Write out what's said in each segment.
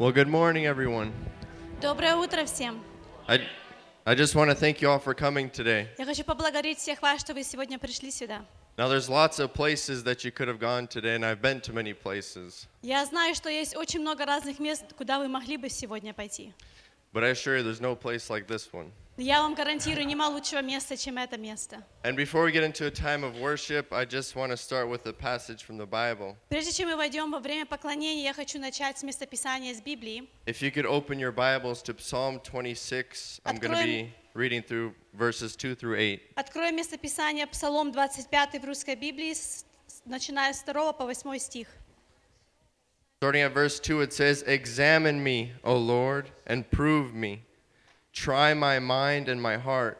Well, good morning, everyone. Доброе утро всем. I, I just want to thank you all for coming today. Я хочу поблагодарить всех вас, что вы сегодня пришли сюда. Now, there's lots of places that you could have gone today, and I've been to many places. Я знаю, что есть очень много разных мест, куда вы могли бы сегодня пойти. But I assure you, there's no place like this one. Я вам гарантирую, нема лучшего места, чем это место. And before we get into a time of worship, I just want to start with a passage from the Bible. Прежде чем мы войдем во время поклонения, я хочу начать с местописания из Библии. If you could open your Bibles to Psalm 26, I'm going to be reading through verses 2 through 8. Откроем местописание Псалом 25 в русской Библии, начиная с 2 по 8 стих. Starting at verse 2, it says, Examine me, O Lord, and prove me. Try my mind and my heart.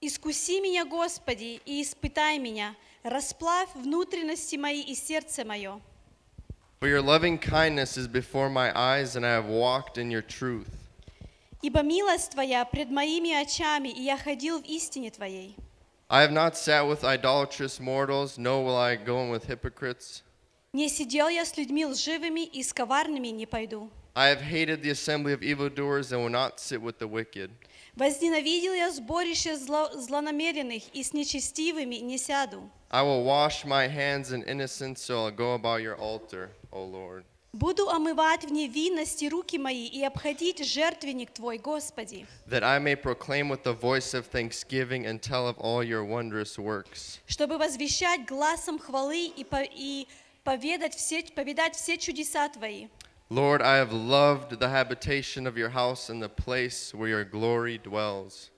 «Искуси меня, Господи, и испытай меня, расплавь внутренности мои и сердце мое. For your loving kindness is before my eyes, and I have walked in your truth. Ибо милость Твоя пред моими очами, и я ходил в истине Твоей. I have not sat with idolatrous mortals, nor will I go in with hypocrites. Не сидел я с людьми лживыми, и с коварными не пойду. I have hated the assembly of evildoers, and will not sit with the wicked. Возненавидел я сборище зло- злонамеренных, и с нечестивыми не сяду. I will wash my hands in innocence, so I'll go about your altar, O Lord. Буду омывать в невинности руки мои и обходить жертвенник Твой, Господи, That I may proclaim with the voice of thanksgiving and tell of all your wondrous works. чтобы возвещать глазом хвалы и, по- и поведать все, повидать все чудеса Твои. Lord, I have loved the habitation of your house and the place where your glory dwells.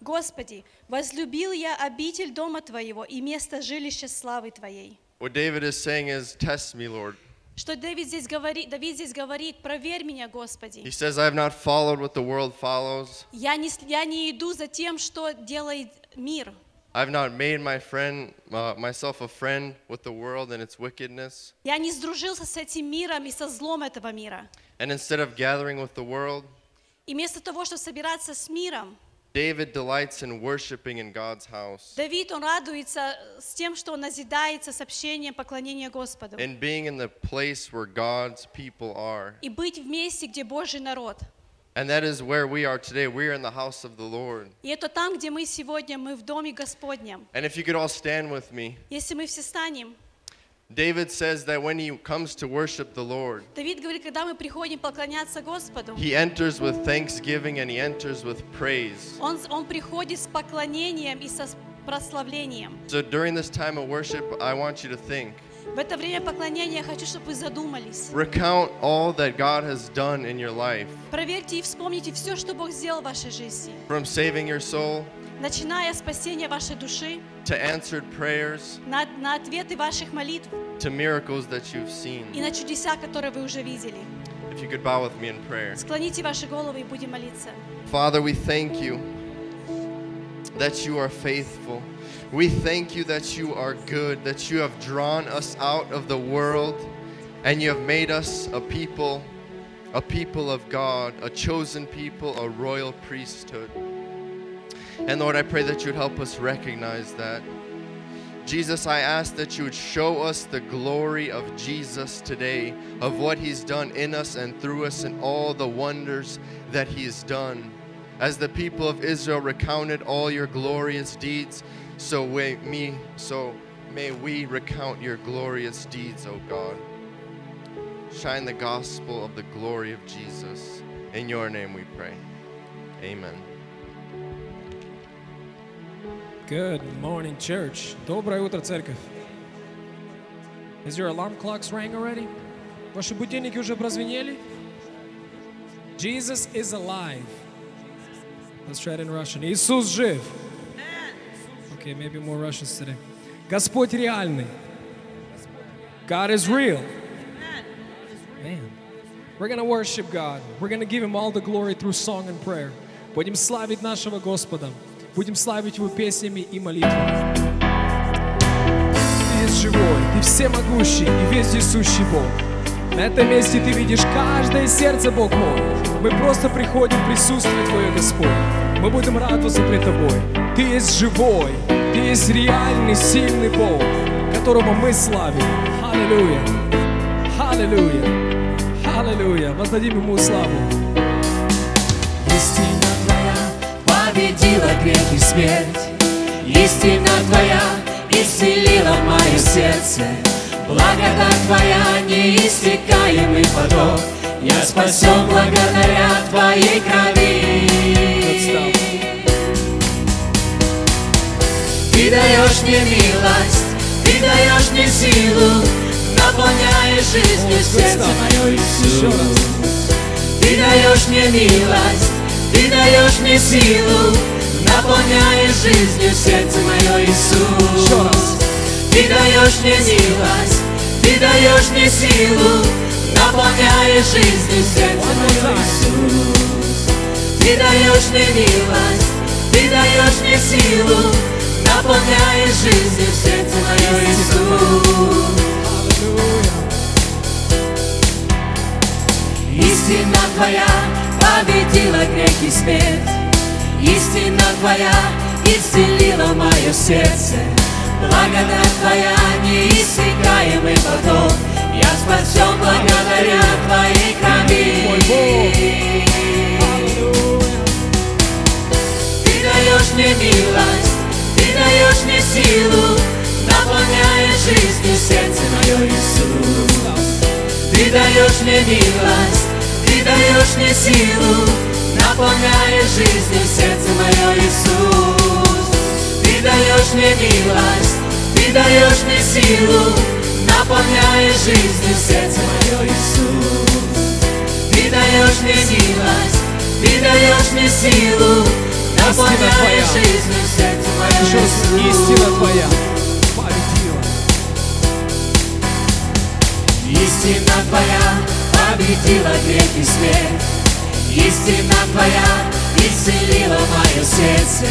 Господи, возлюбил я обитель дома Твоего и место жилища славы Твоей. What David is saying is, Test me, Lord. Что Давид здесь говорит, Давид здесь говорит, проверь меня, Господи. He says, I have not followed what the world follows. Я не, с- я не иду за тем, что делает мир. I've not made my friend, uh, myself a friend with the world and its wickedness. Я не сдружился с этим миром и со злом этого мира. And instead of gathering with the world, И вместо того, чтобы собираться с миром, David delights in worshiping in God's house Давид, он радуется с тем, что он назидается с общением поклонения Господу. and being in the place where God's people are. И быть в месте, где Божий народ. And that is where we are today. We are in the house of the Lord. И это там, где мы сегодня, мы в Доме Господнем. And if you could all stand with me, Если мы все станем, David says that when he comes to worship the Lord, Давид говорит, когда мы приходим поклоняться Господу, he enters with thanksgiving and he enters with praise. он, он приходит с поклонением и со прославлением. So during this time of worship, I want you to think. В это время поклонения я хочу, чтобы вы задумались. Recount all that God has done in your life, Проверьте и вспомните все, что Бог сделал в вашей жизни. from saving your soul Начиная с спасения вашей души, to answered prayers на, на ответы ваших молитв to miracles that you've и seen. на чудеса, которые вы уже видели. If you could bow with me in prayer. Склоните ваши головы и будем молиться. Father, we thank you that you are faithful. We thank you that you are good, that you have drawn us out of the world and you have made us a people, a people of God, a chosen people, a royal priesthood. And Lord, I pray that you'd help us recognize that. Jesus, I ask that you would show us the glory of Jesus today, of what he's done in us and through us, and all the wonders that he's done. As the people of Israel recounted all your glorious deeds, so may, me, so may we recount your glorious deeds, O God. Shine the gospel of the glory of Jesus. In your name we pray. Amen. Good morning, church. Доброе утро, церковь. Has your alarm clocks rang already? Ваши будильники уже прозвенели? Jesus is alive. Let's try it in Russian. Иисус жив. Okay, maybe more Russians today. Господь реальный. God is real. Man. We're gonna worship God. We're gonna give Him all the glory through song and prayer. Будем славить нашего Господа. Будем славить Его песнями и молитвами. Ты есть живой, Ты всемогущий и вездесущий Бог. На этом месте Ты видишь каждое сердце, Бог мой. Мы просто приходим присутствие Твое, Господь. Мы будем радоваться пред Тобой. Ты есть живой, Ты есть реальный, сильный Бог, которого мы славим. Аллилуйя! Аллилуйя! Аллилуйя. Воздадим Ему славу. Истина Твоя победила грех и смерть. Истина Твоя исцелила мое сердце. Благодать Твоя неиссякаемый поток. Я спасен благодаря Твоей крови. Даешь мне милость, Ты даешь мне силу, наполняешь жизнью сердце мое, Иисус. Ты даешь мне милость, Ты даешь мне силу, наполняешь жизнью сердце мое, Иисус. Ты даешь мне милость, Ты даешь мне силу, наполняешь жизнью сердце мое. Иисус. Ты даешь мне милость, Ты даешь мне силу, наполняешь жизнью сердце мое, Иисус. Истина Твоя победила грех и смерть. Истина Твоя исцелила мое сердце. Благодать Твоя неиссякаемый поток. Я спасен благодаря Твоей крови. Ты даешь мне милость, даешь мне силу, наполняешь жизнью сердце мое, Иисус. Ты даешь мне милость, Ты даешь мне силу, наполняешь жизнью сердце мое, Иисус. Ты даешь мне милость, Ты даешь мне силу, наполняешь жизнью сердце мое, Иисус. Ты даешь мне милость, Ты даешь мне силу, Твоя. мое, Еще раз. Иисус. Истина Твоя победила. Истина Твоя победила грех и смерть. Истина Твоя исцелила мое сердце.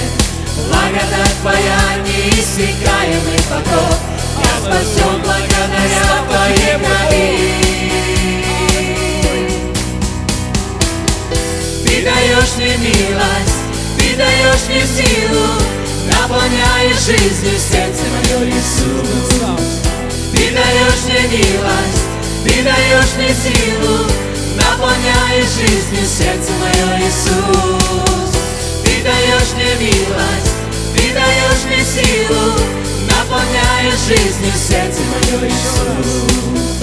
Благодать Твоя неиссякаемый поток. Я спасен благодаря Твоей крови. Ты даешь мне милость, даешь мне силу, наполняешь жизнью сердце мое, Иисус. Ты даешь мне милость, Ты даешь мне силу, наполняешь жизнью сердце мое, Иисус. Ты даешь мне милость, Ты даешь мне силу, наполняешь жизнью сердце мое, Иисус.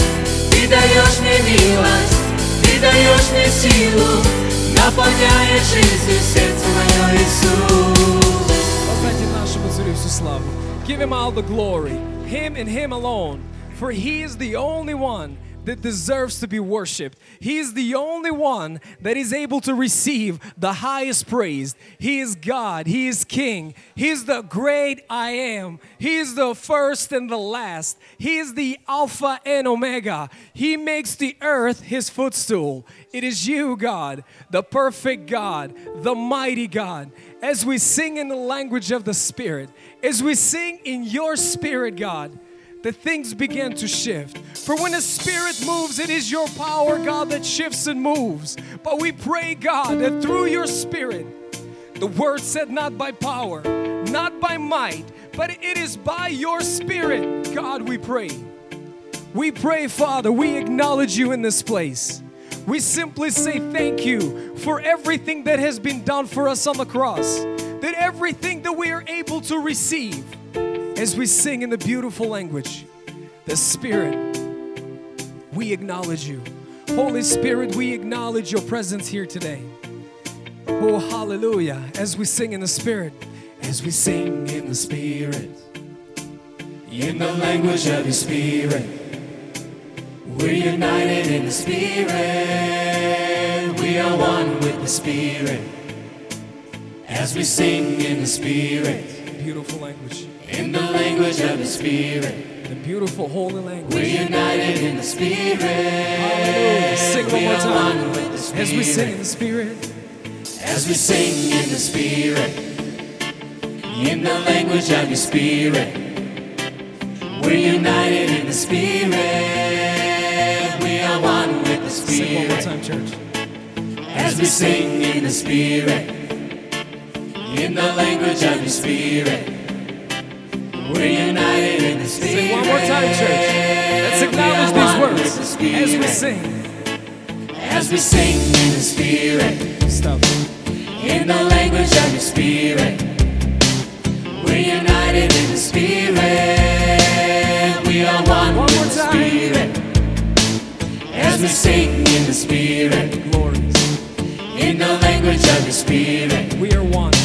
Ты даешь мне милость, Ты даешь мне силу, наполняешь жизнью сердце мое, Иисус. Воздайте нашему царю всю славу. Give him all the glory. Him and him alone. For he is the only one that deserves to be worshiped. He is the only one that is able to receive the highest praise. He is God. He is King. He is the great I am. He is the first and the last. He is the Alpha and Omega. He makes the earth his footstool. It is you, God, the perfect God, the mighty God. As we sing in the language of the Spirit, as we sing in your Spirit, God, the things begin to shift. For when a Spirit moves, it is your power, God, that shifts and moves. But we pray, God, that through your Spirit, the word said, not by power, not by might, but it is by your Spirit, God, we pray. We pray, Father, we acknowledge you in this place. We simply say thank you for everything that has been done for us on the cross, that everything that we are able to receive as we sing in the beautiful language, the Spirit, we acknowledge you. Holy Spirit, we acknowledge your presence here today. Oh, hallelujah. As we sing in the Spirit, As we sing in the Spirit, in the language of your Spirit, we're united in the Spirit. We are one with the Spirit. As we sing in the Spirit, beautiful language, in the language of the Spirit, the beautiful holy language. we're united in the Spirit. Hallelujah. Sing one We more time. the Spirit. As we sing in the Spirit, As we sing in the Spirit, in the language of your Spirit, we're united in the Spirit. We are one with the sing one more time, church. As we sing in the Spirit, in the language of your Spirit, we're united in the spirit. Sing one more time, church. Let's acknowledge these words the as we sing. As we sing in the spirit. Stop. In the language of the spirit. We're united in the spirit. We are one, one with the spirit. As we sing in the spirit. Glory. In the language of the spirit. We are one.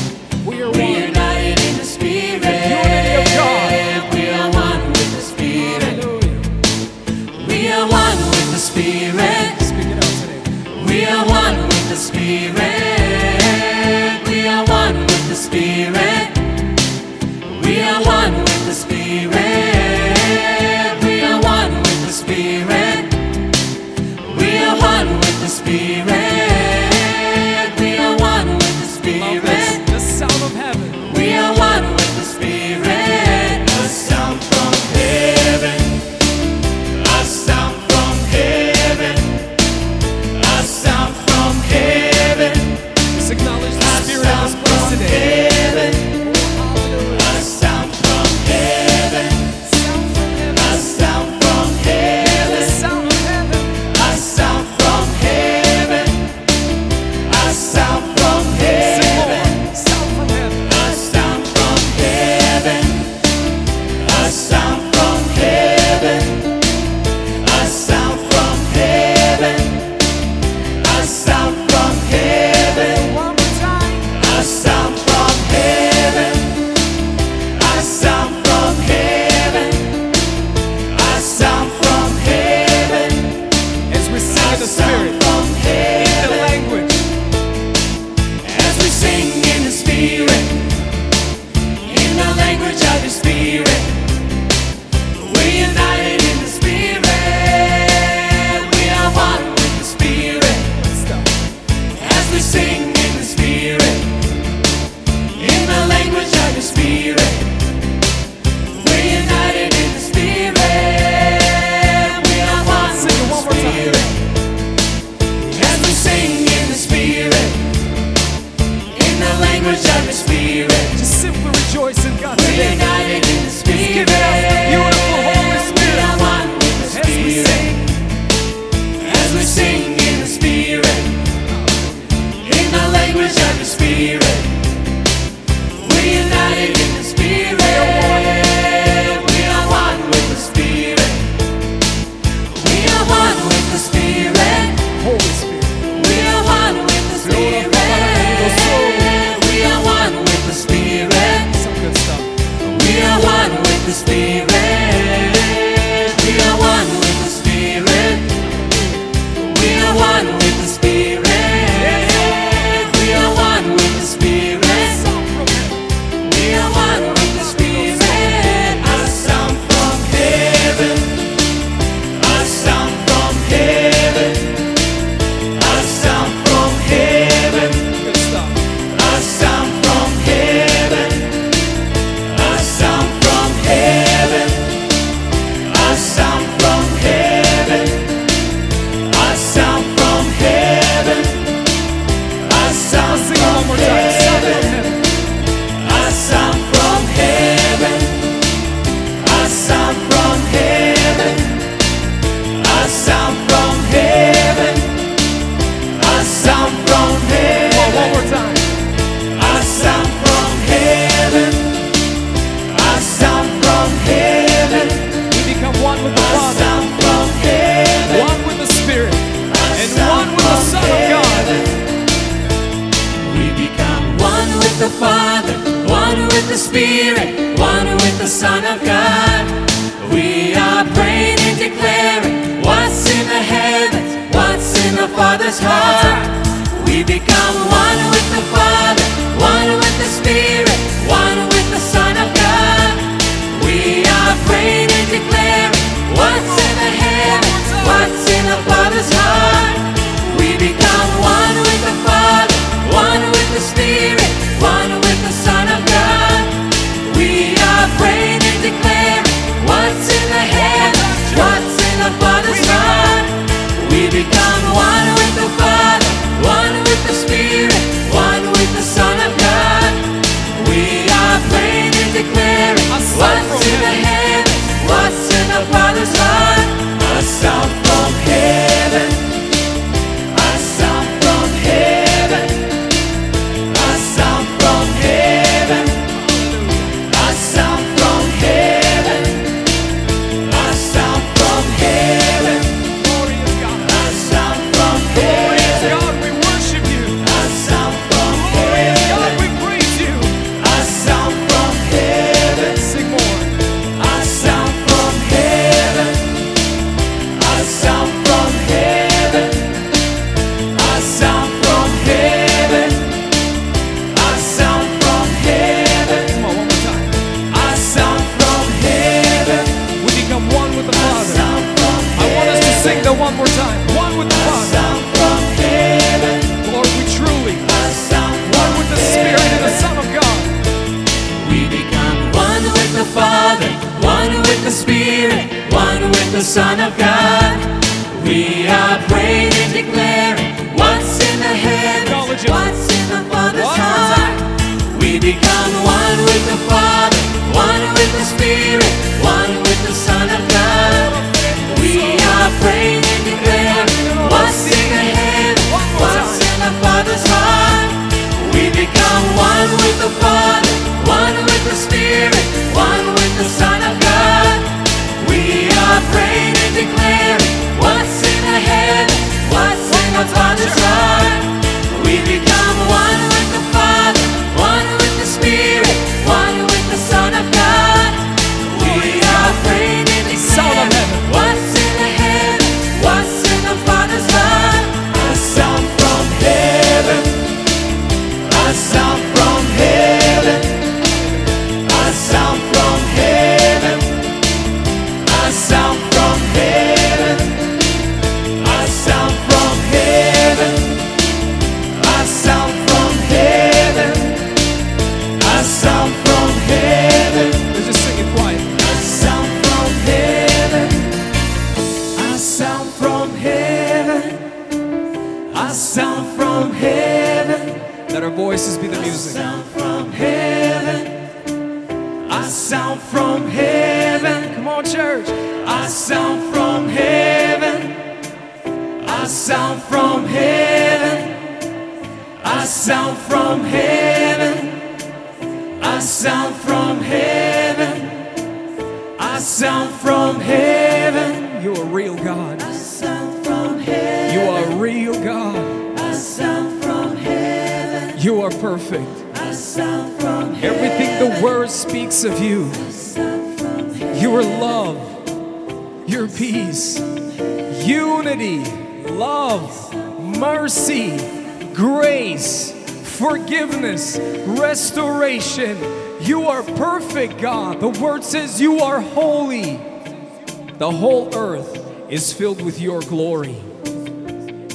The whole earth is filled with your glory.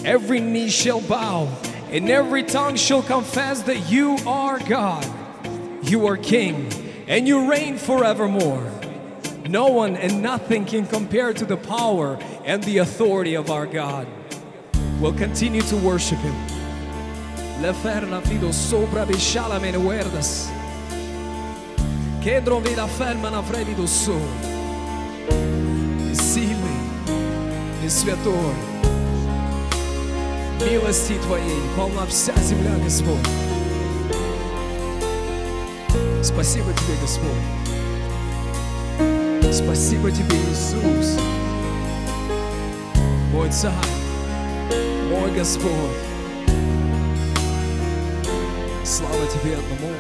Every knee shall bow, and every tongue shall confess that you are God. You are King, and you reign forevermore. No one and nothing can compare to the power and the authority of our God. We'll continue to worship Him. Fido sopra и святой. Милости Твоей полна вся земля, Господь. Спасибо Тебе, Господь. Спасибо Тебе, Иисус. Мой Царь, мой Господь. Слава Тебе одному.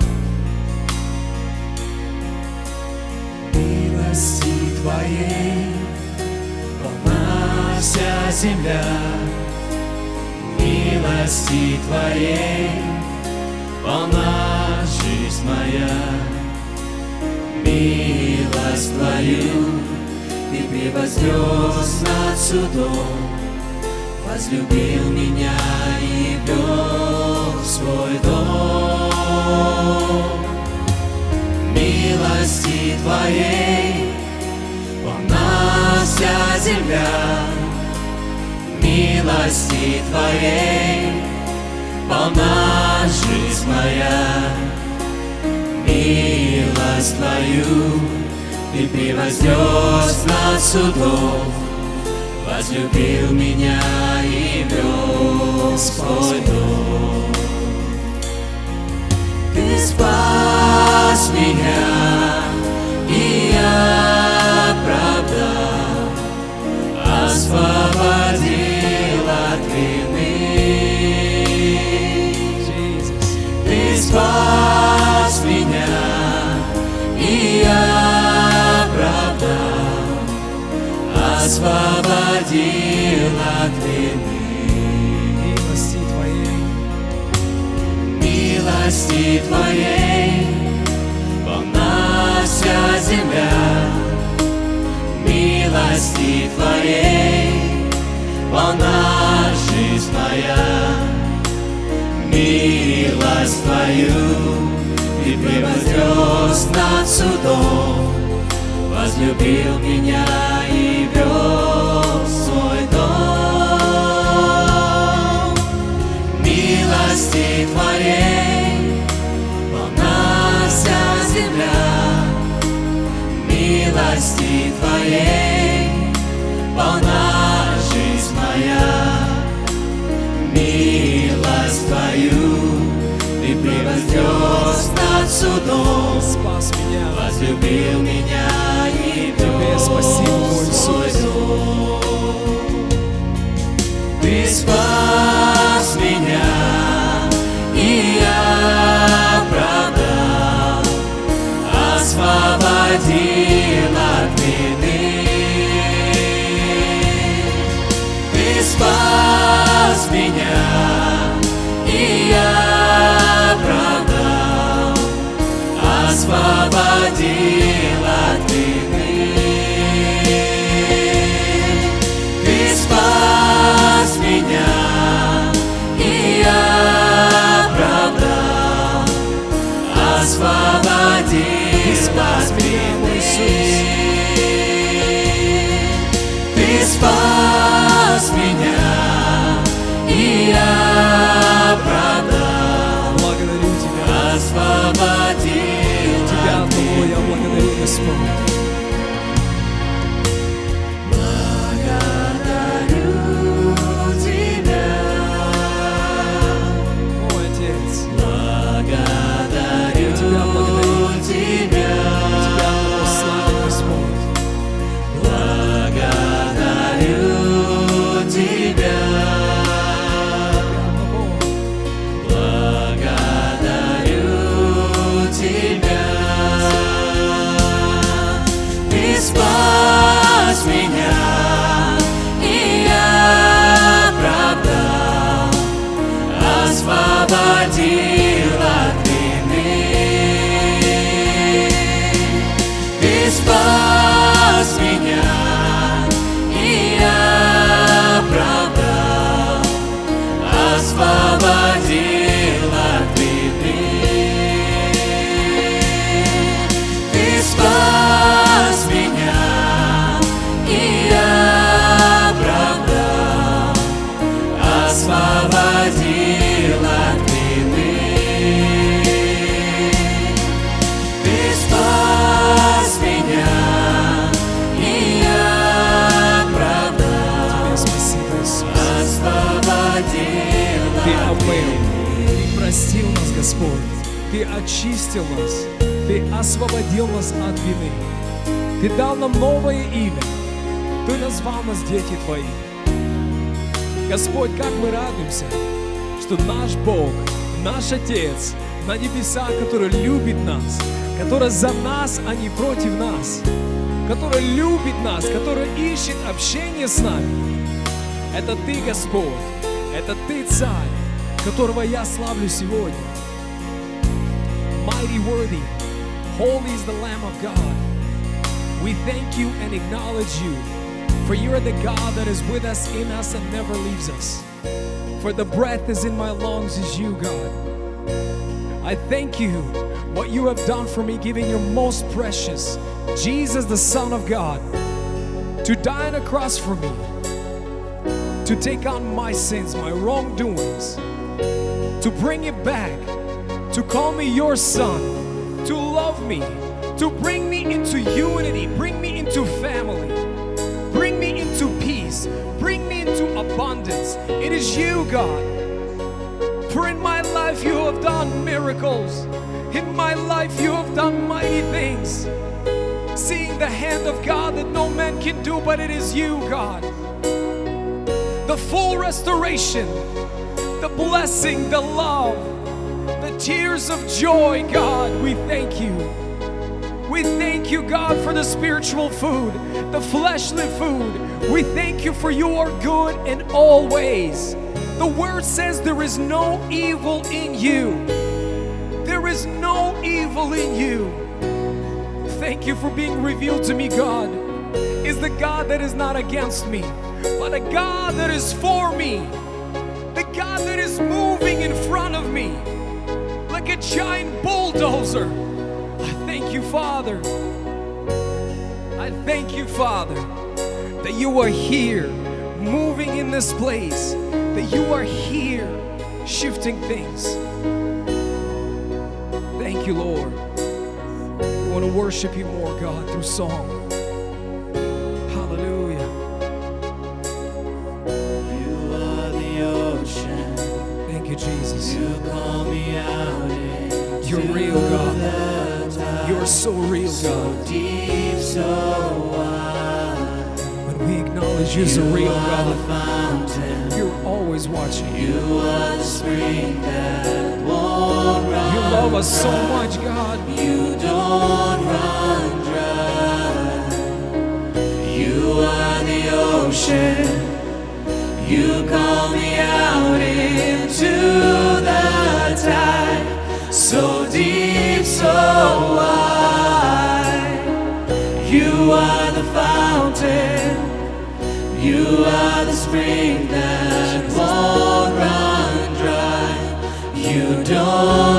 Милости Твоей вся земля, милости Твоей полна жизнь моя, милость Твою Ты превознес над судом, возлюбил меня и вел в свой дом. Милости Твоей полна вся земля, милости Твоей. Полна жизнь моя, милость Твою Ты превознес над судом, возлюбил меня и вел свой дом. Ты спас меня, и я оправдал, освободил и я оправдал, освободил от вины. Милости Твоей милости Твоей полна вся земля, милости Твоей полна жизнь моя. Милость Твою Ты превознес над судом, Возлюбил меня и вел свой дом. Милости Твоей полна вся земля, Милости Твоей полна жизнь моя. Милость Твою Ты превознес судом, Спас меня. Возлюбил меня и Тебе спасибо, мой Иисус. дом. Ты спас освободил от вины. Ты спас меня, и я оправдал, освободил спас меня. Ты спас меня, и оправдал, this moment. Очистил нас. Ты освободил нас от вины. Ты дал нам новое имя. Ты назвал нас дети Твои. Господь, как мы радуемся, что наш Бог, наш Отец на небесах, который любит нас, который за нас, а не против нас, который любит нас, который ищет общение с нами. Это Ты, Господь, это Ты, Царь, которого я славлю сегодня. Mighty worthy, holy is the Lamb of God. We thank you and acknowledge you, for you are the God that is with us, in us, and never leaves us. For the breath is in my lungs is you, God. I thank you what you have done for me, giving your most precious Jesus, the Son of God, to die on a cross for me, to take on my sins, my wrongdoings, to bring it back, to call me your son, to love me, to bring me into unity, bring me into family, bring me into peace, bring me into abundance. It is you, God. For in my life you have done miracles. In my life you have done mighty things. Seeing the hand of God that no man can do, but it is you, God. The full restoration, the blessing, the love, tears of joy, God, we thank you. We thank you, God, for the spiritual food, the fleshly food. We thank you for you are good in all ways. The word says there is no evil in you. There is no evil in you. Thank you for being revealed to me, God. Is the God that is not against me. but a God that is for me, the God that is moving in front of me like a giant bulldozer. I thank you, Father. I thank you, Father, that you are here moving in this place, that you are here shifting things. Thank you, Lord. I want to worship you more, God, through song. So real, God. deep, so wide. When we acknowledge you're so real, You are the God, fountain. you're always watching. You are the spring that won't run. You love us so much, God. You don't run dry. You are the ocean. You call me out into are the fountain. You are the spring that won't run dry. You don't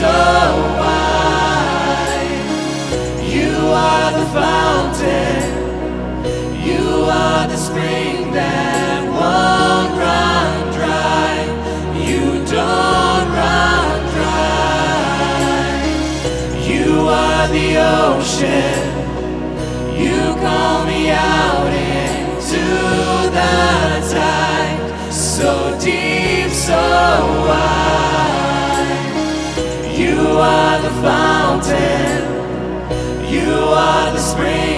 so wide. You are the fountain. You are the spring that won't run dry. You don't run dry. You are the ocean. You call me out into the tide, so deep, so wide. You are the fountain. You are the spring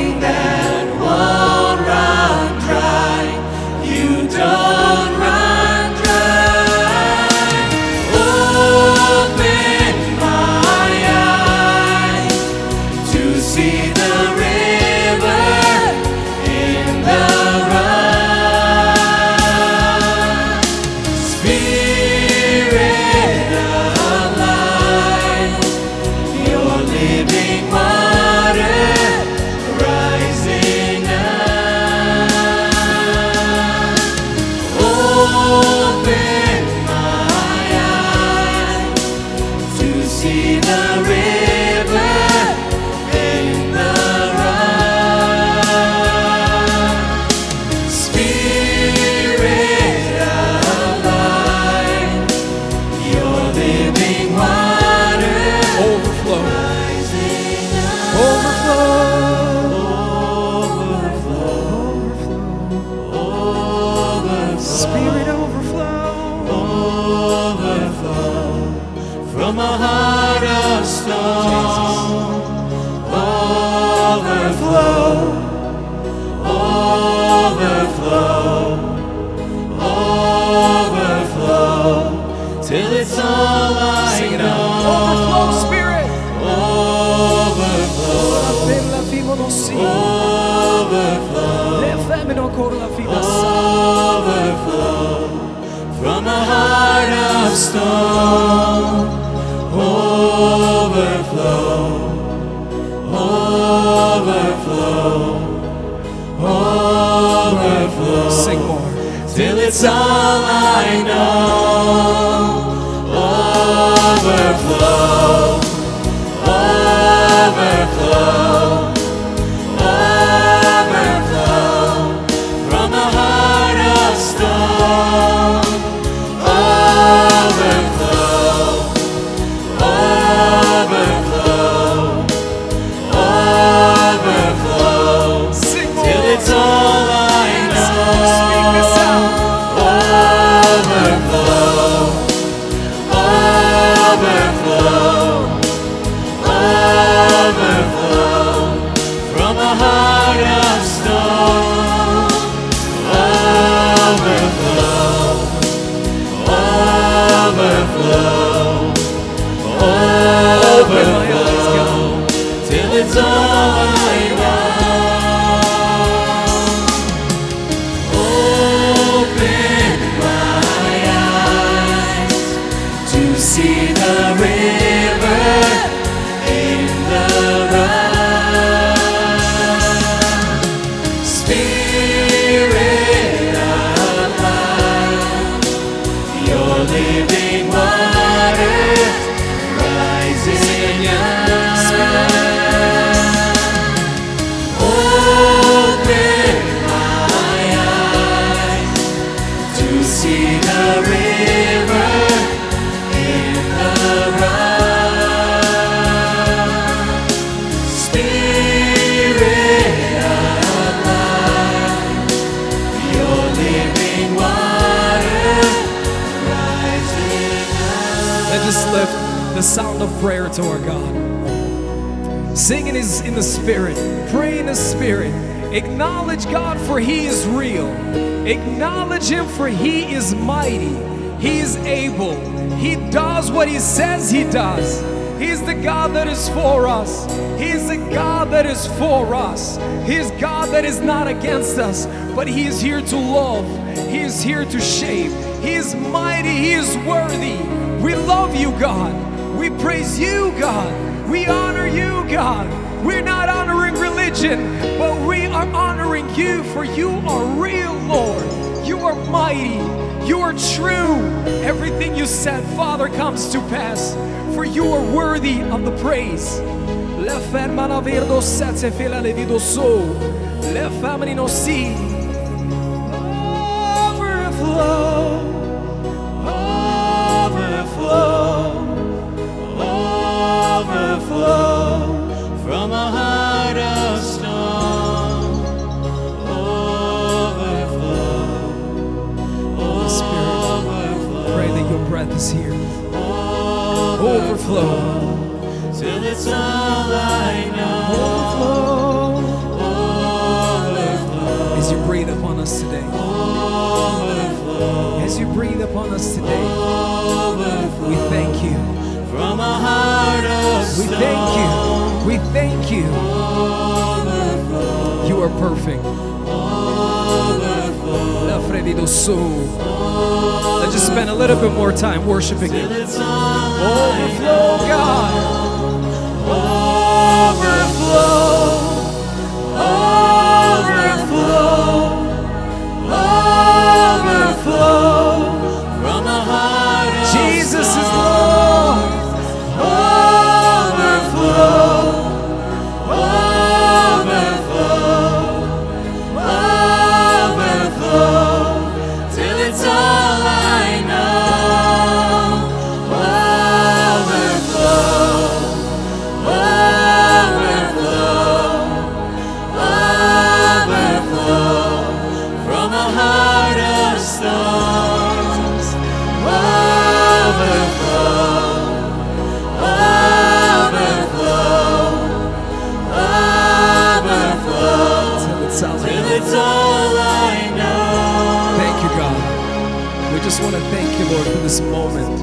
just want to thank you, Lord, for this moment,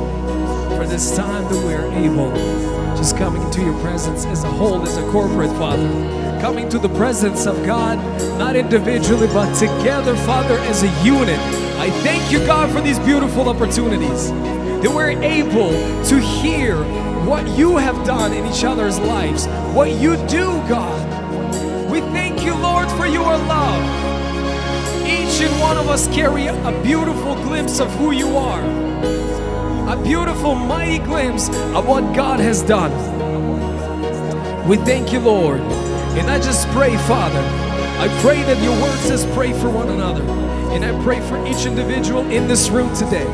for this time that we're able, just coming into your presence as a whole, as a corporate, Father. Coming to the presence of God, not individually, but together, Father, as a unit. I thank you, God, for these beautiful opportunities that we're able to hear what you have done in each other's lives, what you do, God. We thank you, Lord, for your love. One of us carry a beautiful glimpse of who you are, a beautiful, mighty glimpse of what God has done. We thank you, Lord. And I just pray, Father, I pray that your word says pray for one another. And I pray for each individual in this room today.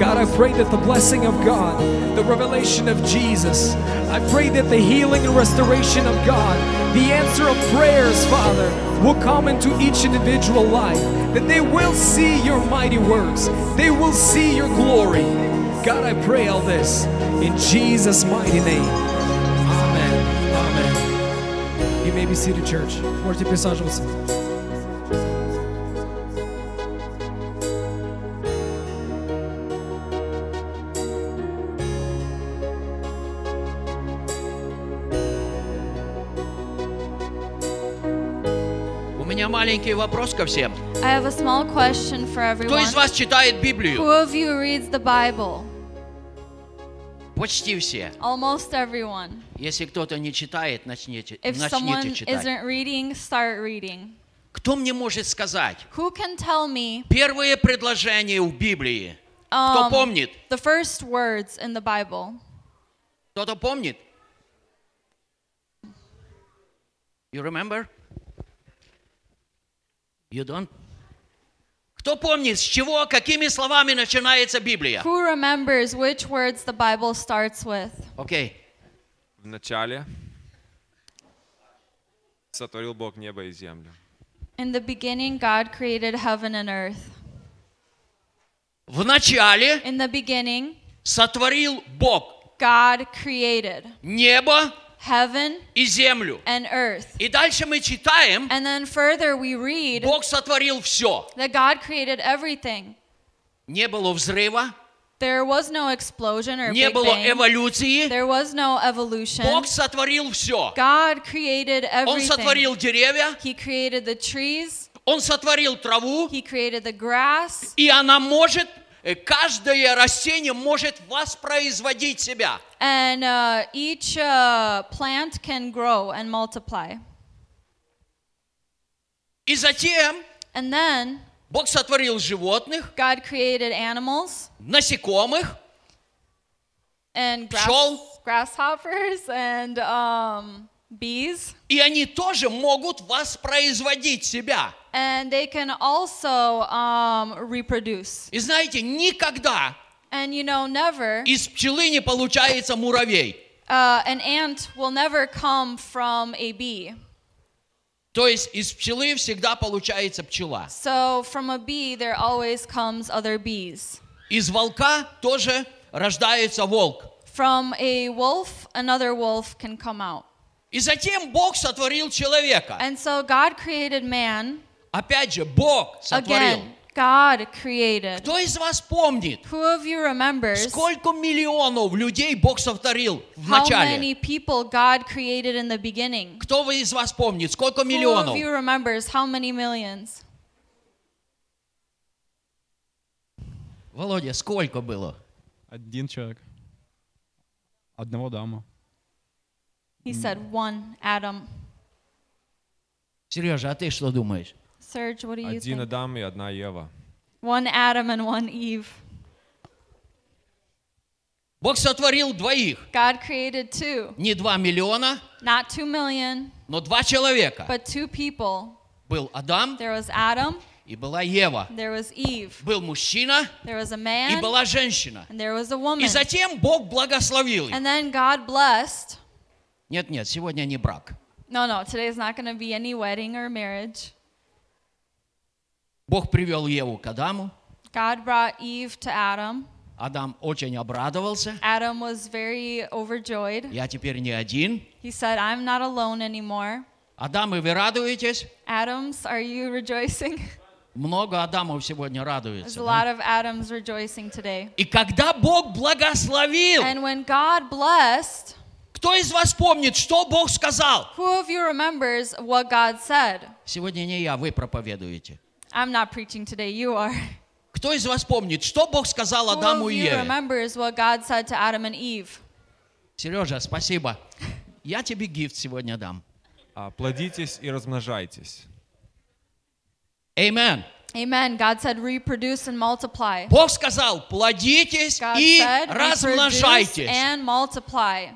God, I pray that the blessing of God, the revelation of Jesus, I pray that the healing and restoration of God, the answer of prayers, Father, will come into each individual life, that they will see your mighty works, they will see your glory. God, I pray all this in Jesus' mighty name. Amen. Amen. You may be seated, church. Можете присаживаться. Маленький вопрос ко всем. I have a small question for Кто из everyone. вас читает Who Библию? of you reads the Bible? Почти все. Almost everyone. Если кто-то не читает, начните, If начните читать. isn't reading, start reading. Кто мне может сказать? Who can tell me Первые предложения в Библии. Кто um, помнит? the first words in the Bible? Кто-то помнит? You remember? You don't? Кто помнит, с чего, какими словами начинается Библия? Who remembers which words the Bible starts with? Окей. В начале сотворил Бог небо и землю. In the beginning, God created heaven and earth. В начале In the beginning, сотворил Бог God created небо heaven и землю. and earth. И дальше мы читаем, And then further, we read Бог сотворил все. that God created everything. Не было взрыва, There was no explosion or не Big было Bang. эволюции. There was no evolution. Бог сотворил все. God created Он everything. сотворил деревья, He created the trees. Он сотворил траву, He created the grass. и она может, э, каждое растение может воспроизводить себя. And uh, each uh, plant can grow and multiply. И затем And then Бог сотворил животных, God created animals насекомых, and grass- Пчел. grasshoppers and um, bees. и они тоже могут воспроизводить себя. And they can also um, reproduce. И знаете, никогда And you know, never, из пчелы не получается муравей. uh, an ant will never come from a bee. То есть из пчелы всегда получается пчела. So from a bee, there always comes other bees. Из волка тоже рождается волк. From a wolf, another wolf can come out. И затем Бог сотворил человека. And so God created man. Опять же, Бог сотворил. Again, God created. Кто из вас помнит, Who of you remembers сколько миллионов людей Бог сотворил в how начале? many people God created in the beginning? Кто вы из вас помнит, сколько Who миллионов? of you remembers how many millions? Володя, сколько было? Один человек. Одного дама. He said one Adam. Сережа, а ты что думаешь? Serge, what do you Один think? Адам и одна Ева. One Adam and one Eve. Бог сотворил двоих. God created two. Не два миллиона, Not two million, но два человека. but two people. Был Адам There was Adam, и была Ева. there was Eve, Был мужчина there was a и man, была женщина. and there was a И woman. затем Бог благословил их. And then God blessed. Нет, нет, сегодня не брак. No, no, today's not going to be any wedding or marriage. Бог привел Еву к Адаму. God brought Eve to Adam. Адам очень обрадовался. Adam was very overjoyed. Я теперь не один. He said, I'm not alone anymore. Адамы, вы радуетесь? Adams, are you rejoicing? Много Адамов сегодня There's радуется. a да? lot of Adams rejoicing today. И когда Бог благословил, And when God blessed, кто из вас помнит, что Бог сказал? who of you remembers what God said? Сегодня не я, вы проповедуете. I'm not preaching today, you are. Кто из вас помнит, что Бог сказал Who Адаму of и you Еве? remembers what God said to Adam and Eve? Сережа, спасибо. Я тебе гифт сегодня дам. А, Плодитесь и размножайтесь. Amen. Amen. God said, reproduce and multiply. Бог сказал, плодитесь God и said, размножайтесь. and multiply.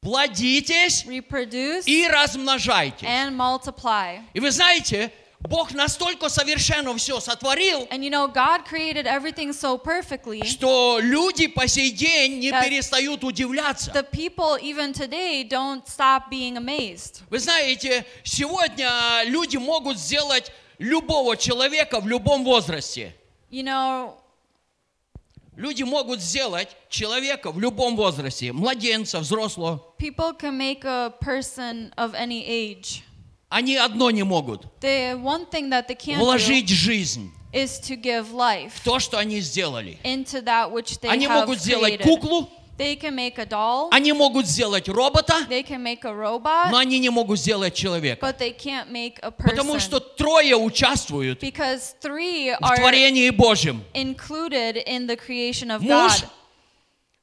Плодитесь Reproduce и размножайтесь. and multiply. И вы знаете, Бог настолько совершенно все сотворил, And you know, God created everything so perfectly. что люди по сей день не перестают удивляться. The people, even today, don't stop being amazed. Вы знаете, сегодня люди могут сделать любого человека в любом возрасте. You know, Люди могут сделать человека в любом возрасте, младенца, взрослого. people can make a person of any age. Они одно не могут. Вложить жизнь is to give life в то, что они сделали. into that which they Они have могут сделать created. куклу, They can make a doll. Они могут сделать робота, They can make a robot. но они не могут сделать человека. But they can't make a Потому person. что трое участвуют Because three в are творении Божьем. included in the creation of Муж, God.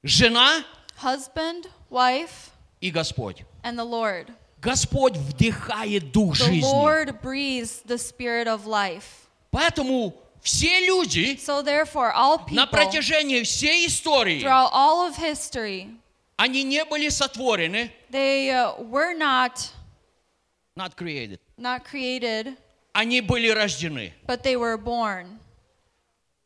жена Husband, wife, и Господь. and the Lord. Господь вдыхает дух The жизни. Lord breathes the spirit of life. Поэтому все люди So therefore, all на people протяжении всей истории, throughout all of history, они не были сотворены, they uh, were not not created. not created, Они были рождены. but they were born.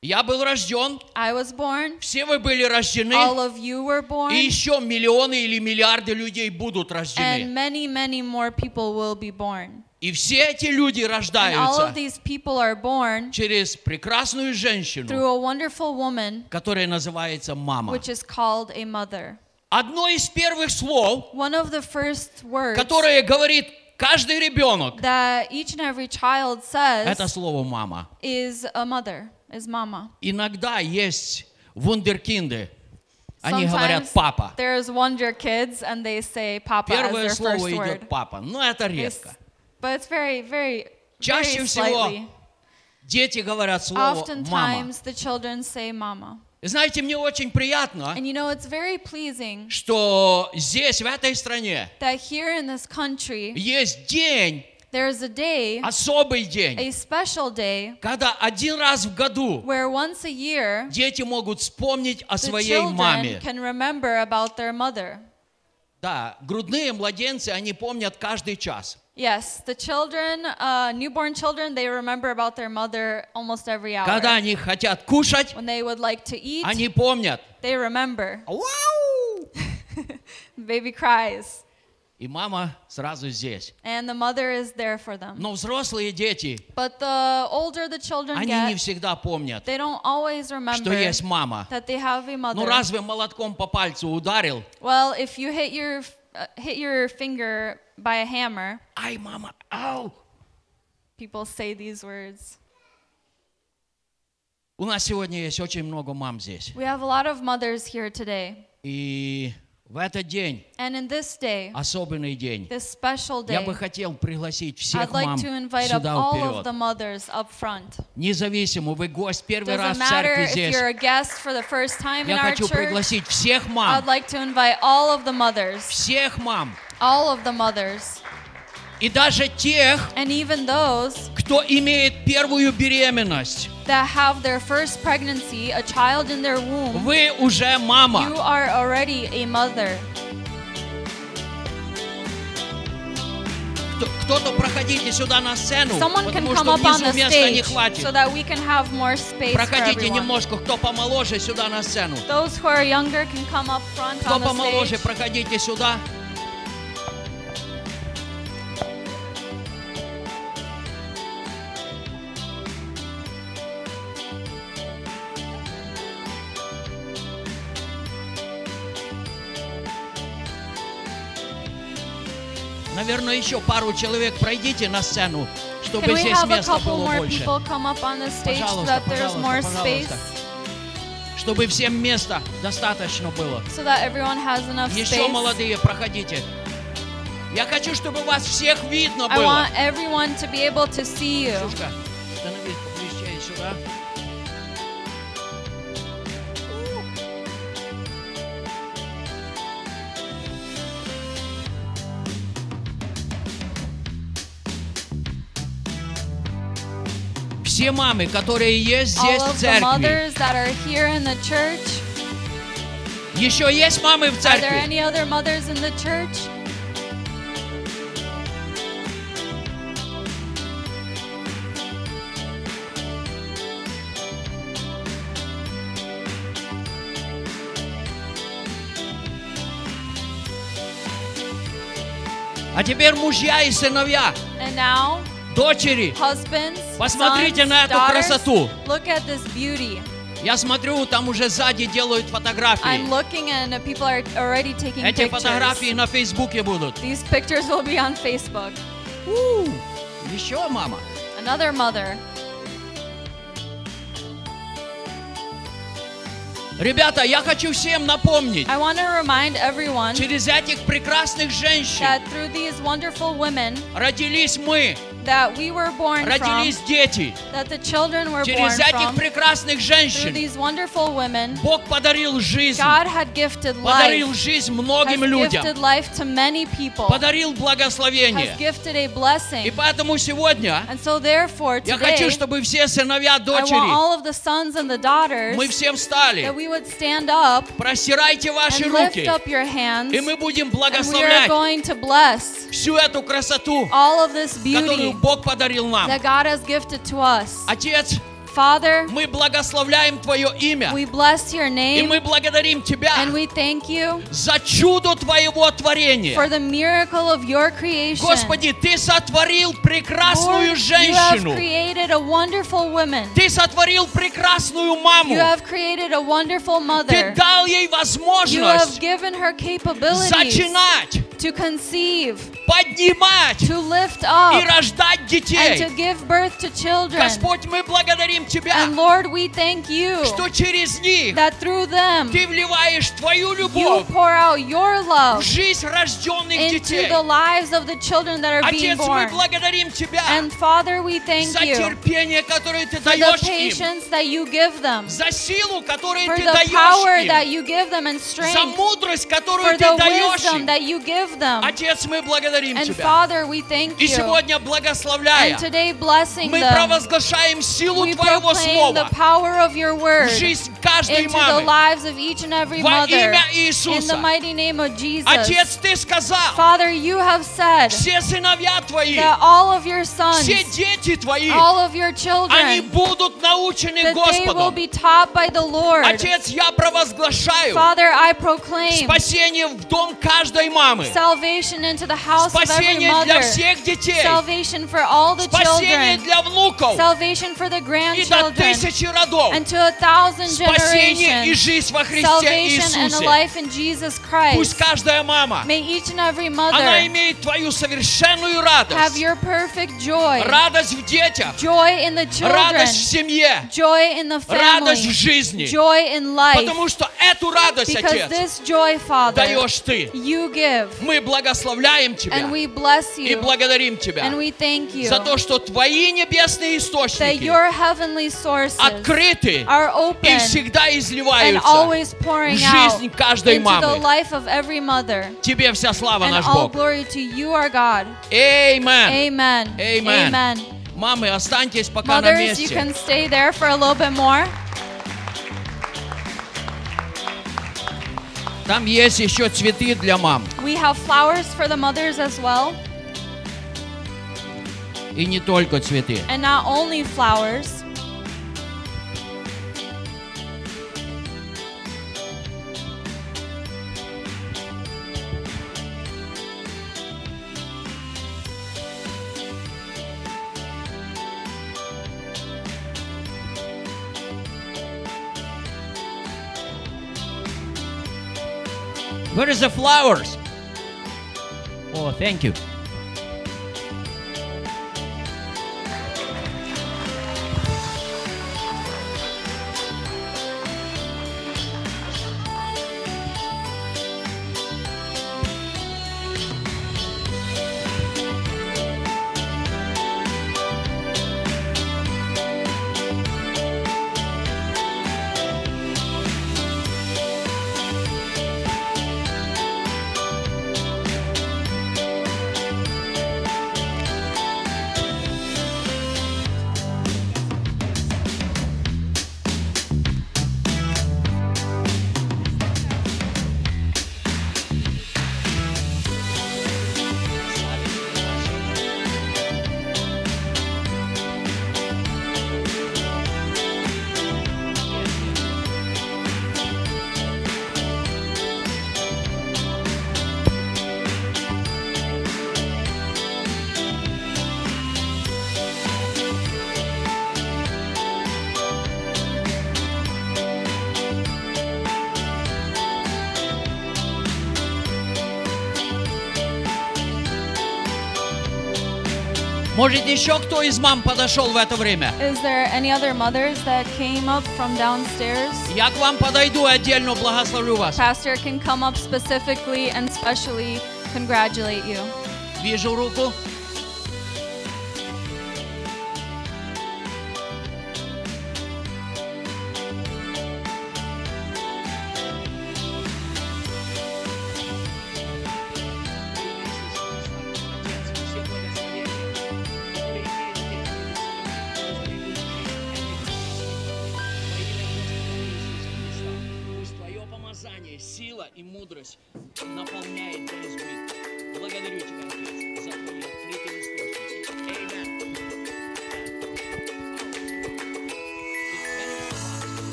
Я был рожден, I was born. все вы были рождены, All of you were born. и еще миллионы или миллиарды людей будут And рождены. many, many more people will be born. И все эти люди And all рождаются of these people are born через прекрасную женщину, through a wonderful woman, которая называется мама. which is called a mother. Одно из первых слов, One of the first words которое говорит каждый ребенок, that each and every child это says слово мама. is a mother, is mama. Иногда есть вундеркинды. Они говорят папа. there's wonder kids and they say papa as Первое their слово first word. идет папа. Но это редко. but it's very, very, Чаще very всего slightly. Дети говорят слово мама. Oftentimes the children say mama. И Знаете, мне очень приятно, And you know, it's very pleasing что здесь, в этой стране, that here in this country, есть день, there's a day, особый день, a special day, когда один раз в году where once a year дети могут вспомнить о the своей children маме. can remember about their mother. Да, грудные младенцы, они помнят каждый час. Yes, the children, uh, newborn children, they remember about their mother almost every hour. Когда они хотят кушать, When they would like to eat, они помнят. they remember. Вау! Baby cries, И мама сразу здесь. and the mother is there for them. Но взрослые дети, But the older the children они не get, всегда помнят, they don't always что remember есть мама. that they have a Ну mother. разве молотком по пальцу ударил? Well, if you hit your uh, hit your finger by a hammer, Ай, мама, ау! people say these words. У нас сегодня есть очень много мам здесь. We have a lot of mothers here today, И в этот день, and in this day, особенный день, this special я day, бы хотел пригласить всех I'd like мам to invite up сюда all of the вперед. mothers up front. Независимо, вы гость первый раз Doesn't в церкви if здесь. you're a guest for the first time in Я our хочу church. пригласить всех I'd мам, like to invite all of the mothers, всех мам, all of the mothers, и даже тех, and even those кто имеет первую беременность. that have their first pregnancy, a child in their womb. Вы уже You мама. are already a mother. Кто- Кто-то проходите сюда на сцену, Someone потому что внизу места не хватит. so that we can have more space Проходите немножко, кто помоложе, сюда на сцену. Those who are younger can come up front Кто on the помоложе, stage. проходите сюда. Наверное, еще пару человек пройдите на сцену, чтобы Can we здесь have a места couple было more больше. people come up on the stage so Пожалуйста, that there's пожалуйста, more пожалуйста. Чтобы всем места достаточно было. so that everyone has enough Еще space? молодые, проходите. Я хочу, чтобы вас всех видно I было. want everyone to be able to see you. Слушка, Все мамы, которые есть здесь All в the церкви. mothers that are here in the church. Еще есть мамы в Are there церкви? any other mothers in the church? А теперь мужья и сыновья, And now, дочери. husbands, Посмотрите sons, на эту daughters, красоту. look at this beauty. Я смотрю, там уже сзади делают I'm фотографии. looking and uh, people are already taking Эти pictures. фотографии на Фейсбуке будут. These pictures will be on Facebook. У, Еще мама. Another mother. Ребята, я хочу всем напомнить, I want to remind everyone через этих прекрасных женщин that through these wonderful women родились мы, that we were born from, родились дети. that the children were born Через этих from, прекрасных through женщин these wonderful women, Бог подарил жизнь, God had gifted подарил life, жизнь has многим людям, gifted life to many people, подарил has благословение. gifted a И blessing. поэтому сегодня And so therefore я хочу, today, чтобы все сыновья, I want дочери, all of the sons and the daughters мы все встали, that we would stand up простирайте ваши and lift руки, up your hands и мы будем and we are благословлять going to bless всю эту красоту, all of this которую beauty Бог подарил нам. that God has gifted to us. Отец, Father, мы благословляем Твое имя, we bless your и name мы благодарим Тебя and we thank you за чудо Твоего творения. for the miracle of your creation. Господи, Ты сотворил прекрасную Lord, you have женщину. created a wonderful woman. Ты сотворил прекрасную маму. You have created a wonderful Ты mother. дал ей You have возможность given her capabilities зачинать, to conceive, поднимать to lift и up, рождать and детей. to give birth to children. Господь, мы благодарим Тебя, And Lord, we thank you что через них that through them Ты вливаешь Твою you любовь pour out your в love жизнь рожденных into детей. the lives of the children that are being Отец, мы born. благодарим Тебя And Father, we thank за you терпение, которое Ты for the даешь им, patience that you give them, за силу, которую for Ты the power даешь that им, you give them, and за strength, мудрость, for которую Ты the даешь wisdom им. that you give them. Отец, мы благодарим And Тебя. Father, we thank И you. сегодня, благословляя, And today, blessing мы them, провозглашаем силу we Твоего proclaim the Слова power of your в word жизнь каждой into the мамы. lives of each and every Во mother. имя In the Иисуса. mighty name of Jesus. Отец, Ты сказал, Father, you have said все сыновья Твои, that all of your sons, все дети Твои, all of your они children, будут научены that they will Господом. be taught by the Lord. Отец, я провозглашаю Father, I proclaim спасение в дом каждой мамы, salvation into the house of every спасение для mother, всех детей, salvation for all the спасение children, для внуков salvation for the и до grandchildren, тысячи родов, and to a thousand спасение и generations, жизнь во Христе salvation and a Иисусе. life in Jesus Пусть Christ. каждая мама, May each and every она mother имеет твою совершенную have радость, your perfect joy, радость в детях, joy in the children, радость в семье, joy in the радость в family, жизни. joy in life. Потому что эту радость, Because Отец, this joy, Father, даешь Ты. you give. Мы благословляем Тебя And we bless и you. благодарим Тебя And we thank you за то, что Твои небесные that источники your heavenly sources открыты are и open всегда and изливаются always в pouring out жизнь каждой into the мамы. life of every mother. Тебе вся слава, And наш all Бог. glory to you, our God. Amen. Amen. Amen. Amen. Мамы, останьтесь пока на Mothers, you месте. can stay there for a little bit more. Там есть еще цветы для мам. We have flowers for the mothers as well. И не только цветы. And not only flowers. Where is the flowers? Oh, thank you. еще кто из мам подошел в это время? Is there any other mothers that came up from downstairs? Я к вам подойду и отдельно благословлю вас. Pastor can come up specifically and specially congratulate you. Вижу руку.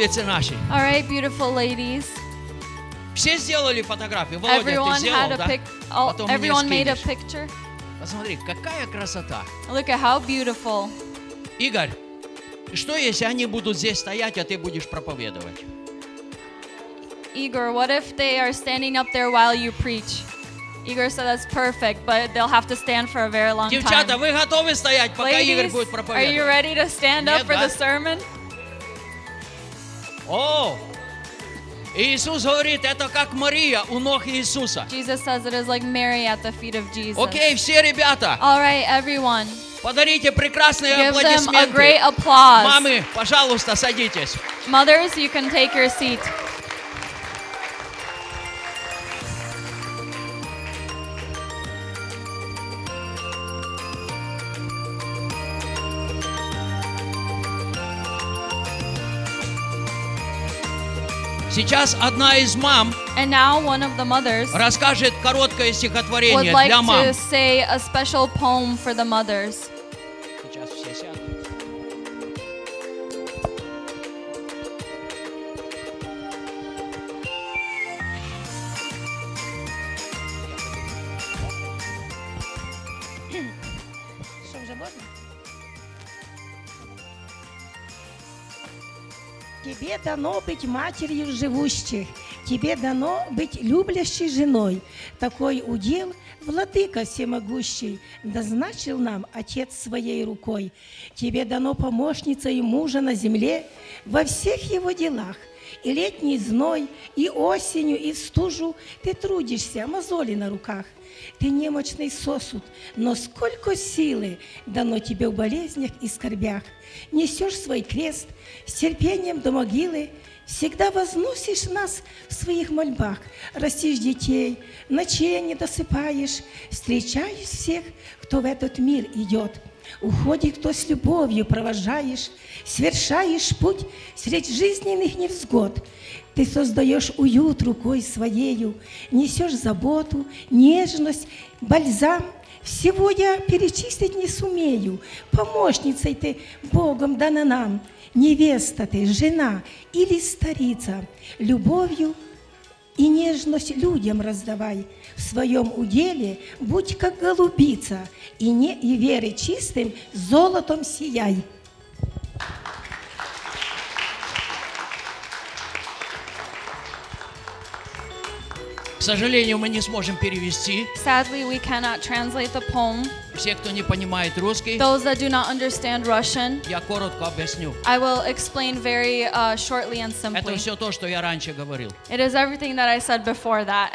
Окей, красавицы наши. All right, beautiful ladies. Все сделали фотографию. Володя, ты Everyone сделал, had a да? pic. Oh, Потом мне everyone made a скинешь. picture. Посмотри, какая красота. Look at how beautiful. Игорь, что если они будут здесь стоять, а ты будешь проповедовать? Igor, what if they are standing up there while you preach? Igor said that's perfect, but they'll have to stand for a very long Девчата, time. вы готовы стоять, пока Игорь Ladies, будет are you проповедовать? ready to stand up Нет, for да? the sermon? О! Иисус говорит, это как Мария у ног Иисуса. Jesus says it is like Mary at the feet of Jesus. Окей, все ребята, All right, everyone, подарите прекрасные give them a аплодисменты. great applause. Мамы, пожалуйста, садитесь. Mothers, you can take your seat. Сейчас одна из мам And now one of the mothers расскажет короткое would стихотворение like для мам. to say a special poem for the mothers. Дано быть матерью живущих, тебе дано быть люблящей женой. Такой удел Владыка всемогущий назначил нам Отец своей рукой. Тебе дано помощница и мужа на земле во всех его делах. И летний зной, и осенью, и в стужу ты трудишься, мозоли на руках. Ты немощный сосуд, но сколько силы дано тебе в болезнях и скорбях. Несешь свой крест с терпением до могилы, Всегда возносишь нас в своих мольбах, растишь детей, ночей не досыпаешь, встречаешь всех, кто в этот мир идет. Уходит кто с любовью провожаешь, свершаешь путь средь жизненных невзгод. Ты создаешь уют рукой своею, несешь заботу, нежность, бальзам. Всего я перечислить не сумею. Помощницей ты Богом дана нам. Невеста ты, жена или старица. Любовью и нежность людям раздавай. В своем уделе будь как голубица, и, не, и веры чистым золотом сияй. К сожалению, мы не сможем перевести. Sadly, we cannot translate the poem. Все, кто не понимает русский, Those that do not understand Russian, я коротко объясню. I will explain very uh, shortly and Это simply. все то, что я раньше говорил. It is everything that I said before that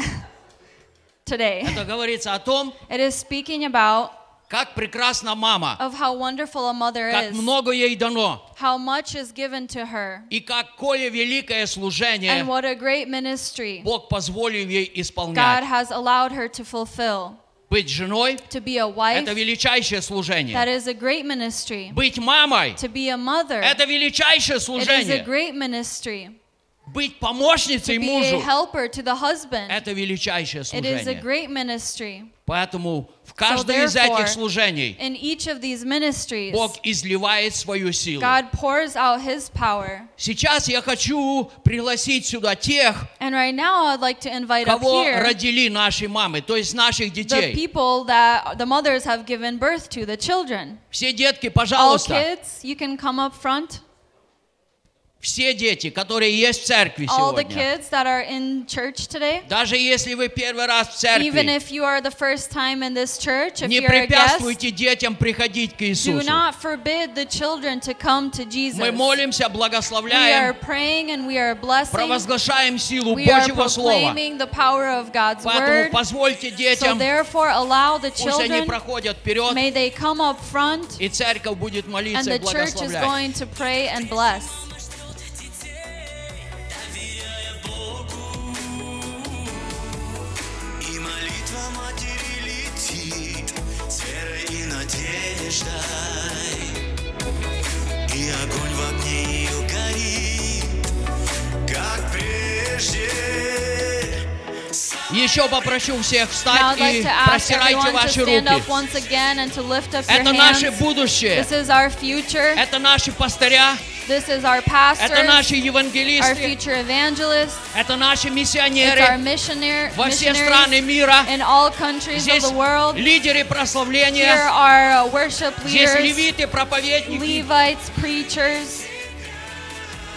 today. Это говорится о том, It is speaking about как прекрасна мама, of how wonderful a mother как is, много ей дано, how much is given to her, и какое великое служение and what a great ministry Бог позволил ей God исполнять. has allowed her to fulfill. Быть женой To be a – wife, это величайшее that служение. is a great ministry. Быть мамой To be a mother, – это величайшее it is a служение. great ministry. Быть помощницей To be a мужу helper to the – husband, это величайшее it is a служение. great ministry. Поэтому в каждое из therefore, этих служений In each of these ministries, Бог изливает свою силу. God pours out His power. Сейчас я хочу пригласить сюда тех, And right now, I'd like to invite up кого here родили наши мамы, то есть наших the детей. people that the mothers have given birth to, the children. Все детки, All пожалуйста, kids, you can come up front. Все дети, которые есть в церкви all the сегодня, kids that are in church today, даже если вы первый раз в even церкви, if you are the first time in this church, if не you're a guest, препятствуйте детям приходить к do Иисусу. not forbid the children to come to Jesus. Мы молимся, We are благословляем, praying and we are blessing. провозглашаем силу We are Божьего Слова. proclaiming the power of God's Поэтому word. позвольте So детям, therefore, allow the пусть они children, проходят вперед, may they come up front, и церковь будет and молиться the и church is благословлять. going to pray and bless. Надеждой. И огонь в огне ее горит, как прежде. Еще попрошу всех встать like и простирайте ваши руки. Это наше будущее. Это наши пастыря. This is our pastors, это наши евангелисты, our future evangelists, это наши миссионеры it's our missionary, во все страны мира. In all countries Здесь of the world. лидеры прославления. Here are uh, worship leaders, Здесь левиты, проповедники. Levites, preachers.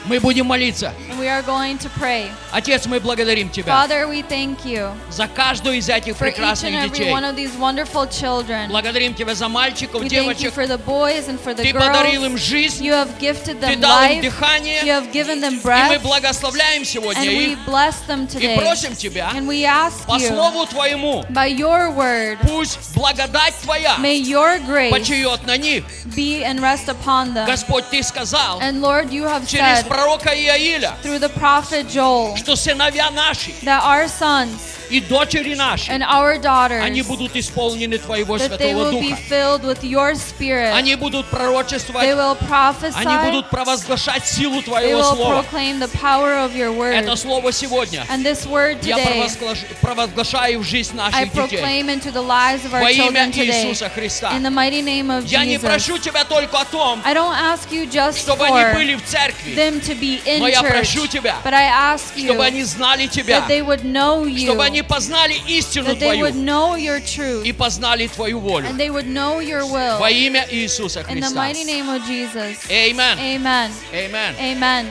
Мы будем молиться. we are going to pray. Отец, мы благодарим Тебя Father, we thank you за каждую из этих for each and прекрасных every детей. one of these wonderful children. Благодарим Тебя за мальчиков, We thank you девочек. for the boys and for the Ты подарил им girls. жизнь, You have gifted Ты them дал им life. дыхание, You have given them и мы breath. благословляем сегодня And we их. bless them И today. просим Тебя, And we ask по you, Слову Твоему, by your word, пусть благодать Твоя may your grace почиет на них. be and rest upon them. Господь, Ты сказал And Lord, you have через said пророка Иоиля, through the prophet Joel, что сыновья наши, that our sons, и дочери наши, and our они будут исполнены Твоего that they Святого will be Духа. filled with your spirit. Они будут They пророчествовать, will они prophesy. будут провозглашать силу They Твоего will Слова. proclaim the power of your Это. Слово сегодня And this word я today, провозглаш- провозглашаю в жизнь I наших детей. proclaim into the lives of our Во имя children today. Иисуса Христа. In the mighty name of Я не Jesus. прошу Тебя только о том, I don't ask you just чтобы они for были в церкви, them to be in Но я church, прошу Тебя, but I ask you чтобы они знали Тебя, that they would know you, чтобы они познали истину that they would Твою know your truth, и познали Твою волю. and they would know your will. Во имя Иисуса In the Христа. mighty name of Jesus. Amen. Amen. Amen.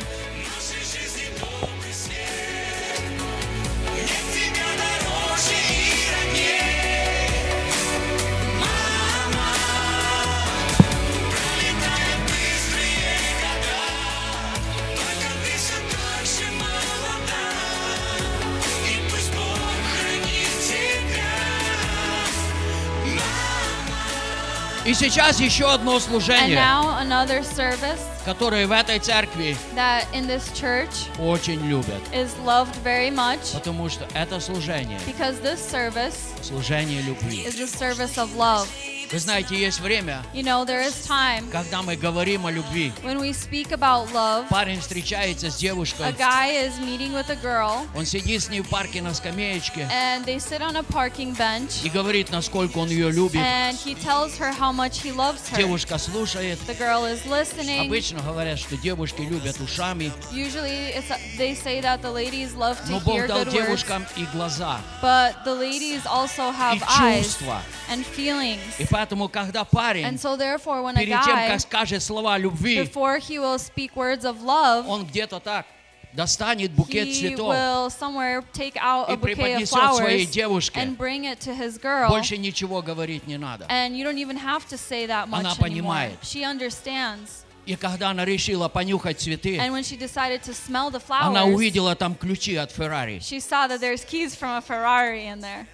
И сейчас еще одно And служение, now another service которое в этой церкви that in this church очень любят. is loved very much Потому что это служение, because this service служение любви. is a service of love. Вы знаете, есть время, You know, there is time когда мы говорим о любви. when we speak about love. Парень встречается с A девушкой, guy is meeting with a girl он сидит с ней в парке на скамеечке and they sit on a parking bench и говорит, насколько он ее любит. and he tells her how much he loves her. Девушка слушает. The girl is listening. Обычно говорят, что девушки любят ушами, Usually it's they say that the ladies love to но hear Бог дал good words, девушкам и глаза, but the ladies also have и eyes чувства. and feelings. И поэтому, когда парень And so therefore when a перед тем, guy как скажет слова любви, before he will speak words of love, он где-то так достанет букет he цветов will somewhere take out и a bouquet of преподнесет своей flowers девушке. and bring it to his girl. Больше ничего говорить не надо. And you don't even have to say that much Она anymore. понимает. She understands. И когда она решила понюхать цветы, And when she decided to smell the она flowers, увидела там ключи от Феррари. she saw that there's keys from a Ferrari in there.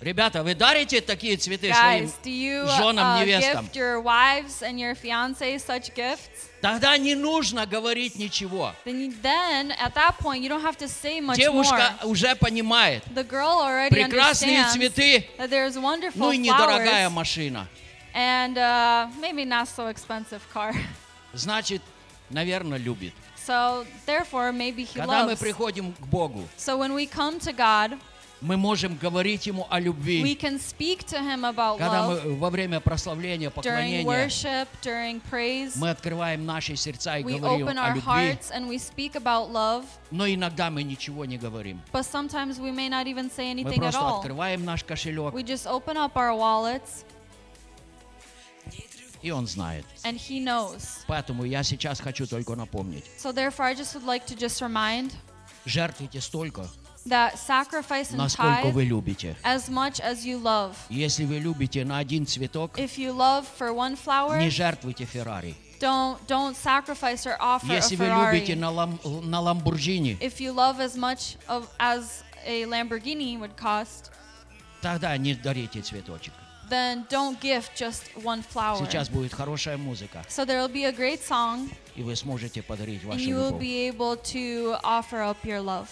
Ребята, вы дарите такие цветы своим Guys, do you женам, uh, невестам? gift your wives and your such gifts? Тогда не нужно говорить ничего. Then, you, then at that point, you don't have to say much Девушка more. уже понимает. The girl already Прекрасные understands цветы, that there's wonderful ну и недорогая flowers машина. and uh, maybe not so expensive car. Значит, наверное, любит. So therefore, maybe he Когда мы loves. приходим к Богу, So when we come to God, мы можем говорить Ему о we любви. can speak to Him about Когда love мы во время прославления, during поклонения, worship, during praise. мы открываем наши сердца и We говорим open о our любви, hearts and we speak about love, но иногда мы ничего не говорим. but sometimes we may not even say Мы anything at просто all. открываем наш кошелек We just open up our wallets И Он знает. and He knows. Поэтому я сейчас хочу только напомнить. So therefore, I just would like to just remind Жертвуйте столько, that sacrifice and насколько вы tithe любите. as much as you love. Если вы любите на один цветок, If you love for one flower, не жертвуйте Феррари. don't don't sacrifice or offer a Если вы любите Ferrari. на, лам, на Ламбурджини, If you love as much of as a Lamborghini would cost, тогда не дарите цветочек. then don't gift just one flower. Сейчас будет хорошая музыка, So there will be a great song, и вы сможете подарить and вашу you will любовь. be able to offer up your love.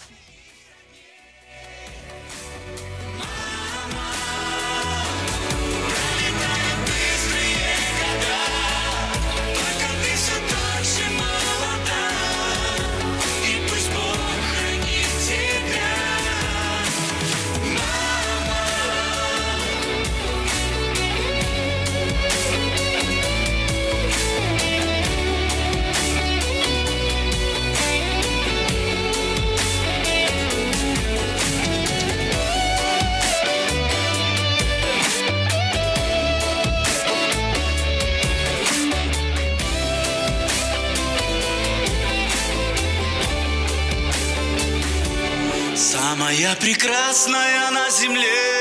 Самая прекрасная на земле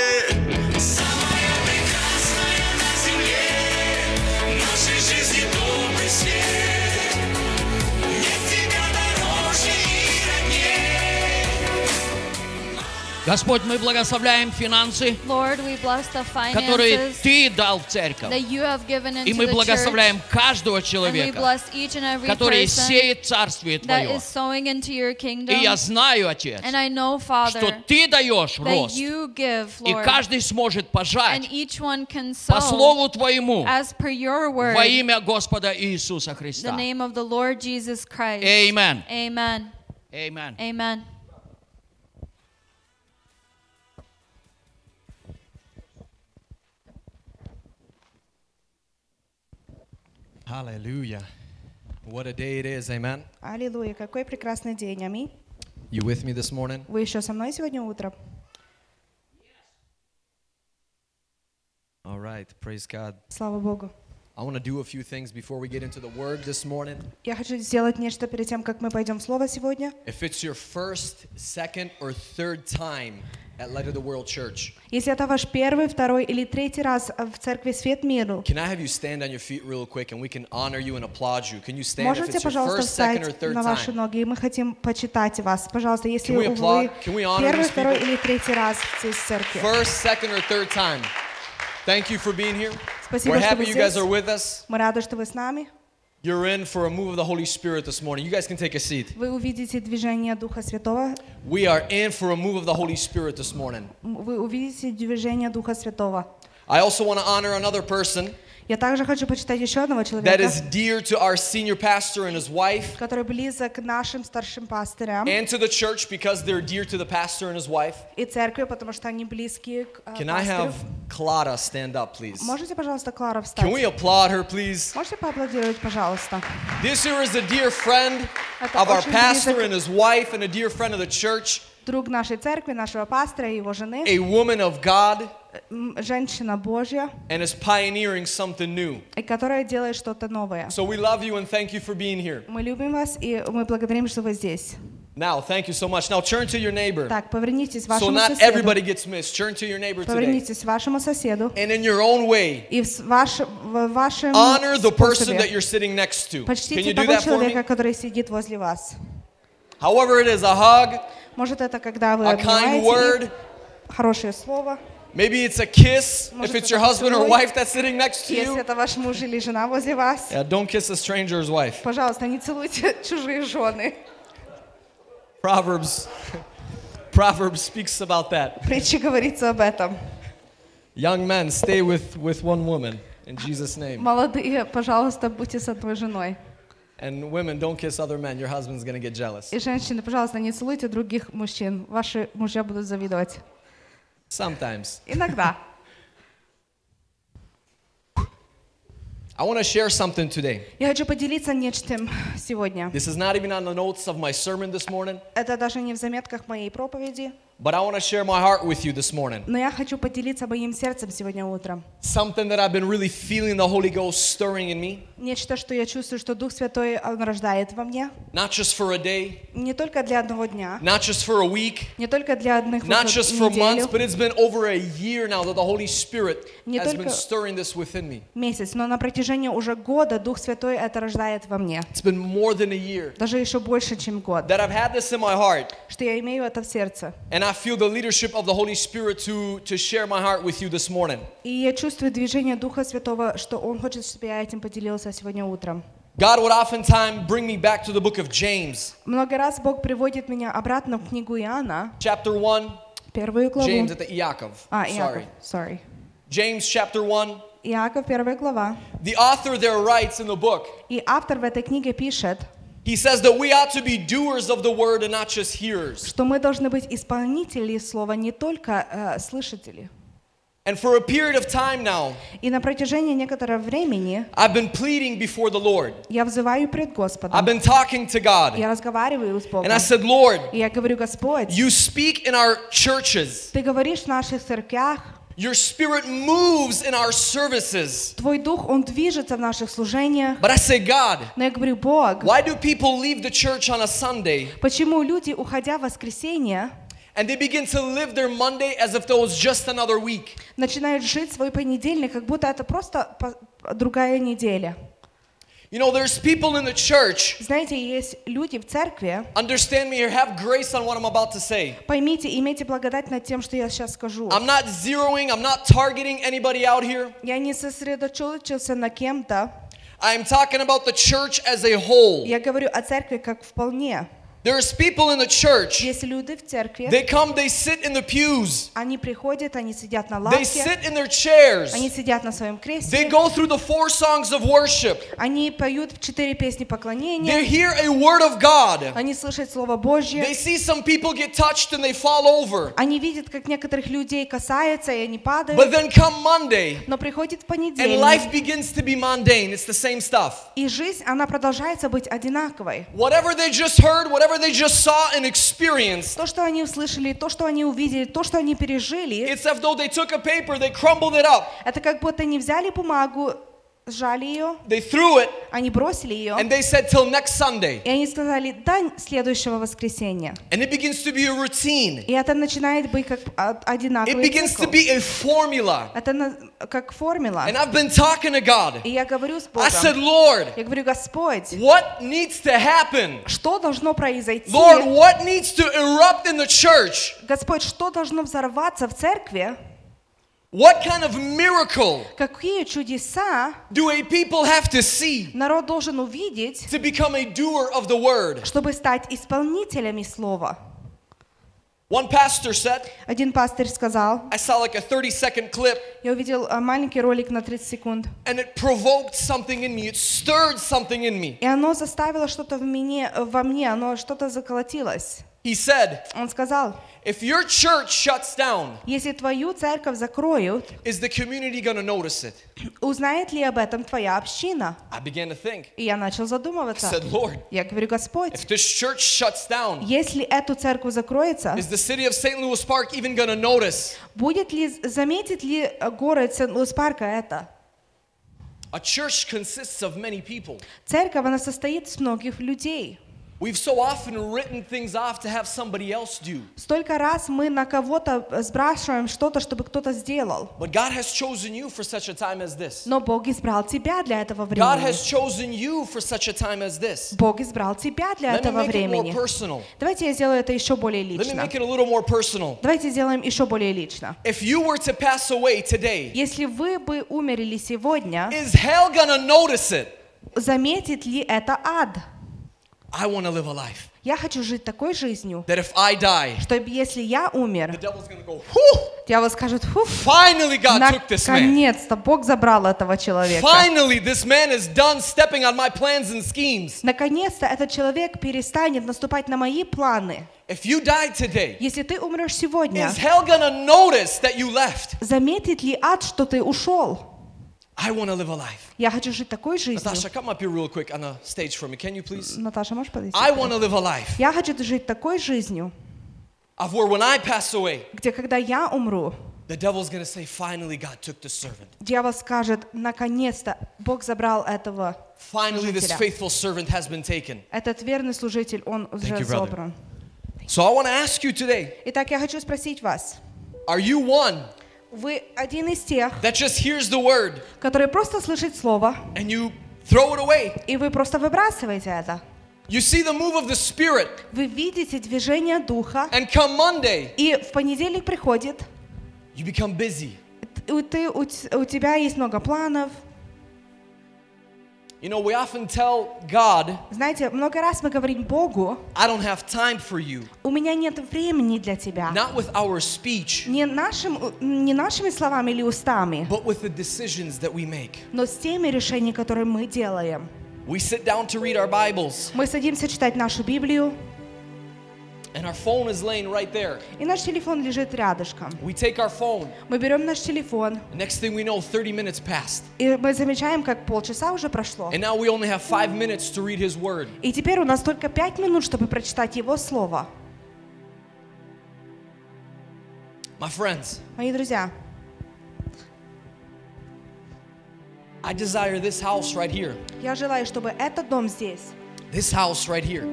Господь, мы благословляем финансы, Lord, we bless the которые finances Ты дал в церковь. that you have given И into мы the благословляем church, каждого and we человека, bless each and every который person сеет Царствие that Твое. is sowing into your kingdom. И я знаю, Отец, And I know, Father, что Ты даешь that рост, you give, и Lord, каждый сможет and пожать each one can по sow Слову Твоему as per your word, во имя Господа Иисуса the Христа. name of the Lord Jesus Christ. Amen. Amen. Amen. Amen. Hallelujah. What a day it is, amen. Аллилуйя, какой прекрасный день, аминь. You with me this morning? Вы еще со мной сегодня утром? All right, praise God. Слава Богу. I want to do a few things before we get into the word this morning. Я хочу сделать нечто перед тем, как мы пойдем в Слово сегодня. If it's your first, second, or third time at Light of the World Church, Если это ваш первый, второй или третий раз в церкви Свет Миру, can I have you stand on your feet real quick and we can honor you and applaud you? Can you stand if можете, it's your пожалуйста, first, second, or встать third на ваши ноги, и мы хотим почитать вас. Пожалуйста, если вы первый, второй или третий раз здесь в церкви. First, second, or third time. Thank you for being here. Спасибо, We're что happy вы you guys здесь. are with us. Мы рады, что вы с нами. You're in for a move of the Holy Spirit this morning. You guys can take a seat. Вы увидите движение Духа Святого. We are in for a move of the Holy Spirit this morning. Вы увидите движение Духа Святого. I also want to honor another person Я также хочу почитать еще одного that человека, is dear to our senior pastor and his wife который близок к нашим старшим пастырям and to the church because they're dear to the pastor and his wife. и церкви, потому что они близкие к э, Can I пастырю. have Clara stand up, please? Можете, пожалуйста, Клара Can встать? we applaud her, please? Можете поаплодировать, пожалуйста? This here is a dear friend Это of our очень pastor близок and his wife and a dear friend of the church, друг нашей церкви, нашего пастора и его жены, a woman of God, м, женщина Божья, and is pioneering something new. и которая делает что-то новое. So we love you and thank you for being here. Мы любим вас, и мы благодарим, что вы здесь. Now, thank you so much. Now turn to your neighbor. Так, повернитесь к So вашему not соседу. everybody gets missed. Turn to your neighbor today. Повернитесь к вашему соседу. And in your own way, И в с- ваш- в вашем honor the person that способе you're sitting next to. Can почтите you do того that for me? человека, который сидит возле вас. However it is, a hug, Может, это когда вы a kind обнимаете word, их, хорошее слово. maybe it's a kiss if Может, it's это your husband or поцелуй. wife that's sitting next to Если you. это ваш муж или жена возле вас, Yeah, don't kiss a stranger's wife. пожалуйста, не целуйте чужие жены. Proverbs Proverbs speaks about that. В притче говорится об этом. Young men, stay with, with one woman in Jesus' name. Молодые, пожалуйста, будьте с одной женой. And women, don't kiss other men. Your husband's to get jealous. И женщины, пожалуйста, не целуйте других мужчин. Ваши мужья будут завидовать. Sometimes. Иногда. I want to share something today. Я хочу поделиться нечтом сегодня. This is not even on the notes of my sermon this morning, Это даже не в заметках моей проповеди, But I want to share my heart with you this morning. Но я хочу поделиться моим сердцем сегодня утром. Something that I've been really feeling the Holy Ghost stirring in me, Нечто, что я чувствую, что Дух Святой Он рождает во мне. not just for a day, Не только для одного дня, not just for a week, не только для одних not выход- just for months, неделю, but it's been over a year now that the Holy Spirit Не has только- been stirring this within me. месяц, но на протяжении уже года Дух Святой это рождает во мне. It's been more than a year Даже еще больше, чем год. that I've had this in my heart, Что я имею это в сердце. and I feel the leadership of the Holy Spirit to, to share my heart with you this morning. И я чувствую движение Духа Святого, что Он хочет, чтобы я этим поделился сегодня утром. God would oftentimes bring me back to the book of James, Много раз Бог приводит меня обратно в книгу Иоанна, chapter 1. первую главу. James at the Iakov. А, Sorry. Иаков, sorry. James chapter 1. Иаков, первая глава. The author there writes in the book, И автор в этой книге пишет, he says that we ought to be doers of the word and not just hearers. что мы должны быть исполнители слова, не только э, слышатели. And for a period of time now, И на протяжении некоторого времени I've been pleading before the Lord. я взываю пред Господом. I've been talking to God. Я разговариваю с Богом. And I said, Lord, И я говорю, Господь, you speak in our churches. Ты говоришь в наших церквях, Your spirit moves in our services. Твой Дух, Он движется в наших служениях. But I say, God, Но я говорю, Бог, why do people leave the church on a Sunday почему люди, уходя в воскресенье, and they begin to live their Monday as if it was just another week? начинают жить свой понедельник, как будто это просто по- другая неделя? You know, there's people in the church, Знаете, есть люди в церкви, understand me here, have grace on what I'm about to say. поймите, имейте благодать над тем, что я сейчас скажу. I'm not zeroing, I'm not targeting anybody out here. Я не сосредоточился на кем-то. I'm talking about the church as a whole. Я говорю о церкви как вполне. There's people in the church, Есть люди в церкви, they come, they sit in the pews, они приходят, они сидят на they лавке, sit in their chairs, они сидят на своем they кресле, go through the four songs of worship, они поют четыре песни they поклонения, hear a word of God, они слышат Слово Божье, they see some people get touched and they fall over. они видят, как некоторых людей касается, и они падают. But then come Monday, Но приходит and понедельник, life begins to be mundane. It's the same stuff. и жизнь, она продолжается быть одинаковой. Whatever they just heard, whatever they just saw and experienced, То, что они услышали, то, что они увидели, то, что они пережили, it's as though they took a paper, they crumbled it up, это как будто они взяли бумагу, сжали ее, they threw it, они бросили ее, and they said, till next Sunday. и они сказали, до следующего воскресенья. And it begins to be a routine. И это начинает быть как а- It одинаковый begins to be a formula. Это как формула. And I've been talking to God. И я говорю с I said, Богом, Lord, я говорю, Господь, what needs to happen? что должно произойти? Lord, what needs to erupt in the church? Господь, что должно взорваться в церкви? What kind of miracle Какие чудеса do a people have to see народ должен увидеть, to become a doer of the word? чтобы стать исполнителями слова? One pastor said, Один пастырь сказал, I saw like a 30 second clip, я увидел а, маленький ролик на 30 секунд, and it provoked something in me. It stirred something in me. и оно заставило что-то в мне, во мне, оно что-то заколотилось. He said, Он сказал, If your church shuts down, если твою церковь закроют, is the community to notice it? узнает ли об этом твоя община? I began to think. И я начал I задумываться. said, Lord, Я говорю, Господь, if this church shuts down, если эту церковь закроется, is the city of St. Louis Park even to notice? будет ли, заметит ли э, город Сент-Луис-Парка это? A church consists of many people. Церковь, она состоит из многих людей. We've so often written things off to have somebody else do. Столько раз мы на кого-то сбрасываем что-то, чтобы кто-то сделал. But God has chosen you for such a time as this. Но Бог избрал тебя для этого God времени. has chosen you for such a time as this. Бог избрал тебя для Let me этого make it more времени. personal. Давайте я сделаю это еще более Let me лично. make it a little more personal. Давайте сделаем еще более лично. If you were to pass away today, Если вы бы умерли сегодня, is hell gonna notice it? заметит ли это ад? I want to live a life Я хочу жить такой жизнью, that if I die, чтобы если я the умер, devil's gonna go, дьявол скажет, фух, finally God took this man. наконец-то Бог забрал этого человека. Finally, this man is done stepping on my plans and schemes. Наконец-то этот человек перестанет наступать на мои планы. If you died today, Если ты умрешь сегодня, is hell gonna notice that you left? заметит ли ад, что ты ушел? I want to live a life. Я хочу жить такой жизнью. Natasha, come up here real quick on the stage for me. Can you please? Наташа, можешь подойти? I want to live a life Я хочу жить такой жизнью, of where when I pass away, где когда я умру, the devil's going to say, finally, God took the servant. дьявол скажет, наконец-то Бог забрал этого Finally, this служителя. faithful servant has been taken. Этот верный служитель, он уже you, brother. забран. So I want to ask you today Итак, я хочу спросить вас. are you one Вы один из тех, that just hears the word который просто слышит слово, and you throw it away? и вы просто выбрасываете это? You see the move of the Spirit, Вы видите движение Духа, and come Monday, и в понедельник приходит, you become busy. ты, у, у тебя есть много планов. You know, we often tell God, Знаете, много раз мы говорим Богу, I don't have time for you. у меня нет времени для тебя. Not with our speech, Не, нашим, не нашими словами или устами, but with the decisions that we make. но с теми решениями, которые мы делаем. We sit down to read our Bibles, Мы садимся читать нашу Библию, and our phone is laying right there. и наш телефон лежит рядышком. We take our phone, Мы берем наш телефон, and next thing we know, 30 minutes passed. и мы замечаем, как полчаса уже прошло. And now we only have five minutes to read His Word. И теперь у нас только пять минут, чтобы прочитать Его Слово. My friends, Мои друзья, I desire this house right here, я желаю, чтобы этот дом здесь, this house right here,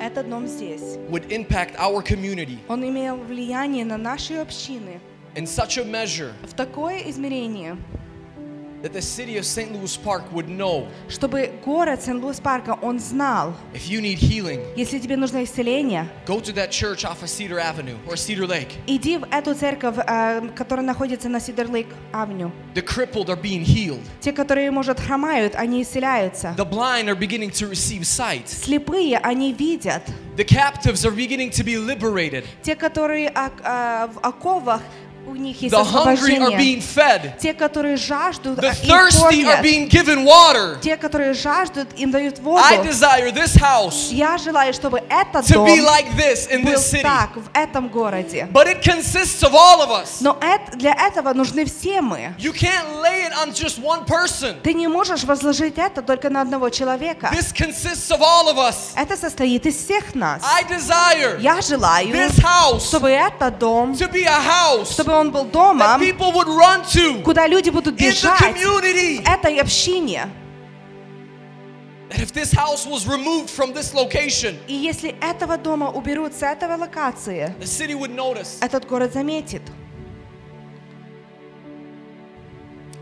Этот дом здесь, would impact our community он имел влияние на наши общины. in such a measure в такое измерение, that the city of St. Louis Park would know чтобы город Сент-Луис-Парка, он знал, if you need healing, если тебе нужно исцеление, go to that church off of Cedar Avenue or Cedar Lake. иди в эту церковь, э, которая находится на Сидерлейк Авеню. The crippled are being healed. Те, которые, может, хромают, они исцеляются. The blind are beginning to receive sight. Слепые, они видят. The captives are beginning to be liberated. Те, которые а, в оковах, у них есть The hungry are being освобождение. fed. Те, которые жаждут, The а, им thirsty are кормят. being given water. Те, которые жаждут, им дают воду. I desire this house Я желаю, чтобы этот to дом be like this in был this city. так, в этом городе. But it consists of all of us. Но эт- для этого нужны все мы. You can't lay it on just one person. Ты не можешь возложить это только на одного человека. This consists of all of us. Это состоит из всех нас. I desire Я желаю, this house чтобы этот дом, to be a house чтобы Он был домом, куда люди будут бежать общине. That if this house was removed from this location, И если этого дома уберут с этой локации, the city would notice. этот город заметит.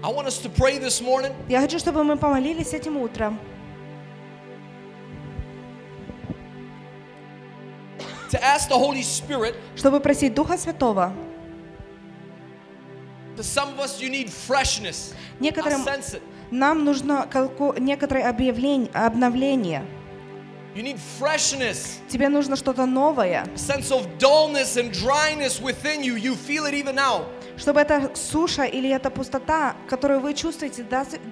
I want us to pray this morning Я хочу, чтобы мы помолились этим утром, to ask the Holy Spirit. чтобы просить Духа Святого. Некоторым нам нужно некоторое объявление, обновление. You need freshness. Тебе нужно что-то новое, sense of dullness and dryness within you. You feel it even now. чтобы эта суша или эта пустота, которую вы чувствуете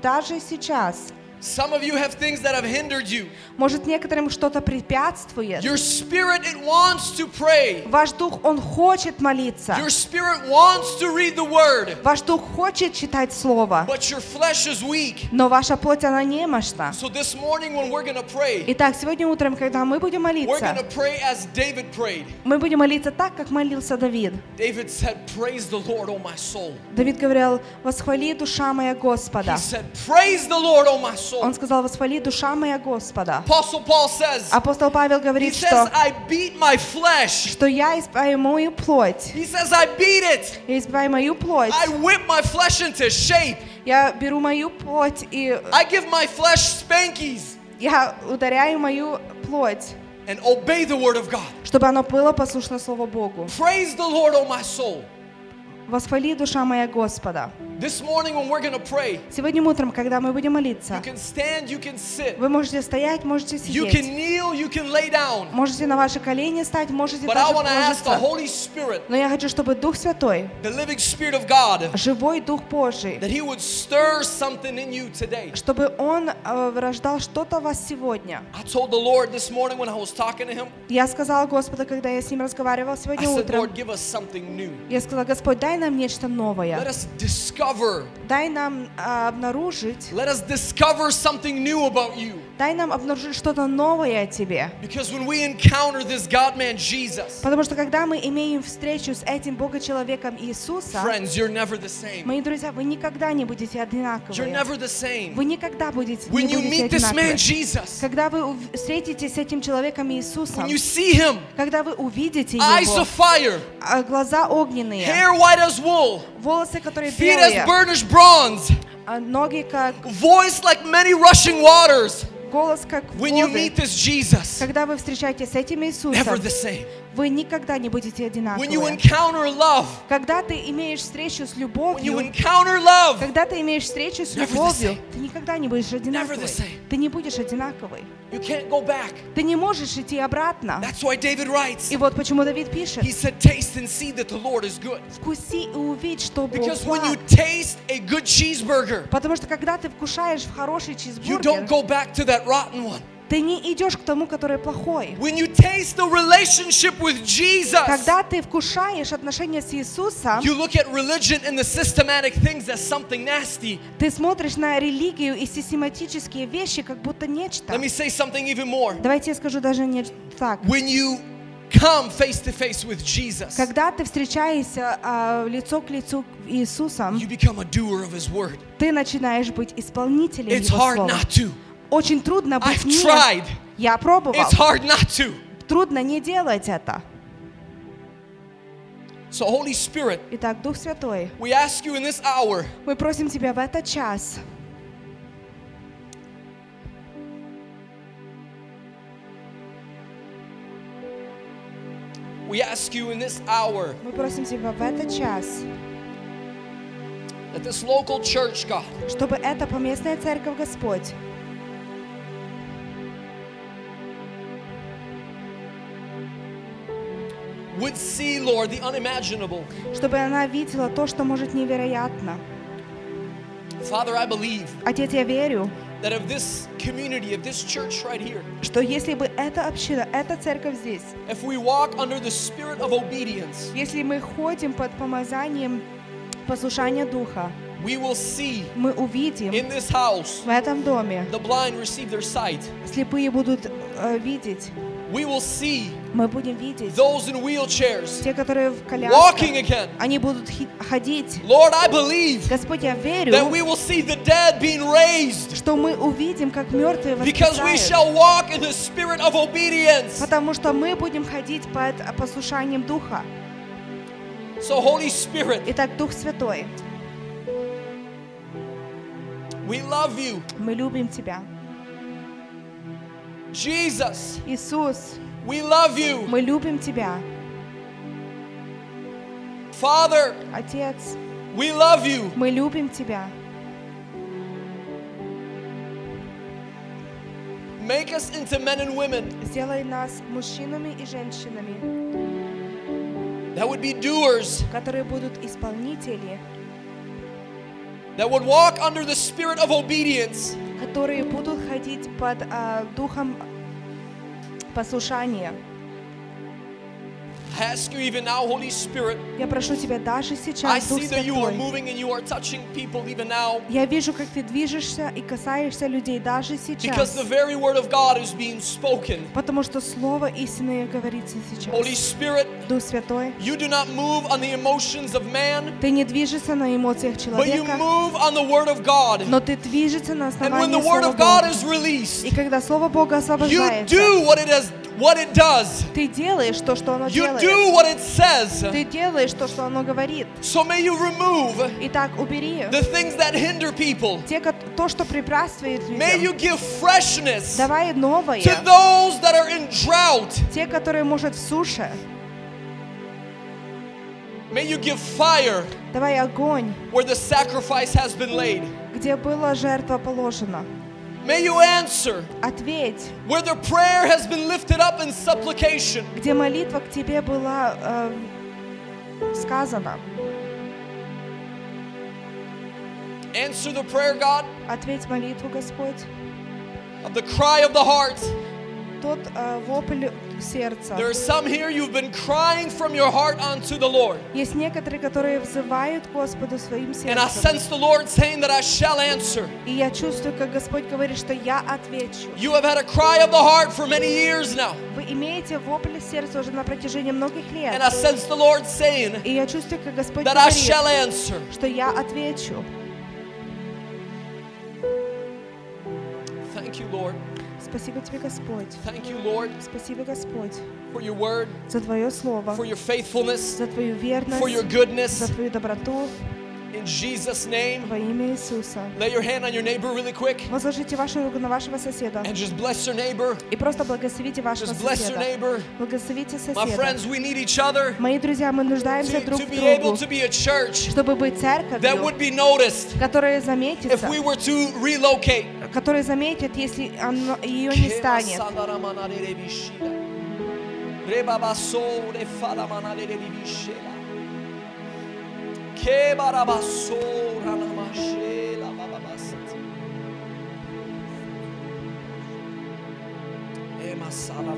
даже сейчас, Some of you have things that have hindered you. может некоторым что-то препятствует. Your spirit, it wants to pray. Ваш дух, он хочет молиться. Your spirit wants to read the word. Ваш дух хочет читать Слово, But your flesh is weak. но ваша плоть, она немощна. So this morning when we're to pray, Итак, сегодня утром, когда мы будем we're молиться, to pray as David prayed. мы будем молиться так, как молился Давид. David said, Praise the Lord, O my soul. Давид говорил, восхвали душа моя Господа. He said, Praise the Lord, O my soul. Он сказал, восхвали душа моя Господа. Apostle Paul says, Апостол Павел He говорит, says, что, I beat my flesh. что я избиваю мою плоть. He says, I beat it. Я избиваю мою плоть. I whip my flesh into shape. Я беру мою плоть и I give my flesh spankies я ударяю мою плоть, and obey the word of God. чтобы оно было послушно Слову Богу. Praise the Lord, O my soul. Восхвали душа моя Господа. Сегодня утром, когда мы будем молиться, вы можете стоять, можете сидеть, можете на ваши колени стать, можете даже положиться. Но я хочу, чтобы Дух Святой, живой Дух Божий, чтобы Он э, рождал что-то в вас сегодня. Я сказала Господу, когда я с Ним разговаривал сегодня утром, я сказала, Господь, дай нам нечто новое. us discover, Дай нам а, обнаружить, let us discover something new about you. Дай нам обнаружить что-то новое о Тебе. Because when we encounter this God man Jesus, Потому что когда мы имеем встречу с этим Бога-человеком Иисуса, friends, you're never the same. мои друзья, вы никогда не будете You're одинаковые. never the same. Вы никогда будете, When не you будете meet this man одинаковы. Jesus, Когда вы ув- встретитесь с этим человеком Иисусом, when you see him, когда вы увидите eyes его, of fire, а, глаза огненные, hair white as wool, волосы, которые feet as белые, burnished bronze, а ноги как voice like many rushing waters. голос как When you воды. meet this Jesus, Когда вы встречаетесь с этим never Иисусом, the same. Вы никогда не будете When you одинаковы. encounter love, Когда ты имеешь встречу с when you любовью, encounter love, когда ты имеешь встречу с любовью, ты никогда не будешь одинаковый. Ты не будешь одинаковый. you can't go back. Ты не можешь идти обратно. That's why David writes, И вот почему Давид пишет, he said, taste and see that the Lord is good. вкуси и увидь, что Бог Because when you благ. taste a good cheeseburger, Потому что когда ты вкушаешь в хороший you don't чизбургер, go back to that rotten one. Ты не идешь к тому, который плохой. When you taste the relationship with Jesus, Когда ты вкушаешь отношения с Иисусом, you look at religion and the systematic things as something nasty. ты смотришь на религию и систематические вещи, как будто нечто. Let me say something even more. Давайте я скажу даже не так. When you come face to face with Jesus, Когда ты встречаешься а, лицо к лицу с Иисусом, you become a doer of His word. ты начинаешь быть исполнителем It's Его hard слова. not to. Очень трудно быть I've tried. Я пробовал. It's hard not to. Трудно не делать это. So, Holy Spirit, Итак, Дух Святой, we ask you in this hour мы просим Тебя в этот час We ask you in this hour Мы просим Тебя в этот час, that this local church, God, чтобы эта поместная церковь, Господь, would see, Lord, the unimaginable. чтобы она видела то, что может невероятно. Father, I believe Отец, я верю, that if this community, if this church right here, что если бы эта община, эта церковь здесь, if we walk under the spirit of obedience, если мы ходим под помазанием послушания Духа, we will see мы увидим in this house в этом доме, the blind receive their sight. слепые будут э, видеть, We will see мы будем видеть, those in wheelchairs те, которые в walking колясках, again. они будут ходить. Lord, I believe Господь, я верю, that we will see the dead being raised что мы увидим, как мертвые because we shall walk in the spirit of obedience. Потому что мы будем ходить под послушанием Духа. So, Holy Spirit, Итак, Дух Святой, we love you. мы любим Тебя. Jesus, Иисус, we love you. мы любим Тебя. Father, Отец, we love you. мы любим Тебя. Make us into men and women Сделай нас мужчинами и женщинами, that would be doers, которые будут исполнители, that would walk under the spirit of obedience. которые будут ходить под а, духом послушание – I ask you even now, Holy Spirit, Я прошу Тебя даже I сейчас, Дух see that you are Святой. moving and you are touching people even now Я вижу, как Ты движешься и касаешься людей даже because сейчас. the very word of God is being spoken. Потому что Слово истинное говорится Holy сейчас. Spirit, Дух Святой, you do not move on the emotions of man, Ты не движешься на эмоциях but you человека, move on the word of God. но Ты движешься на And when основании the word Слова of God Бога. is released, И когда Слово Бога you освобождается, do what it has what it does. ты делаешь то, что оно You делает. do what it says. Ты делаешь то, что оно говорит. So may you remove Итак, убери the things that hinder people. те, ко- то, что препятствует May you людям. give freshness Давай новое. to those that are in drought. Те, которые, может, в суше. May you give fire Давай огонь, where the sacrifice has been laid. где была жертва положена. May you answer Ответь, where the prayer has been lifted up in supplication. где молитва к тебе была э, сказана. Answer the prayer, God, Ответь молитву, Господь, of the cry of the heart. тот э, вопль сердца. There are some here you've been crying from your heart unto the Lord. Есть некоторые, которые взывают к Господу своим And I сердцем. sense the Lord saying that I shall answer. И я чувствую, как Господь говорит, что я отвечу. You have had a cry of the heart for many years now. Вы имеете вопль сердца уже на протяжении многих лет. And I sense the Lord saying И я чувствую, как Господь that I говорит, shall answer. что я отвечу. Thank you, Lord. Спасибо тебе, Господь. Thank you, Lord, Спасибо, Господь, for your word, за Твое Слово, for your faithfulness, за Твою верность, for your за goodness. Твою доброту In Jesus' name, во имя Иисуса. lay your hand on your neighbor really quick Возложите вашу руку на вашего соседа and just bless your neighbor. и просто благословите вашего Just bless your соседа. neighbor. Благословите My соседа. friends, we need each other Мои друзья, мы нуждаемся to, друг to в be able другу, to be a church чтобы быть that церковью, would be noticed которая if заметится, we were to relocate. которые заметят, если он, ее не станет. Ema sana.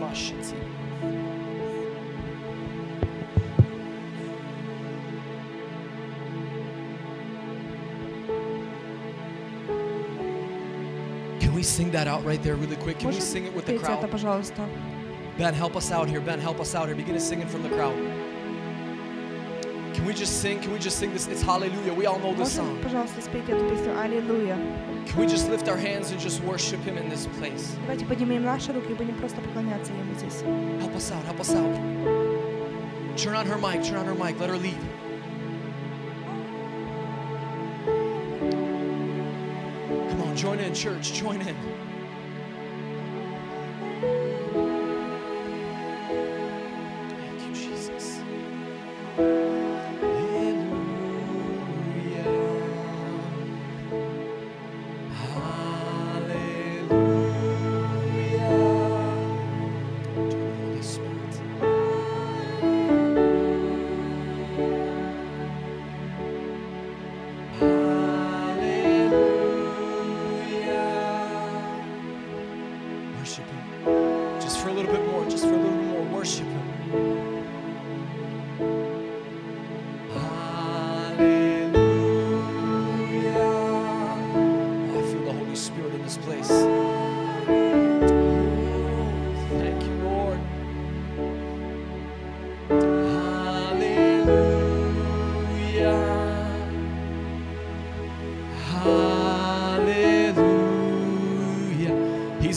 we sing that out right there really quick? Can we Можем sing it with the петь это, crowd? пожалуйста? Ben, help us out here. Ben, help us out here. Begin to sing it from the crowd. Can we just sing? Can we just sing this? It's hallelujah. We all know this Можем, song. пожалуйста, спеть эту песню «Аллилуйя». Can we just lift our hands and just worship Him in this place? Давайте поднимем наши руки и будем просто поклоняться Ему здесь. Help us out. Help us out. Turn on her mic. Turn on her mic. Let her lead. Join in, church. Join in.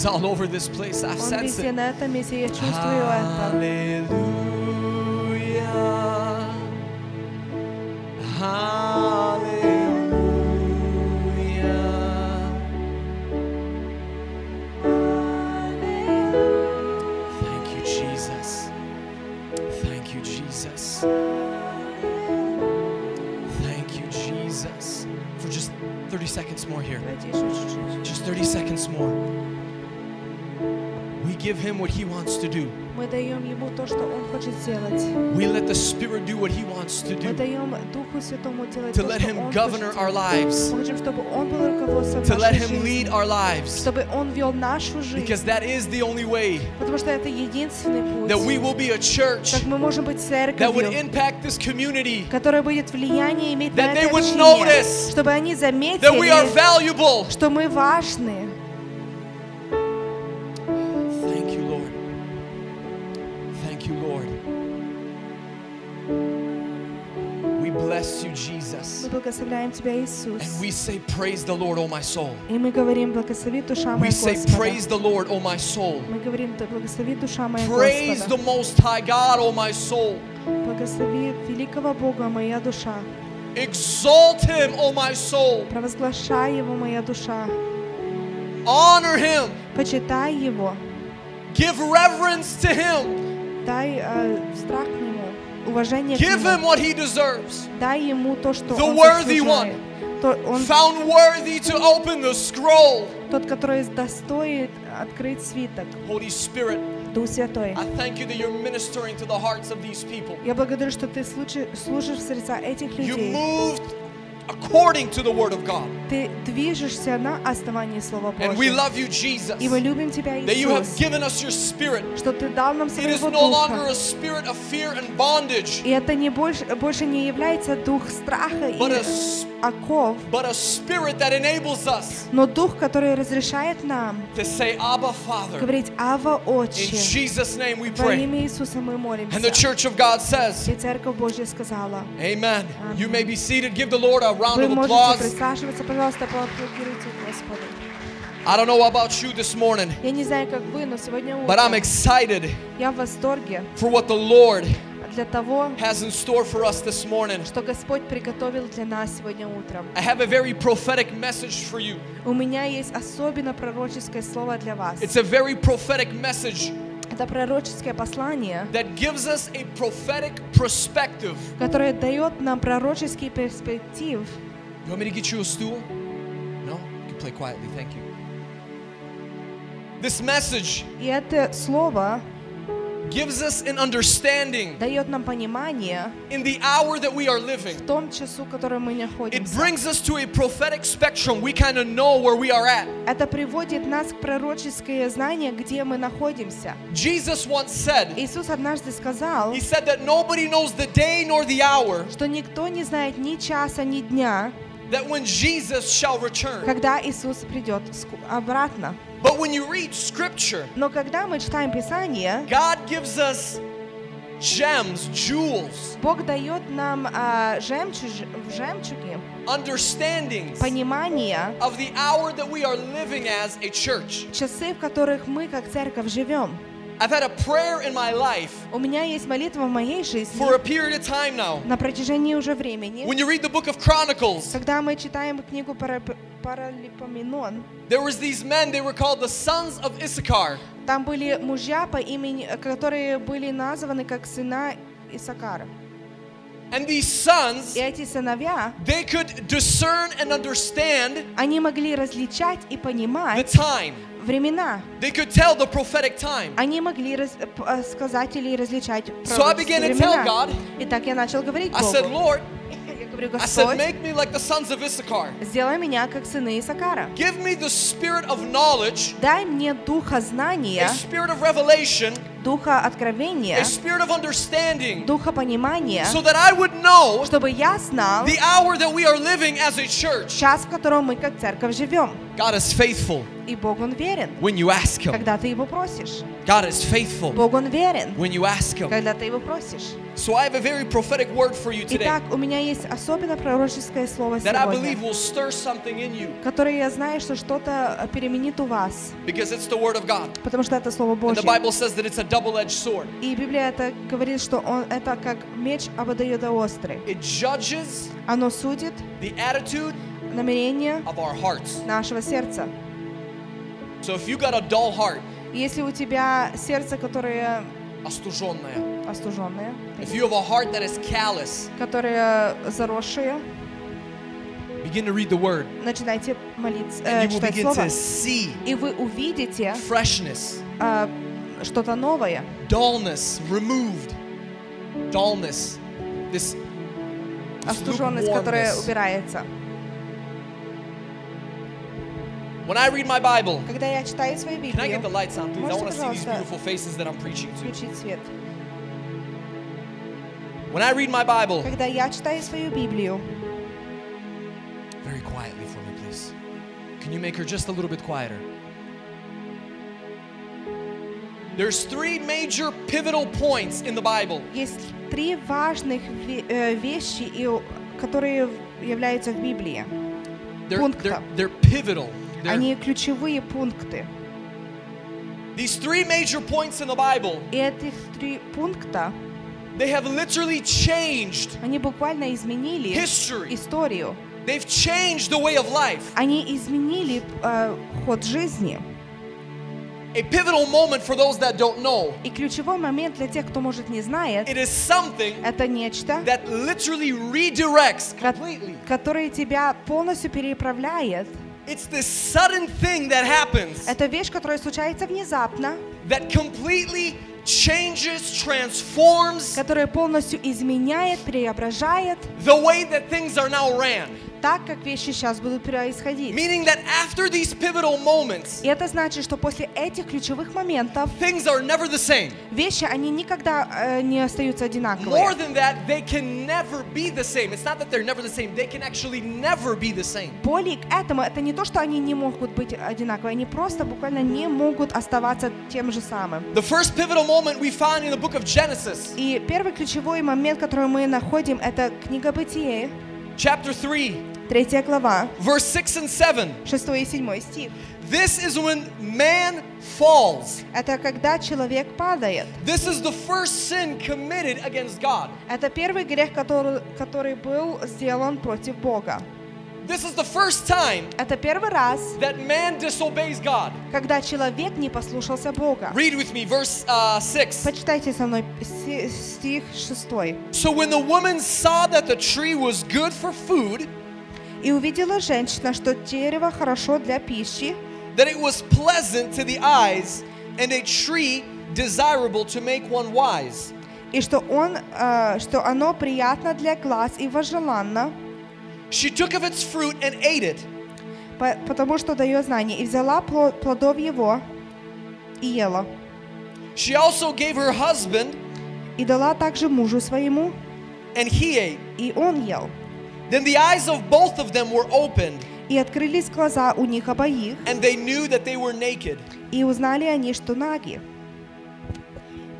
all over this place. I sense it. Hallelujah. To do. To let Him govern our lives. To let Him lead our lives. Because that is the only way that we will be a church that would impact this community. That they would notice that we are valuable. благословляем Тебя, Иисус. And we say, Praise the Lord, O my soul. И мы говорим, благослови душа We моя say, Господа. Praise the Lord, O my soul. Мы говорим, «Да благослови душа моя Praise the Господа. Most High God, O my soul. Благослови великого Бога моя душа. Exalt Him, O my soul. Провозглашай Его, моя душа. Honor Him. Почитай Его. Give reverence to Him. Дай э, страх к Нему, уважение к Give Him Нему. what He deserves. Дай Ему то, что The Он worthy заслуживает. То- Он Found worthy to open the scroll. тот, который достоит открыть свиток. Holy Spirit, Дух Святой. I thank you that you're ministering to the hearts of these people. Я благодарю, что Ты служи- служишь в сердца этих You людей. moved according to the Word of God. ты движешься на основании Слова And we Божьего. love you, Jesus, И мы любим Тебя, that you have Иисус, given us your spirit. что Ты дал нам It is своего no longer Духа. a spirit of fear and bondage, И это не больше, больше не является дух страха but a, и s- оков, but a spirit that enables us но дух, который разрешает нам to say, Abba, Father. говорить «Ава, In Отче». Jesus' name we Во pray. имя Иисуса мы молимся. And the church of God says, И Церковь Божья сказала. Amen. You may be seated. Give the Lord a round Вы of можете applause. присаживаться, пожалуйста, поаплодируйте Господу. I don't know about you this morning, Я не знаю, как вы, но сегодня but I'm утром excited я в восторге for what the Lord для того, has in store for us this morning. что Господь приготовил для нас сегодня утром. I have a very prophetic message for you. У меня есть особенно пророческое слово для вас. It's a very prophetic message Это пророческое послание, that gives us a prophetic perspective. которое дает нам пророческий перспектив. You want me to get you a stool? No? You can play quietly. Thank you. This message И это слово gives us an understanding дает нам понимание in the hour that we are living. в том часу, в котором мы It находимся. brings us to a prophetic spectrum. We kind of know where we are at. Это приводит нас к пророческое знание, где мы находимся. Jesus once said, Иисус однажды сказал, He said that nobody knows the day nor the hour что никто не знает ни часа, ни дня, that when Jesus shall return. когда Иисус придет ску- обратно. But when you read scripture, Но когда мы читаем Писание, God gives us gems, jewels, Бог дает нам а, жемчуг, в жемчуге understandings понимание, of the hour that we are living as a church. часы, в которых мы как церковь живем. I've had a prayer in my life У меня есть молитва в моей жизни for a period of time now. на протяжении уже времени. When you read the book of Chronicles, Когда мы читаем книгу Парап- Паралипоменон, there was these men, they were called the sons of Issachar. там были мужья по имени, которые были названы как сына Исакара. And these sons, И эти сыновья, they could discern and understand они могли различать и the понимать time. времена. They could tell the prophetic time. Они могли раз- п- э, сказать или различать So I began to пророческие tell времена. God, Итак, я начал говорить I said, Богу. Lord, Я говорю, I said, Господь, make me like the sons of Issachar. сделай меня как сыны Исакара. Give me the spirit of knowledge, Дай мне духа a знания, spirit of revelation, духа откровения, a spirit of understanding, духа понимания, so that I would know чтобы я знал the hour that we are living as a church. час, в котором мы как церковь живем. God is faithful И Бог, Он верен, when you ask Him. когда ты Его просишь. God is faithful Бог, Он верен, when you ask Him. когда ты Его просишь. So I have a very prophetic word for you today Итак, у меня есть особенно пророческое слово that I believe сегодня, will stir something in you которое я знаю, что что-то э, переменит у вас, because it's the word of God. потому что это Слово And the Божье. Bible says that it's a double-edged sword. И Библия это говорит, что он, это как меч обоюдоострый. It judges Оно судит the attitude намерения of our hearts. нашего сердца. So if you got a dull heart, Если у тебя сердце, которое остуженное, остуженное, if you have a heart that is callous, которое заросшее, begin to read the word начинайте молиться, and э, you will begin Слово, to see и вы увидите freshness, э, что-то новое, dullness removed. Dullness. This, this остуженность, которая убирается. When I read my Bible, Когда я читаю свою can I get the Библию, lights on, please? I Можете, want to see these пожалуйста, beautiful faces that I'm preaching to. включить свет. When I read my Bible, Когда я читаю свою Библию, very quietly for me, please. Can you make her just a little bit quieter? There's three major pivotal points in the Bible. есть три важных ве- э, вещи, и у- которые в- являются в Библии. They're, they're, Пункта. they're pivotal. They're- Они ключевые пункты. these three major points in the Bible, этих три пункта, they have literally changed. они буквально изменили History. историю. They've changed the way of life. Они изменили э, ход жизни. A pivotal moment for those that don't know. И ключевой момент для тех, кто, может, не знает, It is something это нечто, that literally redirects completely. которое тебя полностью переправляет. It's this sudden thing that happens Это вещь, которая случается внезапно, that completely changes, transforms которая полностью изменяет, преображает the way that things are now ran. Так, как вещи сейчас будут происходить. Meaning that after these pivotal moments, И это значит, что после этих ключевых моментов things are never the same. вещи, они никогда э, не остаются More одинаковые. than that, they can never be the same. It's not that they're never the same, they can actually never be the same. Более к этому, это не то, что они не могут быть одинаковые, они просто буквально не могут оставаться тем же самым. The first pivotal moment we find in the book of Genesis, И первый ключевой момент, который мы находим, это книга Бытие, chapter 3, третья глава, verse 6 and 7. 6 и 7 стих. This is when man falls. Это когда человек падает. This is the first sin committed against God. Это первый грех, который, который был сделан против Бога. This is the first time Это первый раз, that man disobeys God. когда человек не послушался Бога. Read with me, verse uh, 6. Почитайте со мной си- стих 6. So when the woman saw that the tree was good for food, «И увидела женщина, что дерево хорошо для пищи, that it was pleasant to the eyes, and a tree desirable to make one wise. и что, он, э, что оно приятно для глаз и возжеланно, She took of its fruit and ate it. по- потому что дает знание, и взяла пло- плодов его и ела. She also gave her husband, И дала также мужу своему, and he ate. и он ел. Then the eyes of both of them were opened, И открылись глаза у них обоих, and they knew that they were naked. и узнали они, что наги.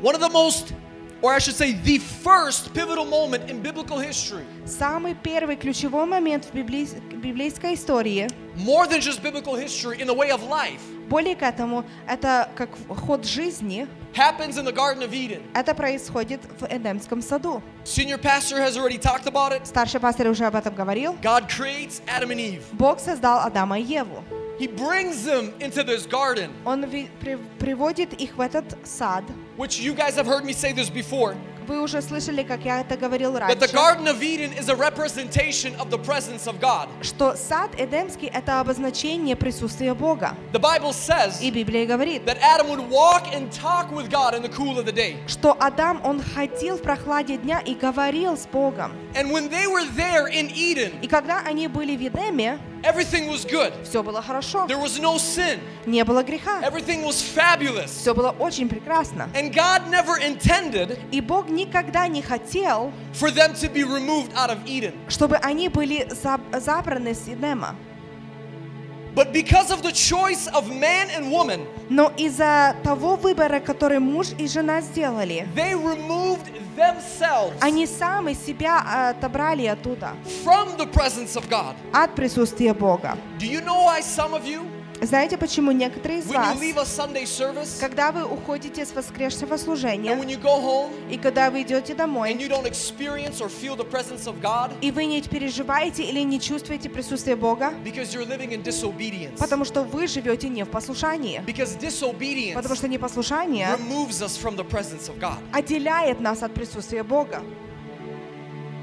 One of the most, or I should say, the first pivotal moment in biblical history, Самый первый ключевой момент в библейс- библейской истории, more than just biblical history, in the way of life, более к этому, это как ход жизни, happens in the Garden of Eden. это происходит в Эдемском саду. Senior pastor has already talked about it. Старший пастор уже об этом говорил. God creates Adam and Eve. Бог создал Адама и Еву. He brings them into this garden, Он приводит их в этот сад. Which you guys have heard me say this before. Вы уже слышали, как я это говорил That the раньше, Garden of Eden is a representation of the presence of God. что сад Эдемский – это обозначение присутствия Бога. The Bible says И Библия говорит, that Adam would walk and talk with God in the cool of the day. что Адам, он ходил в прохладе дня и говорил с Богом. And when they were there in Eden, И когда они были в Эдеме, everything was good. все было хорошо, There was no sin. не было греха, Everything was fabulous. все было очень прекрасно. And God never intended И Бог никогда не хотел, for them to be removed out of Eden. чтобы они были заб- забраны с Эдема. But because of the choice of man and woman, Но из-за того выбора, который муж и жена сделали, they removed themselves они сами себя отобрали оттуда, from the presence of God. от присутствия Бога. Do you know why some of you, знаете почему? Некоторые из вас, когда вы уходите с воскресшего служения, home, и когда вы идете домой, God, и вы не переживаете или не чувствуете присутствие Бога, потому что вы живете не в послушании, потому что непослушание отделяет нас от присутствия Бога.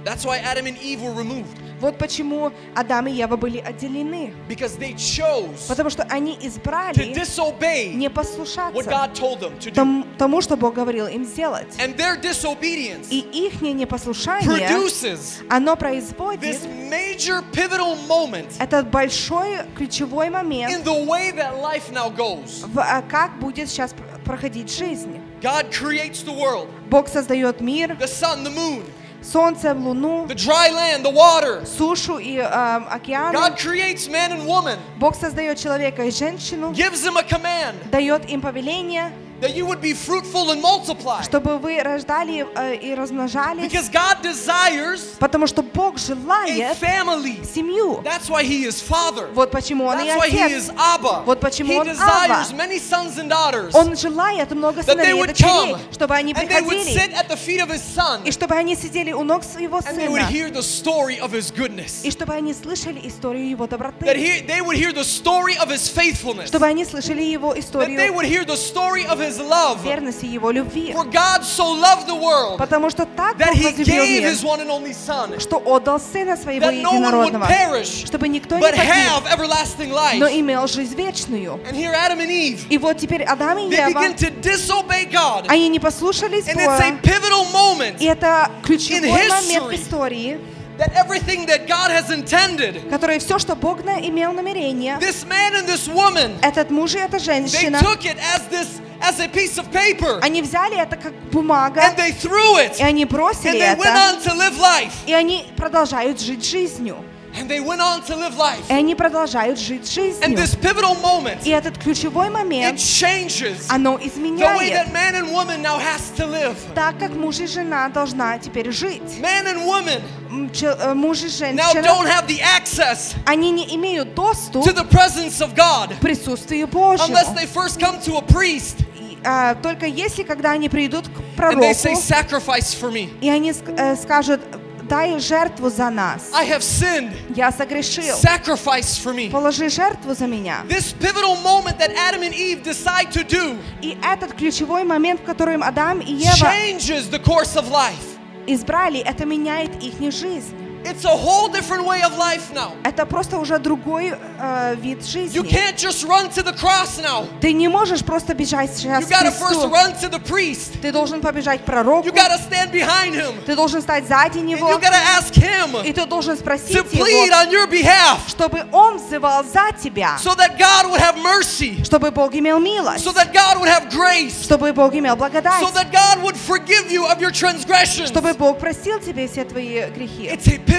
That's why Adam and Eve were removed. Вот почему Адам и Ева были отделены. Because they chose Потому что они to избрали disobey не what послушаться God told them to do. тому, тому, что Бог говорил им сделать. And their disobedience И их непослушание, produces оно this производит major pivotal moment этот большой ключевой in момент, the way that life now goes. в, а, как будет сейчас пр- проходить жизнь. God creates the world, Бог создает мир, the sun, the moon, солнце, луну, the dry land, the water. сушу и э, океаны. God creates man and woman, Бог создает человека и женщину, gives them a command дает им повеление, that you would be fruitful and multiply. чтобы вы рождали э, и размножались, Because God desires потому что Бог a желает family. семью. That's why He is Father. Вот почему Он и That's why He Отец. is Abba. Вот почему He Он desires Абба. many sons and daughters. Он желает много That they сыновей и would дочерей, come чтобы они and they would приходили, sit at the feet of His Son и чтобы они сидели у ног своего and they would сына, hear the story of His goodness. и чтобы они слышали историю его That доброты, he, they would hear the story of His faithfulness. чтобы они слышали его That they историю would hear the story of His love. верности, его любви. For God so loved the world Потому что так that Бог He возлюбил gave мир, His one and only Son, что отдал Сына Своего that no one would Единородного, perish, чтобы никто не but погиб, have everlasting но life. имел жизнь вечную. And here Adam and Eve, И вот теперь Адам и they Ева, begin to disobey God. они не послушались And it's a Бога, pivotal moment и это ключевой In момент в history. истории, that everything that God has intended, которые все, что Бог на- имел намерение, this man and this woman, этот муж и эта they женщина, took it as this as a piece of paper они взяли это как бумага, and they threw it и они and бросили they went это, on to live life. и они продолжают жить жизнью. And they went on to live life. И они продолжают жить And жизнью. this pivotal moment, И этот ключевой it момент, changes оно the way изменяет that man and woman now has to live. так, как муж и жена должна теперь жить. Man and woman М, че- э, Муж и now женщина, don't have the access они не имеют доступ to the presence of God к присутствию Божьему. unless they first come to a priest И, а, Только если, когда они придут к and пророку, they say, Sacrifice for me. и они ск- э, скажут, дай жертву за нас. I have sinned. Я согрешил. Sacrifice for me. Положи жертву за меня. This pivotal moment that Adam and Eve decide to do И этот ключевой момент, в котором Адам и Ева changes the course of life. избрали, это меняет их жизнь. It's a whole different way of life now. Это просто уже другой э, вид You жизни. can't just run to the cross now. Ты не можешь просто бежать сейчас You к gotta first кресту. run to the priest. Ты должен побежать к пророку. You gotta stand behind him. Ты должен стать сзади And него. you gotta ask him И ты должен спросить to plead его, on your behalf чтобы он взывал за тебя. so that God would have mercy, Чтобы Бог имел милость. so that God would have grace, Чтобы Бог имел благодать. so that God would forgive you of your transgressions. Чтобы Бог простил тебе все твои грехи. It's a pivotal moment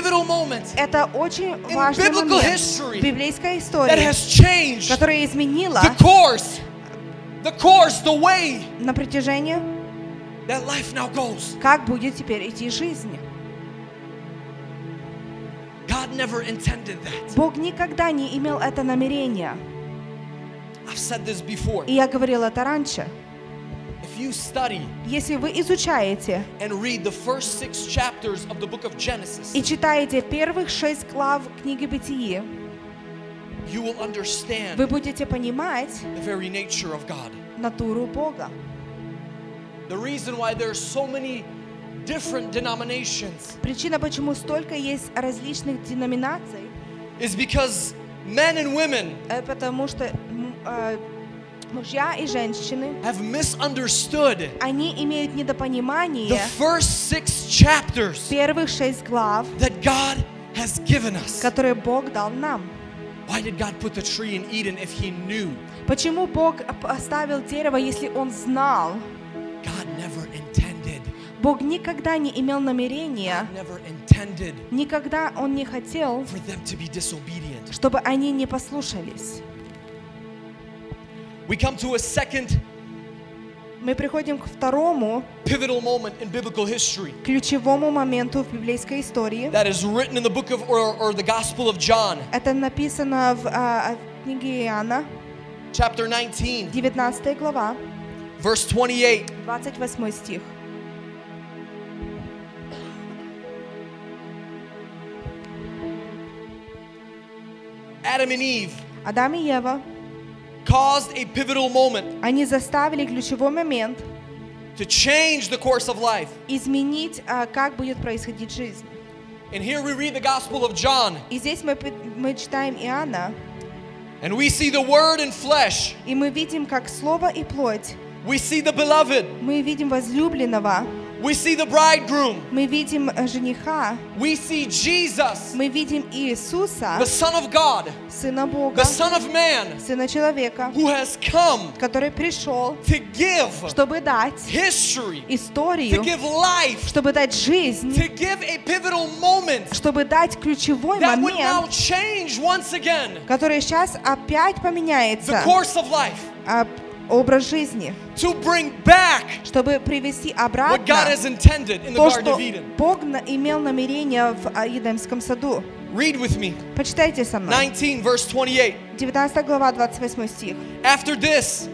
Это очень важный момент в библейской истории, которая изменила на протяжении как будет теперь идти жизнь. Бог никогда не имел это намерение. И я говорила это раньше. You study Если вы изучаете and read the first six chapters of the book of Genesis, и читаете первых шесть глав книги Бытии, you will understand вы будете понимать the very nature of God. натуру Бога. The reason why there's so many different denominations Причина, почему столько есть различных деноминаций, is because men and women э, потому что м, э, мужья и женщины, have misunderstood они имеют the недопонимание first six chapters первых шесть глав, that God has given us. которые Бог дал нам. Why did God put the tree in Eden if He knew? Почему Бог поставил дерево, если Он знал? God never intended. Бог никогда не имел намерения, God never intended никогда Он не хотел, for them to be disobedient. чтобы они не послушались. We come to a second Мы приходим к второму pivotal moment in biblical history ключевому моменту в библейской истории. that is written in the book of or, or the Gospel of John, Это написано в а, в книге Иоанна, chapter 19, 19 глава, verse 28. 28 стих. Adam and Eve Адам и Ева, caused a pivotal moment они заставили ключевой момент to change the course of life. изменить, а, как будет происходить жизнь. And here we read the Gospel of John, И здесь мы, пи- мы читаем Иоанна, and we see the Word in flesh. и мы видим, как Слово и плоть, We see the beloved. мы видим возлюбленного, We see the bridegroom. мы видим э, жениха, We see Jesus, мы видим Иисуса, the Son of God, Сына Бога, the Son of Man, Сына Человека, who has come который пришел, to give чтобы дать history, to историю, give life, чтобы дать жизнь, to give a pivotal moment чтобы дать ключевой that would now момент, change once again который сейчас опять the поменяется, course of life, а, Образ жизни, to bring back чтобы привести what God обратно has intended in the то, Garden что of Eden. Бог имел намерение в а, Едемском саду. Read with me. Почитайте со мной. 19, verse 28. 19 глава, 28 стих. After this,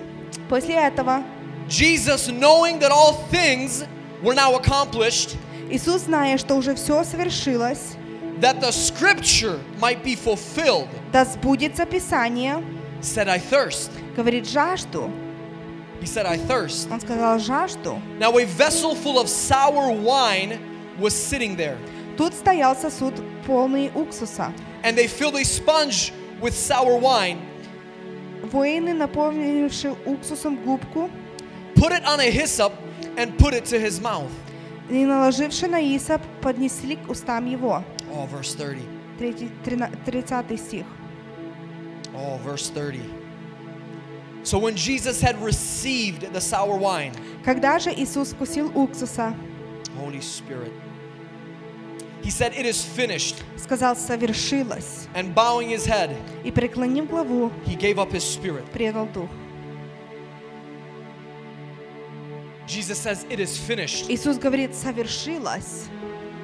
После этого Jesus, knowing that all things were now accomplished, Иисус, зная, что уже все совершилось, that the scripture might be fulfilled, да сбудется Писание, said, I thirst. говорит, жажду. He said, I thirst. Он сказал, жажду. Now a vessel full of sour wine was sitting there, Тут стоял сосуд полный уксуса. and they filled a sponge with sour wine, Воины, наполнившие уксусом губку, put it on a hyssop, and put it to his mouth. и наложивши на Исоп, поднесли к устам его. Oh, verse 30. Третий- трина- 30 стих. Oh, verse 30. So when Jesus had received the sour wine, Когда же Иисус вкусил уксуса, Holy Spirit, he said, It is finished. сказал «совершилось», And bowing his head, и, преклонив главу, he gave up his spirit. предал дух. Jesus says, It is finished. Иисус говорит «совершилось».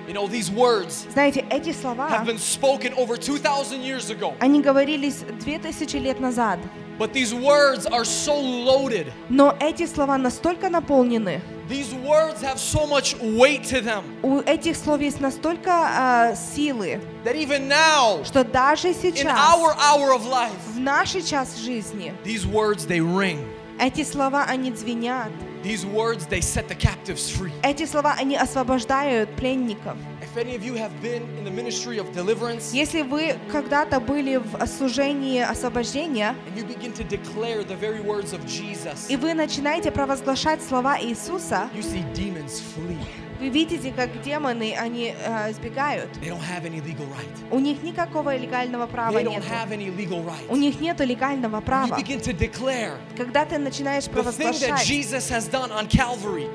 You know, these words Знаете, эти слова, have been spoken over 2,000 years ago. они говорились 2000 лет назад. But these words are so loaded. Но эти слова настолько наполнены, These words have so much weight to them у этих слов есть настолько а, силы, that even now, что даже in сейчас, our hour of life, в наш час жизни, these words they ring. Эти слова, они звенят. These words they set the captives free. Эти слова, они освобождают пленников. If any of you have been in the ministry of deliverance Если вы когда-то были в служении освобождения, and you begin to declare the very words of Jesus, и вы начинаете провозглашать слова Иисуса, you see demons flee. Вы видите, как демоны, они э, избегают. They don't have any legal right. У них никакого легального права They don't нет. have any legal right. У них нет легального You права. begin to declare Когда ты начинаешь the провозглашать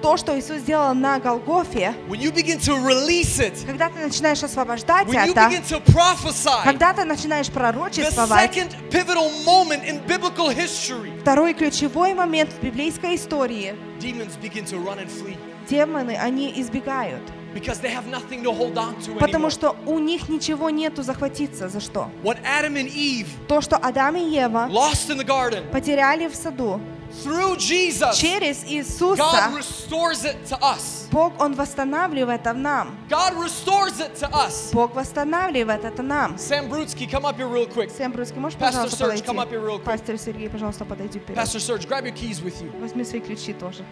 то, что Иисус сделал на Голгофе, When you begin to release it, когда ты начинаешь освобождать when you это, begin to prophesy, когда ты начинаешь the пророчествовать, second pivotal moment in biblical history, второй ключевой момент в библейской истории, demons begin to run and flee демоны, они избегают. because they have nothing to hold on to Потому anymore. что у них ничего нету захватиться. За что? What Adam and Eve То, что Адам и Ева lost in the garden, потеряли в саду, through Jesus, через Иисуса God restores it to us. Бог, Он восстанавливает это в нам. God restores it to us. Бог восстанавливает это нам. Sam Brutsky, come up here real quick. Сэм Брусский, можешь, Pastor пожалуйста, Serge, подойти? come up here real quick. Пастор Сергей, пожалуйста, подойди вперед. Pastor Serge, grab your keys with you. Возьми свои ключи тоже.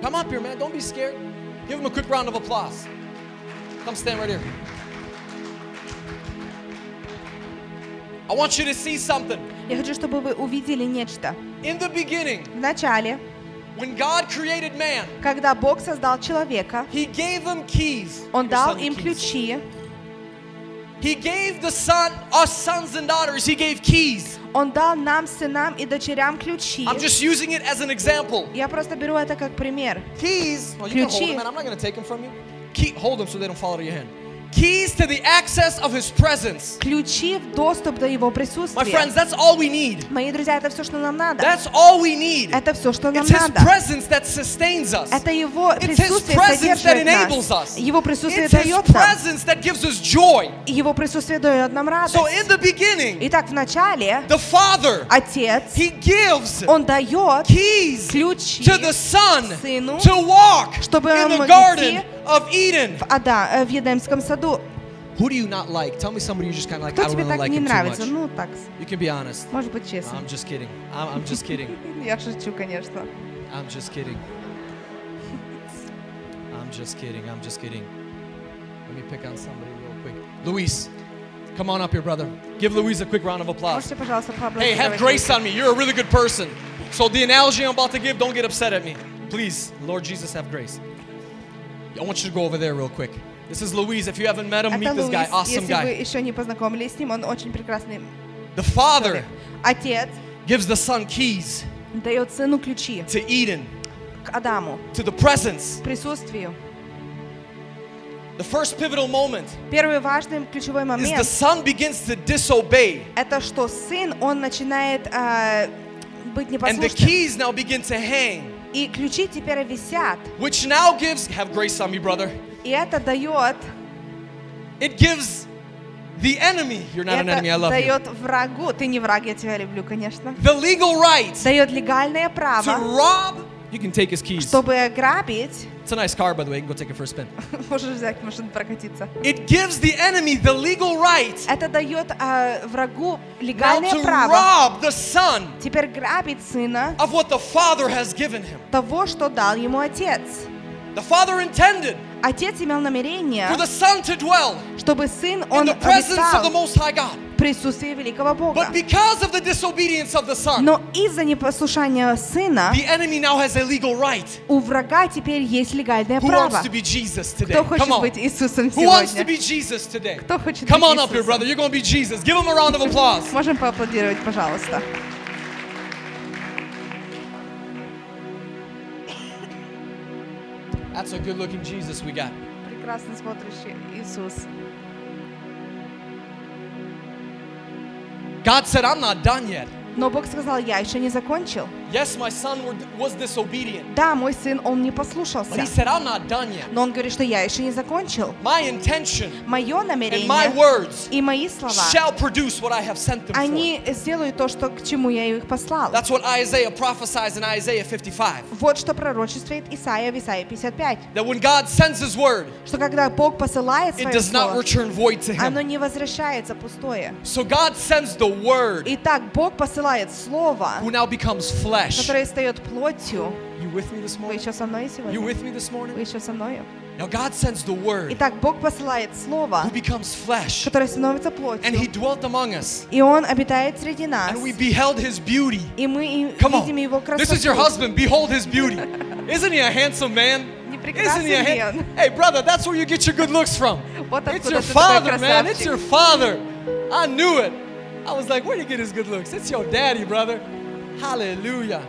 Come up here, man. Don't be scared. Give him a quick round of applause. Come stand right here. I want you to see something. Я хочу, чтобы вы увидели нечто. In the beginning, В начале, when God created man, когда Бог создал человека, He gave him keys. Он Your дал son им keys. ключи, He gave the son, us sons and daughters, He gave keys. Он дал нам, сынам и дочерям ключи. I'm just using it as an example. Я просто беру это как пример. Keys. Oh, you can hold Ключи. them, man. I'm not going to take them from you. Key, hold them so they don't fall out of your hand. Keys to the access of His presence. Ключи в доступ до Его My присутствия. friends, that's all we need. Мои друзья, это все, что нам надо. That's all we need. Это все, что нам It's His надо. presence that sustains us. Это Его It's His присутствие presence that содержит enables нас. us. Его присутствие It's His дает нам. presence that gives us joy. И Его присутствие дает нам радость. So in the beginning, Итак, в начале the Father, Отец, He gives Он дает keys ключи to the Son Сыну, to walk чтобы in он the мог Garden идти of Eden. в, Ада, э, в Едемском саду. Who do you not like? Tell me somebody you just kind of like, Кто I don't тебе really так like не him too нравится? much. Ну, так, You can be honest. может быть, честно. I'm just kidding. I'm, I'm just kidding. Я шучу, конечно. I'm just kidding. I'm just kidding. I'm just kidding. Let me pick on somebody real quick. Luis, come on up here, brother. Give Luis a quick round of applause. Можете, пожалуйста, Hey, have поаплодировать? grace on me. You're a really good person. So the analogy I'm about to give, don't get upset at me. Please, Lord Jesus, have grace. I want you to go over there real quick. This is Luis. If you haven't met him, Это meet this guy. Awesome guy. еще не познакомились с ним, он очень прекрасный The father. Отец gives the son keys дает сыну ключи to Eden, к Адаму, to the presence. к присутствию. The first pivotal moment Первый важный ключевой is the son begins to disobey. — это что сын, он начинает быть And the keys now begin to hang, И ключи теперь висят, which now gives, have grace on me, brother. И это дает, It gives the enemy, you're not an enemy, I love you, дает врагу, ты не враг, я тебя люблю, конечно, the legal right дает легальное to право, rob. You can take his keys. чтобы ограбить, It's a nice car, by the way. You can go take it for a spin. можешь взять машину прокатиться. It gives the enemy the legal right Это дает э, врагу легальное to право rob the son теперь грабить сына of what the father has given him. того, что дал ему отец. The father intended Отец имел намерение, for the son to dwell чтобы сын, in он the presence of the обитал Most High God. присутствие великого Бога. But because of the disobedience of the Son, Но из-за непослушания Сына the enemy now has a legal right. у врага теперь есть легальное Who право. wants to be Jesus today? Кто хочет Come on. быть Иисусом Who wants to сегодня? be Jesus today? Кто хочет Come быть on up here, Иисусом? brother. You're going to be Jesus. Give him a round of applause. Можем поаплодировать, пожалуйста. That's a good looking Jesus we got. Прекрасно смотрящий Иисус. God said, I'm not done yet. Но Бог сказал, я еще не закончил. Yes, my son were, was disobedient. Да, мой сын, он не But послушался. he said, I'm not done yet. Но он говорит, что я еще не закончил. My intention Мое and my намерение words и мои слова, shall produce what I have sent them for. они сделают то, что, к чему я их послал. That's what Isaiah prophesies in Isaiah 55. Вот что пророчествует Исаия в Исаии 55. That when God sends his word, Что когда Бог посылает it свое does not слово, return void to оно him. не возвращается пустое. So God sends the word Итак, Бог посылает слово, who now becomes flesh. которое стает плотью. You with me this Вы morning? еще со мной You сегодня? with me this morning? Вы еще со мною? Now God sends the word Итак, Бог посылает слово, who becomes flesh. которое становится And he плотью. dwelt among us. И Он обитает среди нас. And we beheld his beauty. И мы и Come on. видим Его This is your красоту. husband. Behold his beauty. Isn't he a handsome man? Не Isn't прекрасен he a ли han- он? Hey, brother, that's where you get your good looks from. Вот It's откуда your ты такой father, man. It's красавчик. your father. I knew it. I was like, where'd he get his good looks? It's your daddy, brother. Hallelujah.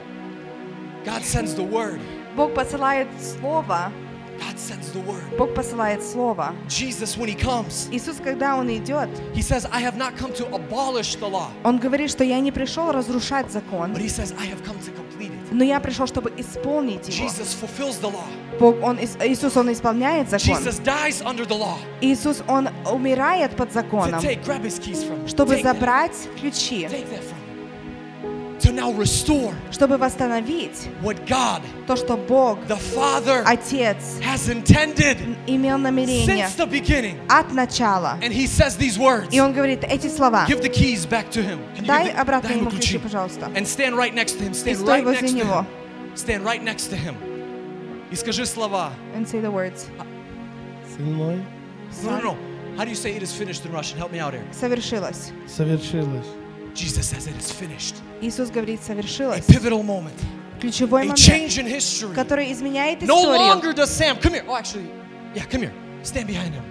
God sends the word. Бог посылает слово. God sends the word. Бог посылает слово. Jesus, when he comes, Иисус, когда Он идет, he says, I have not come to abolish the law, Он говорит, что я не пришел разрушать закон, but he says, I have come to complete it. но я пришел, чтобы исполнить его. Jesus fulfills the law. Бог, он, ис- Иисус, Он исполняет закон. Jesus dies under the law. Иисус, Он умирает под To законом, take, grab his keys from чтобы Take that. забрать ключи, Take that from. To now restore чтобы восстановить what God, то, что Бог, the Father, Отец, has intended имел намерение since the beginning. от начала. And he says these words. И Он говорит эти слова. Give the keys back to him. Can Дай the- обратно ему ключи, пожалуйста. And stand right next to him. И Stand стой right возле next to него. him. Stand right next to him. И скажи слова. And say the words. Сын мой, No, no, no. How do you say it is finished in Russian? Help me out here. Совершилось. совершилось. Jesus says it is finished. Иисус говорит, A совершилось. pivotal moment. Ключевой A момент, change in history. который изменяет No историю. longer does Sam, come here. Oh, actually, yeah, come here. Stand behind him.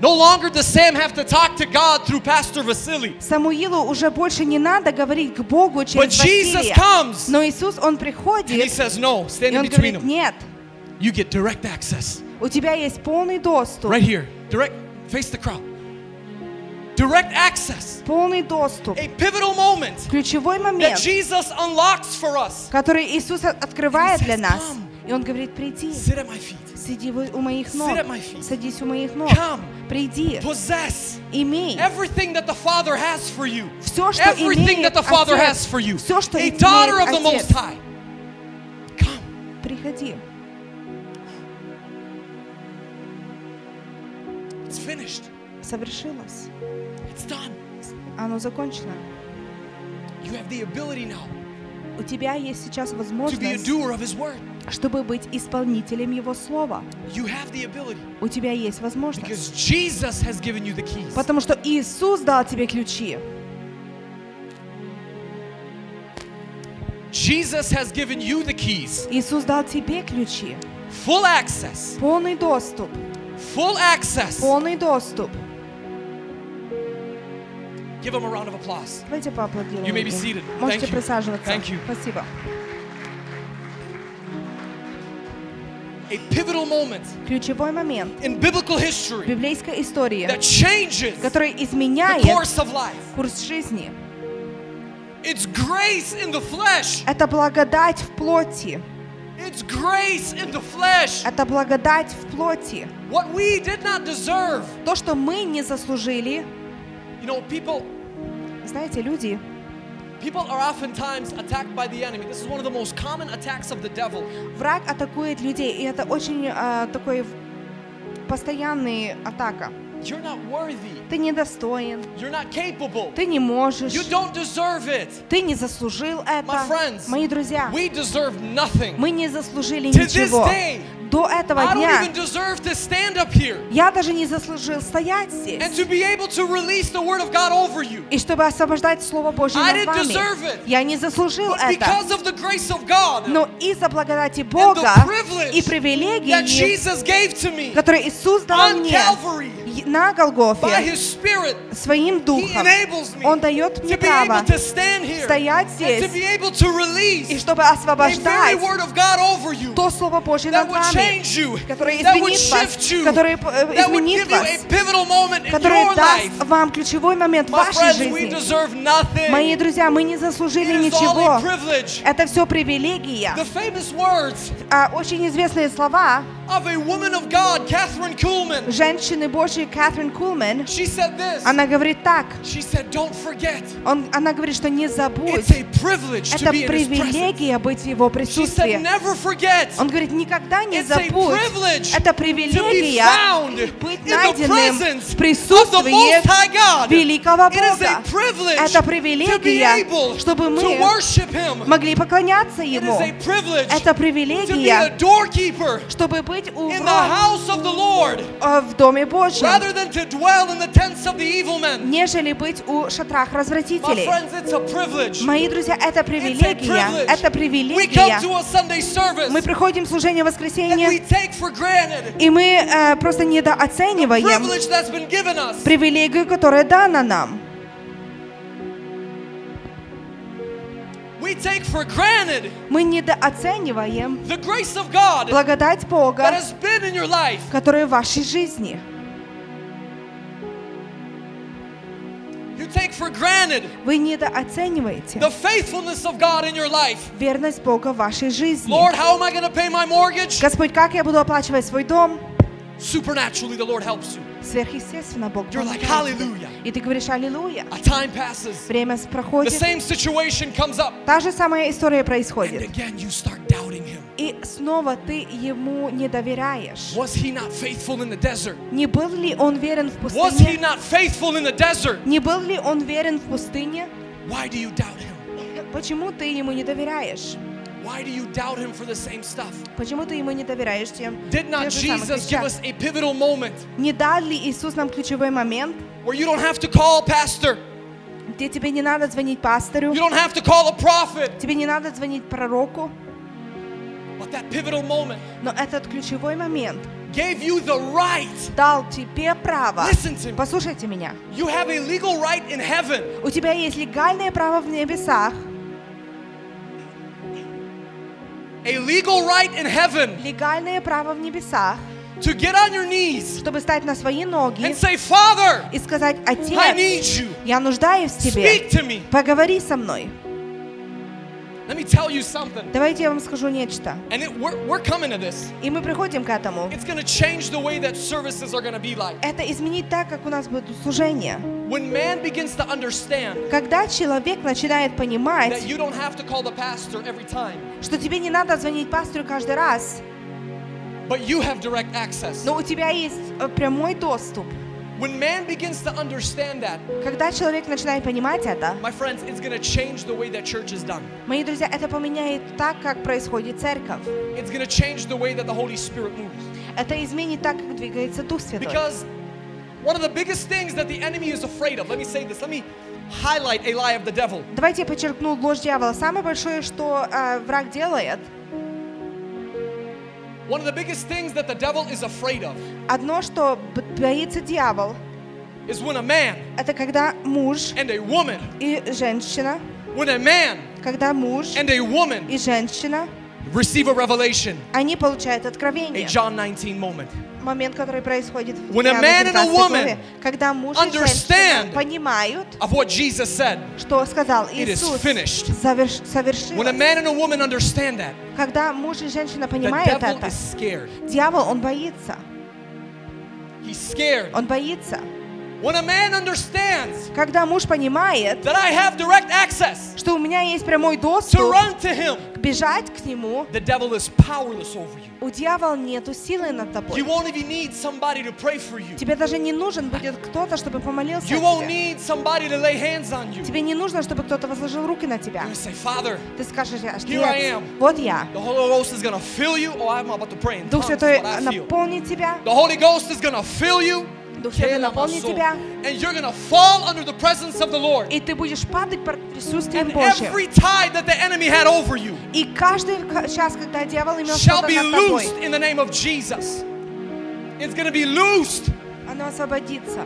No longer does Sam have to talk to God through Pastor Vasily. Самуилу уже больше не надо говорить к Богу через But Jesus Василия. comes Но Иисус, Он and he приходит, says, No, и stand in Он between говорит, them. нет, You get direct access. у тебя есть полный доступ. Right here. Direct, face the crowd. Direct access. Полный доступ. A pivotal moment Ключевой that момент, Jesus unlocks for us. который Иисус от- открывает And he для says, нас. "Come." И Он говорит, приди, Sit at my feet. сиди вы- у моих Sit ног, at my feet. садись у моих ног, Come. приди, Possess имей everything that the Father has for you. все, что Everything that имеет the Father has Отец, for you. все, что A имеет daughter of the Отец. Most High. Come. Приходи, It's finished. совершилось, It's done. оно закончено. You have the ability now У тебя есть сейчас возможность, чтобы быть исполнителем Его Слова. У тебя есть возможность. Потому что Иисус дал тебе ключи. Иисус дал тебе ключи. Full access. Полный доступ. Full access. Полный доступ. Give him a round of applause. Давайте поаплодируем. You may be им. seated. Можете Thank you. присаживаться. Thank you. Спасибо. A pivotal moment Ключевой момент in biblical в history библейской истории, that changes который the изменяет course of life. курс жизни. It's grace in the flesh. Это благодать в плоти. It's grace in the flesh. Это благодать в плоти. What we did not deserve. То, что мы не заслужили. You know, people Знаете, люди, people are oftentimes attacked by the enemy. This is one of the most common attacks of the devil. враг атакует людей, и это очень а, такой постоянный атака. You're not worthy. Ты недостоин, You're not capable. ты не можешь, You don't deserve it. ты не заслужил это. My friends, Мои друзья, We deserve nothing. мы не заслужили To this ничего. day, до этого дня я даже не заслужил стоять здесь. И чтобы освобождать Слово Божье над вами, я не заслужил это. Но из-за благодати Бога и привилегии, которые Иисус дал мне на Голгофе своим духом Он дает мне право стоять здесь и чтобы освобождать то Слово Божье над вами, которое изменит вас, которое э, изменит вас, которое даст вам ключевой момент в вашей жизни. Мои друзья, мы не заслужили ничего. Это все привилегия. А, очень известные слова of a woman of God, Catherine Kuhlman. женщины Божьей Кэтрин Кулмен. She said this. Она говорит так. She said, "Don't forget. Он, она говорит, что не забудь. It's a privilege to Это be in His presence." привилегия быть в Его She said, присутствии. "Never forget. Он говорит, никогда не It's a забудь. privilege Это to be привилегия found быть the найденным presence в of the присутствии Most High God. великого It is a Бога. privilege Это to be привилегия, able чтобы to мы worship Him. могли поклоняться It Ему. is a privilege Это to be a привилегия, doorkeeper чтобы быть у in the house of the Lord э, в Доме Божьем, rather than to dwell in the tents of the evil men. нежели быть у шатрах My развратителей. friends, it's a privilege. Мои друзья, это привилегия. Это We come привилегия. to a Sunday service Мы приходим в служение we воскресенья, take for granted и мы э, просто недооцениваем privilege that's been given us. привилегию, которая дана нам. We take for granted Мы недооцениваем the grace of God благодать that Бога, has been in your life. которая в вашей жизни. You take for granted Вы недооцениваете the faithfulness of God in your life. верность Бога в вашей жизни. Lord, how am I going to pay my mortgage? Господь, как я буду оплачивать свой дом? Supernaturally, the Lord helps you. Сверхъестественно Бог You're like, помогает тебе. hallelujah. И ты говоришь «Аллилуйя». A time passes. Время The проходит. same situation comes up. Та же самая история And происходит. again, you start doubting Him. И снова ты ему не доверяешь. Was He not faithful in the desert? Не был ли он верен в Was He пустыне? not faithful in the desert? Не был ли он верен в пустыне? Why do you doubt Him? Почему ты ему не доверяешь? Why do you doubt Him for the same stuff? Почему ты ему не доверяешь тем? Did not Jesus give us a pivotal moment Не дал ли Иисус нам ключевой момент, where you don't have to call pastor, где тебе не надо звонить пастору, you don't have to call a prophet, тебе не надо звонить пророку, but that pivotal moment но этот ключевой момент gave you the right. дал тебе право. Listen to me. Послушайте меня. You have a legal right in heaven У тебя есть легальное право в небесах, a legal right in heaven легальное право в небесах, to get on your knees чтобы стать на свои ноги and say, Father, и сказать, I need Отец, you. я нуждаюсь в тебе, Speak to me. поговори со мной. Let me tell you something. Давайте я вам скажу нечто. And it, we're, we're coming to this. И мы приходим к этому. It's going to change the way that services are going to be like. Это изменить так, как у нас будет служение. When man begins to understand Когда человек начинает that понимать, you don't have to call the pastor every time, что тебе не надо звонить пастору каждый раз, but you have direct access. но у тебя есть э, прямой доступ. When man begins to understand that, Когда человек начинает понимать это, my friends, it's going to change the way that church is done. мои друзья, это поменяет так, как происходит церковь. It's going to change the way that the Holy Spirit moves. Это изменит так, как двигается Дух Святой. Because one of the biggest things that the enemy is afraid of, let me say this, let me highlight a lie of the devil. Давайте я подчеркну ложь дьявола. Самое большое, что э, враг делает, One of the biggest things that the devil is afraid of одно, что б- боится дьявол, is when a man это когда муж and a woman, и женщина, when a man когда муж and a woman и женщина, receive a revelation, они получают a откровение. John 19 moment. Момент, который происходит в When a Иоанна man and a 19 woman главе, когда муж и understand женщина понимают, Of what Jesus said, что сказал it is Иисус, finished. заверш- When a совершилось. man and a woman understand that, Когда муж и женщина the понимают devil это, is scared. дьявол, он боится. He's scared. Он боится. When a man understands Когда муж понимает, that I have direct access что у меня есть прямой to доступ run to him, бежать к нему, the devil is powerless over you. у дьявола нету силы над You тобой. won't even need somebody to pray for you. Тебе даже не нужен будет кто-то, чтобы помолился You о won't тебе. need somebody to lay hands on you. Тебе не нужно, чтобы кто-то возложил руки на тебя. You say, Father, Ты скажешь, Here I «Отец, am. вот я. the Holy Ghost is gonna fill you. Oh, I'm about to pray in Дух tongues. is Святой what I feel. наполнит тебя. The Holy Ghost is gonna fill you. Дух Святой наполнит тебя. And you're gonna fall under the presence of the Lord. И ты будешь падать под присутствием And Божьим. every tide that the enemy had over you И каждый к- час, когда дьявол имел shall что-то be над тобой, loosed in the name of Jesus. It's gonna be loosed оно освободится.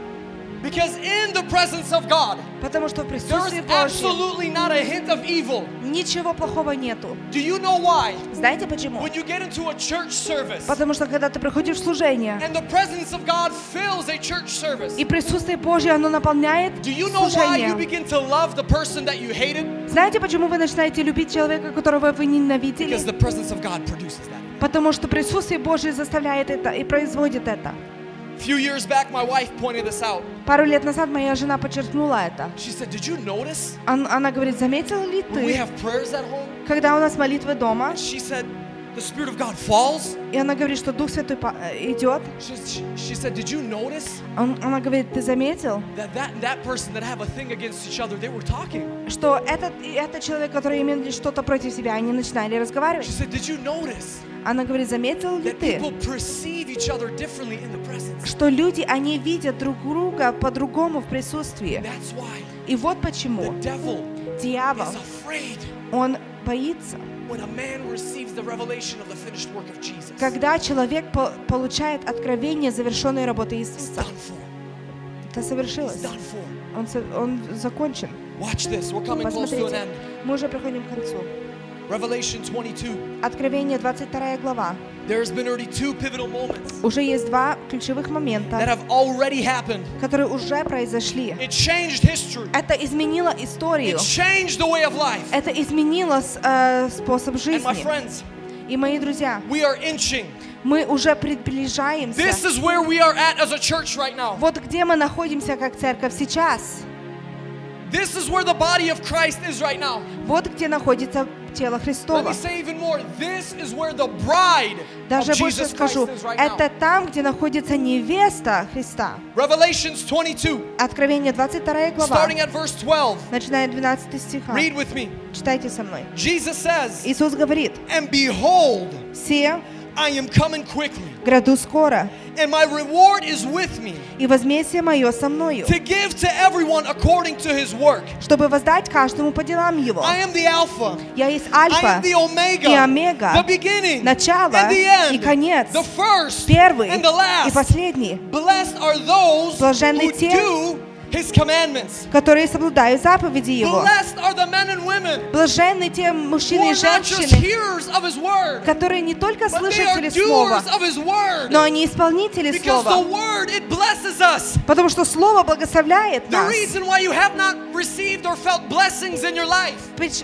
Because in the presence of God, Потому что в there's присутствии Божьем absolutely not a hint of evil. ничего плохого нету. Do you know why? Знаете почему? When you get into a church service Потому что когда ты приходишь в служение, and the presence of God fills a church service, и присутствие Божье, оно наполняет do you know why you служение. begin to love the person that you hated? Знаете, почему вы начинаете любить человека, которого вы ненавидели? Because the presence of God produces that. Потому что присутствие Божье заставляет это и производит это. A few years back, my wife pointed this out. Пару лет назад моя жена подчеркнула это. She said, Did you notice Он- Она говорит, заметил ли when we ты, have prayers at home? когда у нас молитвы дома, She said, The Spirit of God falls. и она говорит, что Дух Святой э, идет, She, she, said, Did you notice Он- она говорит, ты заметил, that, that that person that have a thing against each other, they were talking? что этот, этот человек, который имел что-то против себя, они начинали разговаривать. She said, Did you notice Она говорит, заметил ли ты, что люди, они видят друг друга по-другому в присутствии. И вот почему дьявол, он боится, когда человек получает откровение завершенной работы Иисуса, это совершилось. Он, он закончен. Посмотрите, мы уже проходим к концу. Revelation 22. Откровение 22 глава. There's been already two pivotal moments Уже есть два ключевых that момента, have already happened. которые уже произошли. It changed history. Это изменило историю. It changed the way of life. Это изменило с- э, способ And my жизни. friends, И мои друзья, we are inching. мы уже приближаемся. This is where we are at as a church right now. Вот где мы находимся как церковь сейчас. This is where the body of Christ is right now. Вот где находится тела Христова. Даже больше скажу, это там, где находится невеста Христа. Откровение 22 глава, начиная 12 стиха. Читайте со мной. Иисус говорит, «Все I am coming quickly, граду скоро, and my reward is with me и возмездие мое со мною, to give to everyone according to his work. чтобы воздать каждому по делам его. I am the Alpha, Я есть I Альфа am the Omega, и Омега, the beginning, начало and the и end, конец, the first первый and the и last. последний, Blessed are those Блаженны who те, do His commandments. которые соблюдают заповеди Его. Блаженны те мужчины и женщины, которые не только слышатели Слова, но они исполнители Слова. Потому что Слово благословляет нас.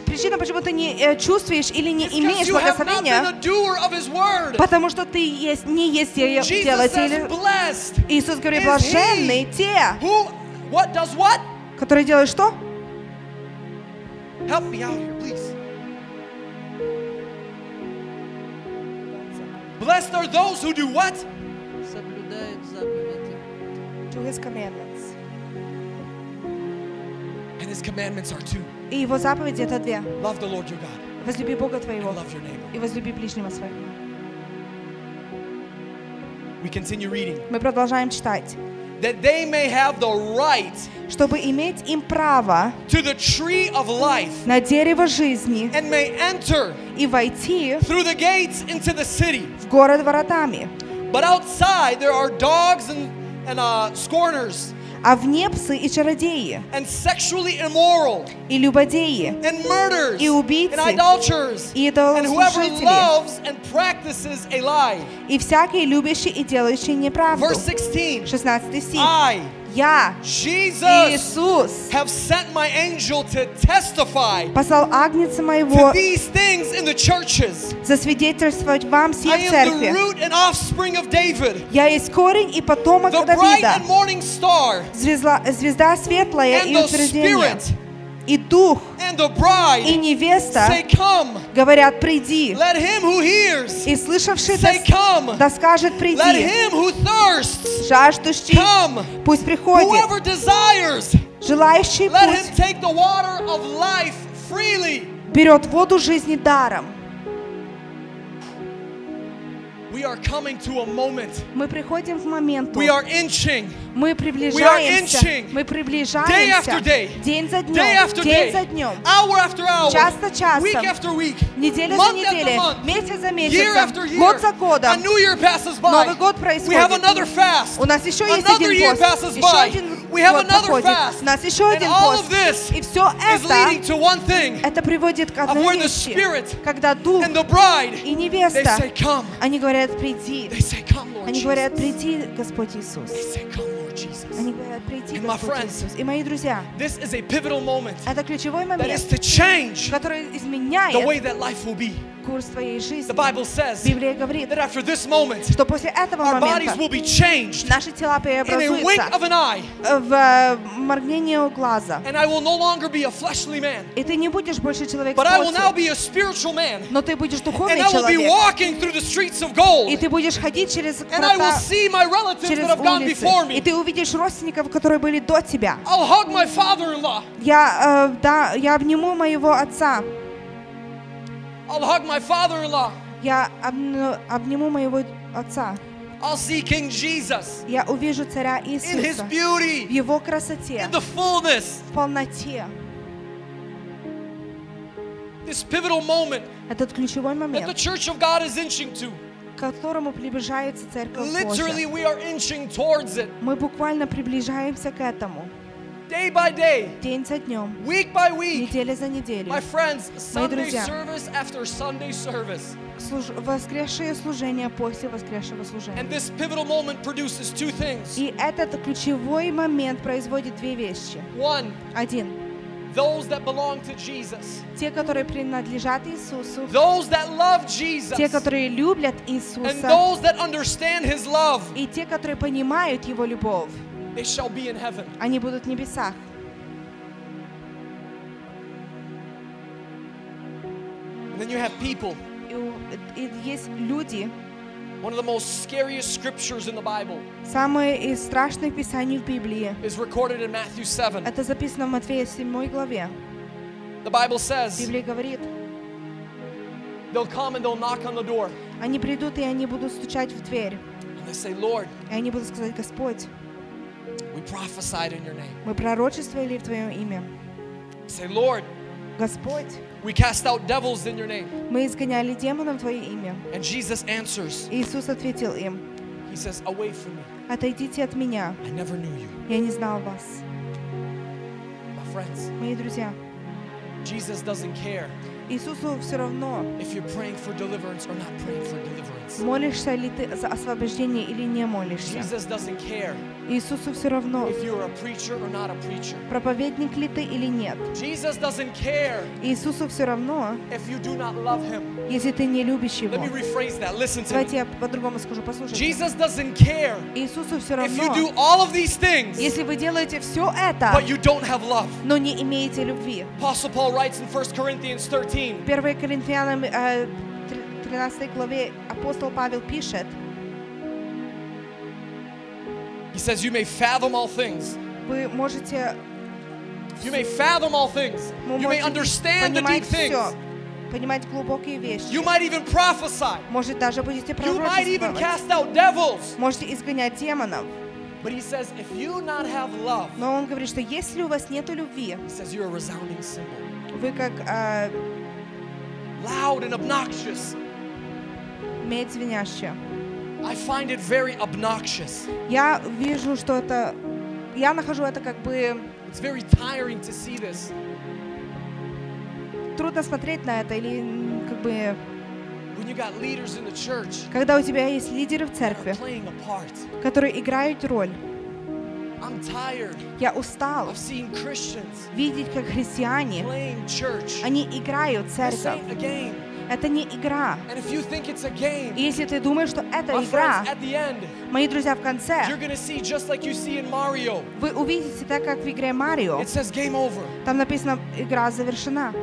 Причина, почему ты не э, чувствуешь или не имеешь благословения, потому что ты есть, не есть делатель. Иисус говорит, блаженны те, what does what? которые делают что? Help me out here, please. Blessed are those who do what? Соблюдают заповеди. To his commandments. And his commandments are two. И его заповеди это две. Love the Lord your God Возлюби Бога твоего and love your neighbor. и возлюби ближнего своего. We continue reading. Мы продолжаем читать. That they may have the right Чтобы иметь им право to the tree of life на дерево жизни and may enter и войти through the gates into the city. в город воротами. But outside there are dogs and, and uh, scorners А вне псы и чародеи, and sexually immoral и любодеи, and murders И убийцы, and idolaters и and whoever идолослужители, loves and practices a lie. и всякий любящий и делающий неправду. Verse 16. 16 стих. I, Я, Jesus, Иисус, have sent my angel to testify послал Агнца to Моего these things in the churches. засвидетельствовать вам все I в am the церкви. root and offspring of David, Я есть корень и потомок the bright Давида, and morning star, звезда, звезда светлая and и the утверждение. Spirit и дух, и невеста говорят, приди. И слышавший да, да скажет, приди. Жаждущий, пусть приходит. Желающий путь берет воду жизни даром. Мы приходим в момент. к моменту. Мы приближаемся. Мы приближаемся. День за днем. День за днем. Час за часом. Неделя за неделей. Месяц за месяцем. Год за годом. Новый год происходит. У нас еще есть один пост. Еще один год проходит. У нас еще один пост. И все это это приводит к одной вещи. Когда Дух и невеста, они говорят, приди. Они говорят, приди, Господь Иисус. Они говорят, приди, And my Господь friends, Иисус. И мои друзья, This is a pivotal moment это ключевой that is момент, to change который the way изменяет that life will be. курс твоей жизни. The Bible says Библия говорит, that after this moment, что после этого our bodies момента will be changed наши тела in a wink преобразуются of an eye, в э, моргнение глаза. and I will no longer be a fleshly man, И ты не будешь больше человек but I will now плоти, be a spiritual man, но ты будешь and духовный I will be человек. walking through the streets of gold, И ты будешь ходить через and I will врата, see my relatives через that have gone улицы. before И me. ты увидишь Родственников, которые были до тебя. I'll hug my father-in-law. Я, э, да, я обниму моего отца. Я обн- обниму моего отца. I'll see King Jesus Я увижу царя in his Иисуса в beauty, его красоте, in the fullness. в полноте. This pivotal moment Этот ключевой that the момент, church of God is inching to. К которому приближается Церковь Literally, Божья. we are inching towards it Мы буквально приближаемся к этому. day by day, День за днем, week by week. неделя за неделей. My friends, Sunday друзья. service after Sunday service. Служ- Воскресшее служение после воскресшего служения. And this pivotal moment produces two things. И этот ключевой момент производит две вещи. One, Один. Those that belong to Jesus, Те, которые принадлежат Иисусу. those that love Jesus, Те, которые любят and Иисуса. those that understand His love, И те, которые понимают Его любовь. they shall be in heaven. Они будут в небесах. And then you have people. И есть люди, One of the most scariest scriptures in the Bible самые из страшных писаний в Библии. is recorded in Matthew 7. Это записано в Матфея 7 главе. The Bible says Библия говорит, they'll come and they'll knock on the door. они придут и они будут стучать в дверь. And they say, Lord, И они будут сказать, Господь, we prophesied in your name. мы пророчествовали в Твое имя. Say, Lord, Господь, we cast out devils in your name. мы изгоняли демонов в Твое имя. And Jesus answers, Иисус ответил им, He says, Away from me. отойдите от меня, I never knew you. я не знал вас. My friends, Мои друзья, Jesus doesn't care Иисусу все равно, if you're praying for deliverance or not praying for deliverance. Молишься ли ты за освобождение или не молишься? Иисусу все равно, проповедник ли ты или нет. Иисусу все равно, если ты не любишь Его. Давайте я по-другому скажу, послушайте. Иисусу все равно, если вы делаете все это, но не имеете любви. Apostle Paul writes in 1 Коринфянам 13. 13 главе апостол Павел пишет, He says, You may fathom all things. Вы можете You may fathom all things. You may understand the deep things. понимать глубокие вещи. You might even prophesy. Может, даже будете пророчествовать. You might even cast out devils. Можете изгонять демонов. But he says, if you not have love, Но он говорит, что если у вас нет любви, he says, you're a resounding cymbal. вы как uh, loud and obnoxious. Медь звенящая. I find it very obnoxious. Я вижу, что это... Я нахожу это как бы... It's very tiring to see this. Трудно смотреть на это, или как бы... When you got leaders in the church Когда у тебя есть лидеры в церкви, которые играют роль, I'm tired Я устал of seeing Christians видеть, как христиане, playing church. они играют церковь. Это не игра. И если ты думаешь, что это игра, мои друзья, в конце вы увидите так, как в игре Марио. Там написано «Игра завершена».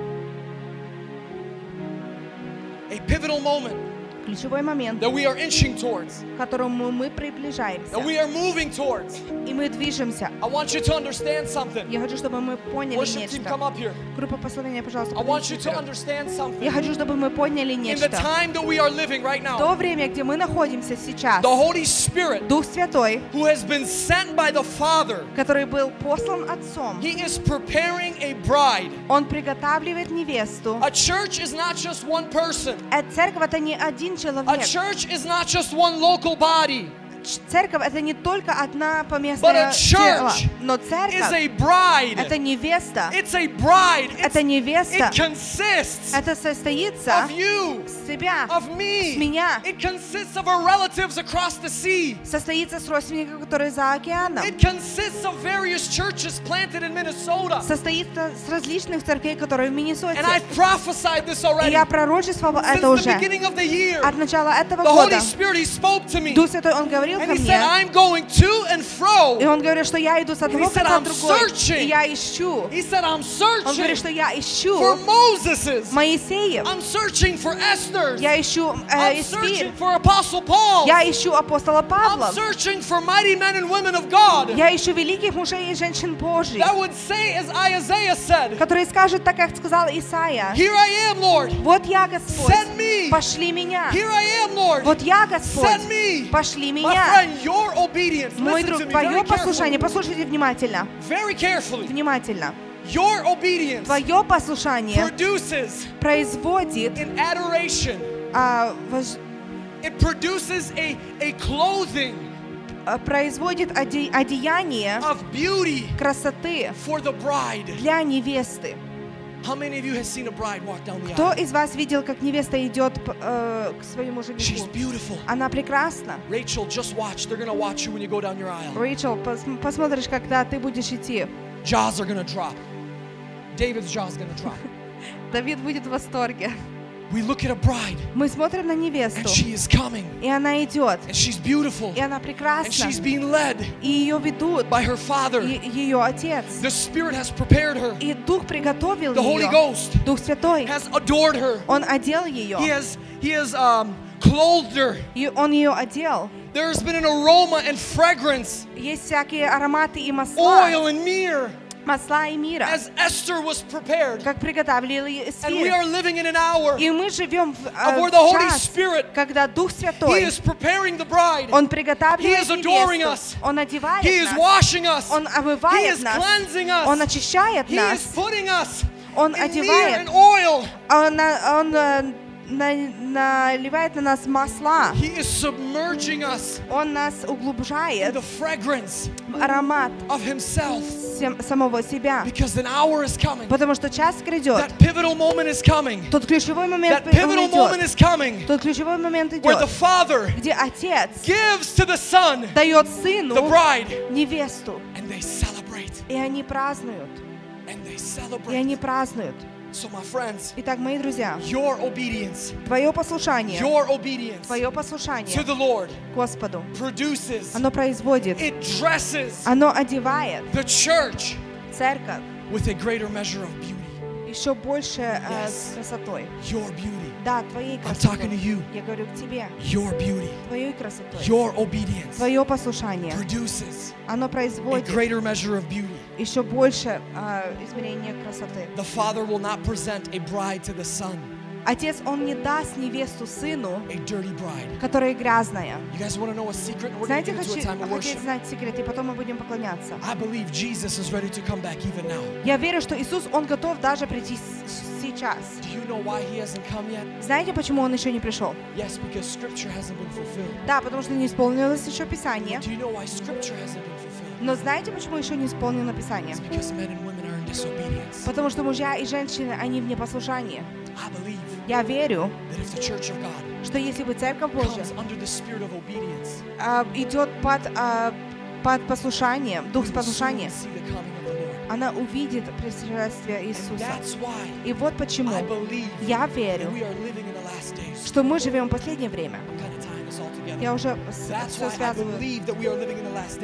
A pivotal moment. Ключевой момент, that we are inching towards, к которому мы приближаемся. that we are moving towards. И мы движемся. I want you to understand something. Я хочу, чтобы мы поняли Worship team, come нечто. up here. Группа послания, пожалуйста, I want you to understand something. Я хочу, чтобы мы поняли In the нечто. time that we are living right В now, то время, где мы находимся сейчас, the Holy Spirit, Дух Святой, who has been sent by the Father, который был послан Отцом, He is preparing a bride. Он приготавливает невесту. A church is not just one person. Э, Церковь это не один A человек. church is not just one local body. Церковь это не только одна поместная тело, но церковь это невеста. Это невеста. Это состоится of you, с себя, of с меня. It consists of our relatives across the sea. Состоится с родственниками, которые за океаном. It consists of various churches planted in Minnesota. Состоится с различных церквей, которые в Миннесоте. And I've prophesied this И я пророчествовала Since это уже. От начала этого года. Дух Святой, Он говорил And ко He said, мне, I'm going to and fro. и Он говорит, что я иду с одного he said, конца "I'm в другой, searching." и я ищу. He said, I'm Он говорит, searching что я ищу for Moses's. Моисеев. I'm searching for Esther's. Я ищу э, I'm Эсфир. searching for Apostle Paul. Я ищу апостола Павла. I'm searching for mighty men and women of God Я ищу великих мужей и женщин Божьих, that would say, as Isaiah said, которые скажут так, как сказал Исаия. Here I am, Lord. Вот я Господь, Send me. пошли меня. Here I am, Lord. Вот я Господь, Send me. пошли My меня. Мой друг, твое послушание, послушайте внимательно. Внимательно. Твое послушание производит а, вож... a, a clothing а, производит оде... одеяние красоты для невесты. Кто из вас видел, как невеста идет э, к своему жениху? Она прекрасна. Рэйчел, пос- посмотришь, когда ты будешь идти. Jaws are gonna drop. David's jaw's gonna drop. Давид будет в восторге. We look at a bride, Мы смотрим на невесту, and she is coming, и она идет, and she's beautiful, и она and прекрасна, she's being led и ее ведут, by her father. и ее отец. The Spirit has prepared her. И Дух приготовил The Holy ее. Ghost Дух Святой. has adored her. Он одел ее. He has He has um, clothed her. И он ее одел. There's been an aroma and fragrance, Есть всякие ароматы и масла. oil and myrrh, Масла и мира. as Esther was prepared. Как приготовили And we Эсфир. are living in an hour И мы живем в, of э, where в the Holy час, Spirit когда Дух He Святой, is preparing the bride. Он He приготавливает is adoring невесту. us. Он одевает He is нас. washing us. Он He омывает is нас. cleansing Он us. очищает He нас. is putting us Он in myrrh одевает. and oil. Он, на- он э, на- наливает на нас масла. He is submerging us Он нас in углубляет the fragrance в аромат of Himself. сем- самого себя. Because an hour is coming. Потому что час грядет. That pivotal moment is coming. Тот ключевой момент That pivotal moment идет. is coming Тот ключевой момент where the идет, Father где отец gives to the Son дает the сыну bride, невесту. and they celebrate. И они празднуют. And they И celebrate. они празднуют. So, my friends, Итак, мои друзья, your obedience, твое послушание, your obedience твое to послушание the Lord Господу, produces, оно производит, it dresses оно одевает the church церковь with a greater measure of beauty. еще больше э, Yes. красотой. Your beauty, Да, твоей I'm talking to красотой. you. Я говорю к тебе. Your beauty, Твоей красотой. your obedience Твое послушание. produces Оно a производит greater measure of beauty. еще больше э, измерения красоты. The Father will not present a bride to the Son, Отец, Он не даст невесту сыну, которая грязная. Знаете, хочу, хочу знать секрет, и потом мы будем поклоняться. Я верю, что Иисус, Он готов даже прийти сейчас. Знаете, почему Он еще не пришел? Да, потому что не исполнилось еще Писание. Но знаете, почему еще не исполнено Писание? Потому что мужья и женщины, они в непослушании. Я верю, что если бы Церковь Божья а, идет под, а, под послушанием, дух послушания, она увидит пришествие Иисуса. И вот почему я верю, что мы живем в последнее время. Я уже все связываю.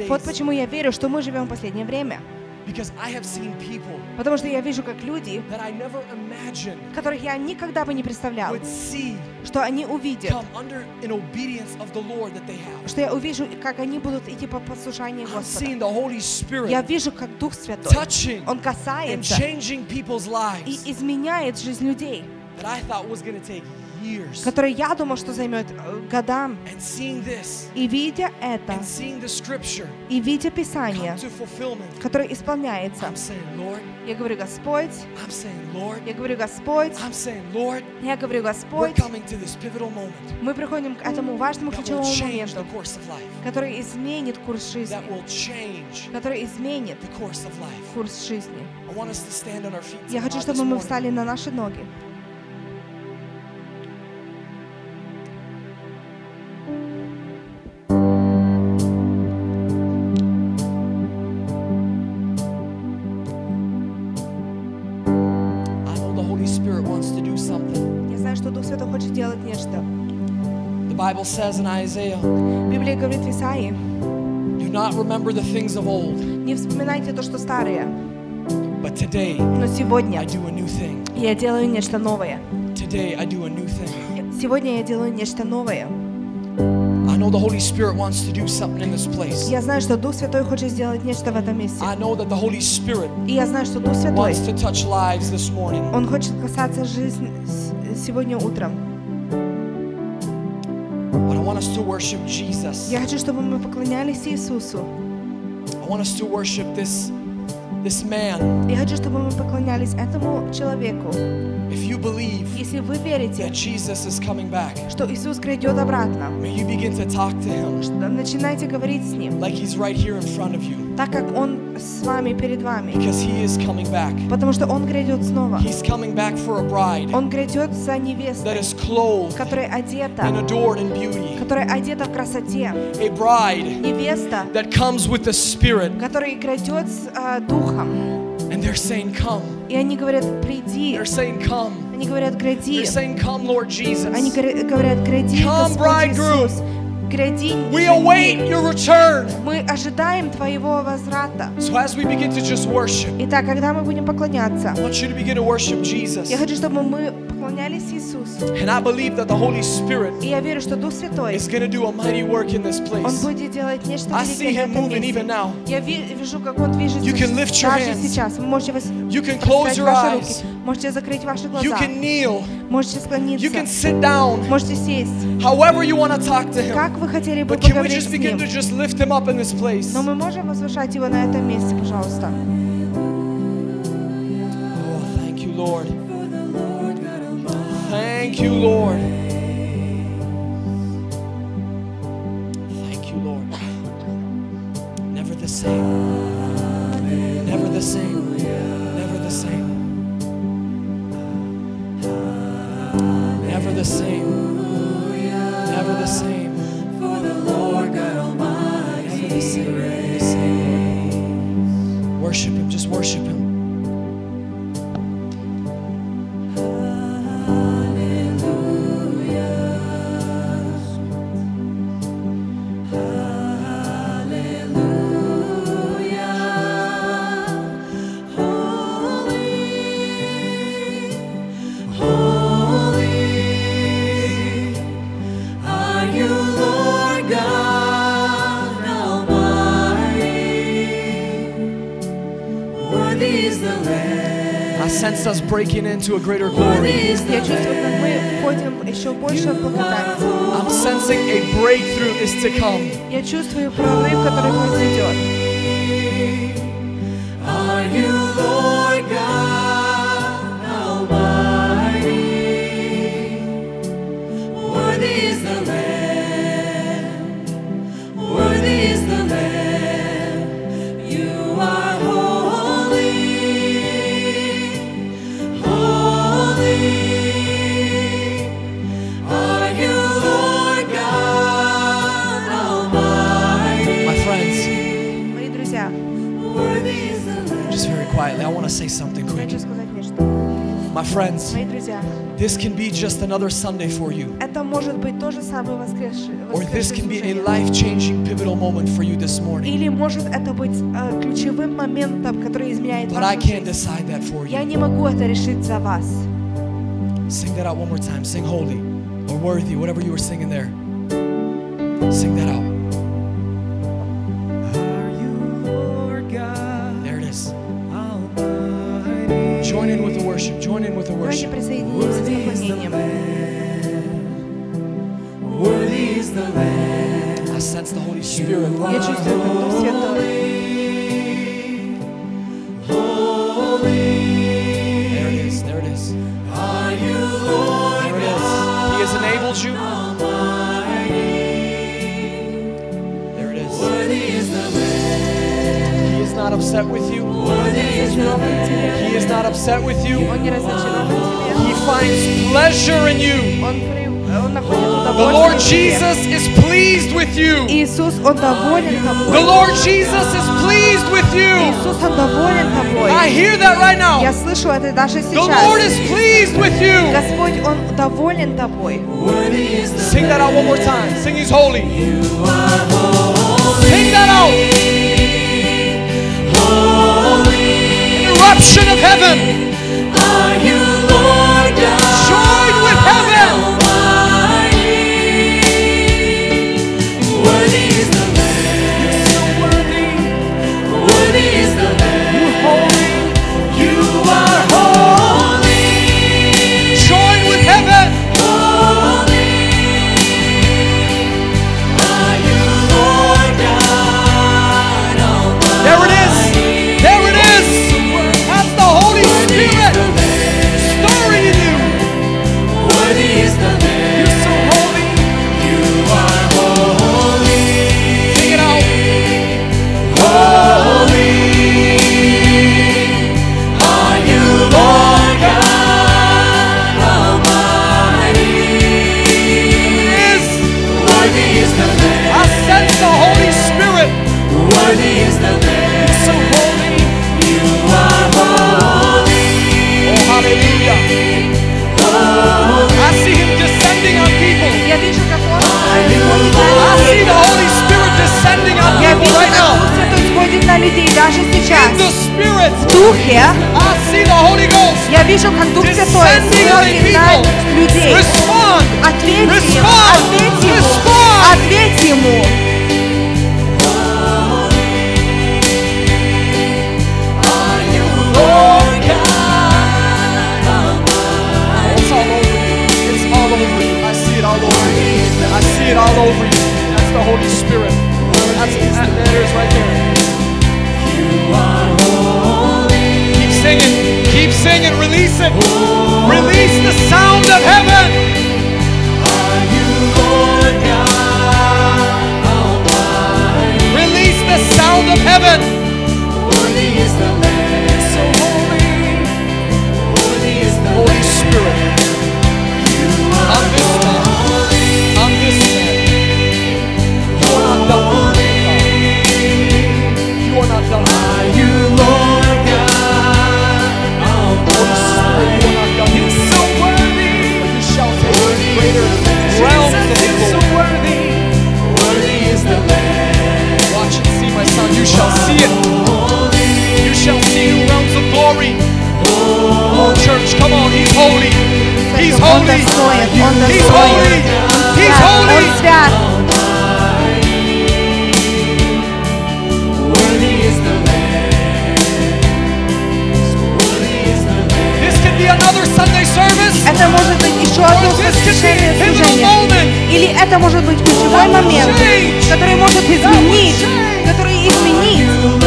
Вот почему я верю, что мы живем в последнее время. Because I have seen people Потому что я вижу, как люди, that I never imagined которых я никогда бы не представлял, would see что они увидят, come under an obedience of the Lord that they have. что я увижу, как они будут идти по послушанию I'm Господа. seeing the Holy Я Spirit вижу, как Дух Святой, touching Он and касается changing people's и lives изменяет жизнь людей, that I thought was going to take который я думал, что займет э, года. И видя это, и видя Писание, которое исполняется, я говорю, Господь, я говорю, Господь, я говорю, Господь, мы приходим к этому важному ключевому моменту, который изменит курс жизни, который изменит курс жизни. Я хочу, чтобы мы встали на наши ноги. хочет делать нечто. The Bible says in Isaiah, Библия говорит в Исаии, do not remember the things of old, не вспоминайте то, что старое, but today но сегодня I do a new thing. я делаю нечто новое. Today I do a new thing. Сегодня я делаю нечто новое. I know the Holy Spirit wants to do something in this place. Я знаю, что Дух Святой хочет сделать нечто в этом месте. I know that the Holy Spirit И я знаю, что Дух Святой, wants to touch lives this morning. Он хочет касаться жизни с- сегодня утром. But I want us to worship Jesus. Я хочу, чтобы мы поклонялись Иисусу. I want us to worship this, this man. Я хочу, чтобы мы поклонялись этому человеку. If you believe Если вы верите, that Jesus is coming back, что Иисус грядет обратно, may you begin to talk to him что- начинайте говорить с Ним, like he's right here in front of you. так как Он с вами, перед вами. Because he is coming back. Потому что Он грядет снова. He's coming back for a bride Он грядет за that невестой, is clothed которая and одета, adored in beauty. которая одета в красоте. A bride Невеста, that comes with the Spirit. которая грядет с а, Духом. And they're saying, Come. И они говорят, приди. They're saying, Come. Они говорят, гряди. They're saying, Come, Lord Jesus. Они говорят, говорят, гряди, Come, Господь bridegroom. Иисус. Гряди, We жених. await your return. Мы ожидаем Твоего возврата. So as we begin to just worship, Итак, когда мы будем поклоняться, I want you to begin to worship Jesus. я хочу, чтобы мы поклонялись Иисусу. And I believe that the Holy Spirit И я верю, что Дух Святой, is going to do a mighty work in this Он place. будет делать нечто I see великое в him этом moving месте. even now. Я ви- вижу, как Он движется You can lift your даже hands. сейчас. Вы можете вос- You can close расправить your ваши eyes. руки, можете закрыть ваши You глаза, can kneel. можете You склониться, can sit down. можете сесть. However you want to talk to him. Как вы хотели бы But can we поговорить just с begin Ним? to just lift him up in this place? Но мы можем возвышать Его на этом месте, пожалуйста. Oh, thank you, Lord. Thank you, Lord. Thank you, Lord. Never the same. Never the same. Never the same. Never the same. Never the same. For the Lord God Almighty. Never the same. Never the same. Lord. Worship Him. Just worship Him. breaking into a greater Worthy glory. is Я the чувствую, как мы входим еще больше в благодать. I'm sensing a breakthrough is to come. Я чувствую прорыв, который произойдет. this can be just another Sunday for you. это может быть то же самое воскресшее, Or this воскресшее can be a служение. life-changing pivotal moment for you this morning. Или может это быть э, ключевым моментом, который изменяет But I вашу can't жизнь. decide that for Я you. не могу это решить за вас. Sing that out one more time. Sing holy or worthy, whatever you were singing there. Sing that out. There it is. Join in with the worship. Join in with the Давайте worship. Spirit. Я чувствую, как Дух Святой. There it is. There it is. There it is. He has enabled you. There it is. He is not upset with you. Разочарован в тебе. He is not upset with you. Он не разочарован в тебе. He finds pleasure in you. Он, при- он находит The удовольствие Lord в тебе. Jesus is pleased with you. Иисус, Он доволен The тобой. Lord Jesus is pleased with you. Иисус, Он доволен тобой. I hear that right now. Я слышу это даже The Lord is сейчас. pleased with you. Господь, Он доволен тобой. Sing that out one more time. Sing He's holy. Sing that out. Interruption of heaven. Join сходит на людей даже In сейчас. the Spirit. В Духе I see the Holy Ghost я вижу, как Дух Святой descending on the сходит на people. людей. Respond. Ответь ему, Respond. ответь ему, Respond. ответь ему. It's all over you. It's all over you. I see it all over you. I see it all over you. That's the Holy Spirit. That's that, there it is right there. Singing. Keep singing. Release it. Release the sound of heaven. Release the sound of heaven. So realms of glory. Oh, church, come on. He's holy. He's Он holy. достоин, Он He's достоин. holy. He's Свят, holy. Он свят. This can be another Sunday service. Это может быть еще одно Or this can be воскрешение a pivotal служения. moment. Или это может быть ключевой момент, который может изменить, который изменит.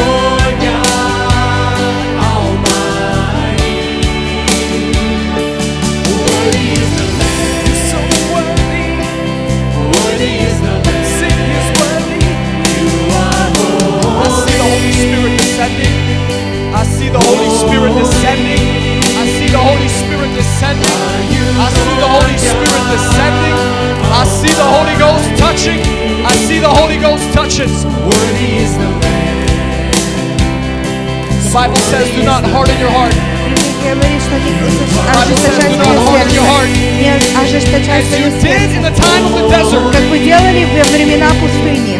says, do not harden your heart. Библия говорит, что не Bible says, ожесточай do not свое harden your heart. сердце. Не ожесточай As свое you did in сердце. the time of the desert. Как вы делали во времена пустыни.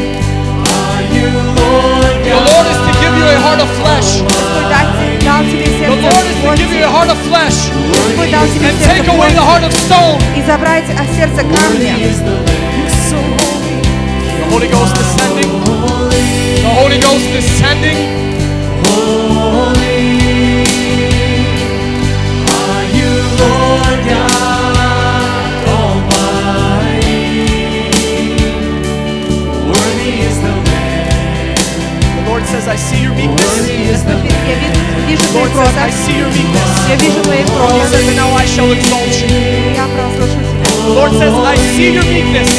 The Lord is to give you a heart of flesh. Господь дал те- дал тебе The сердце Lord is to give you a плоти. heart of flesh Господь дал тебе and сердце take away the плоти. heart of stone. И забрать от сердца камня. The Holy Ghost descending. The Holy Ghost descending. I see your meekness. Lord I see your meekness. Lord says, I. Lord says, I see your meekness.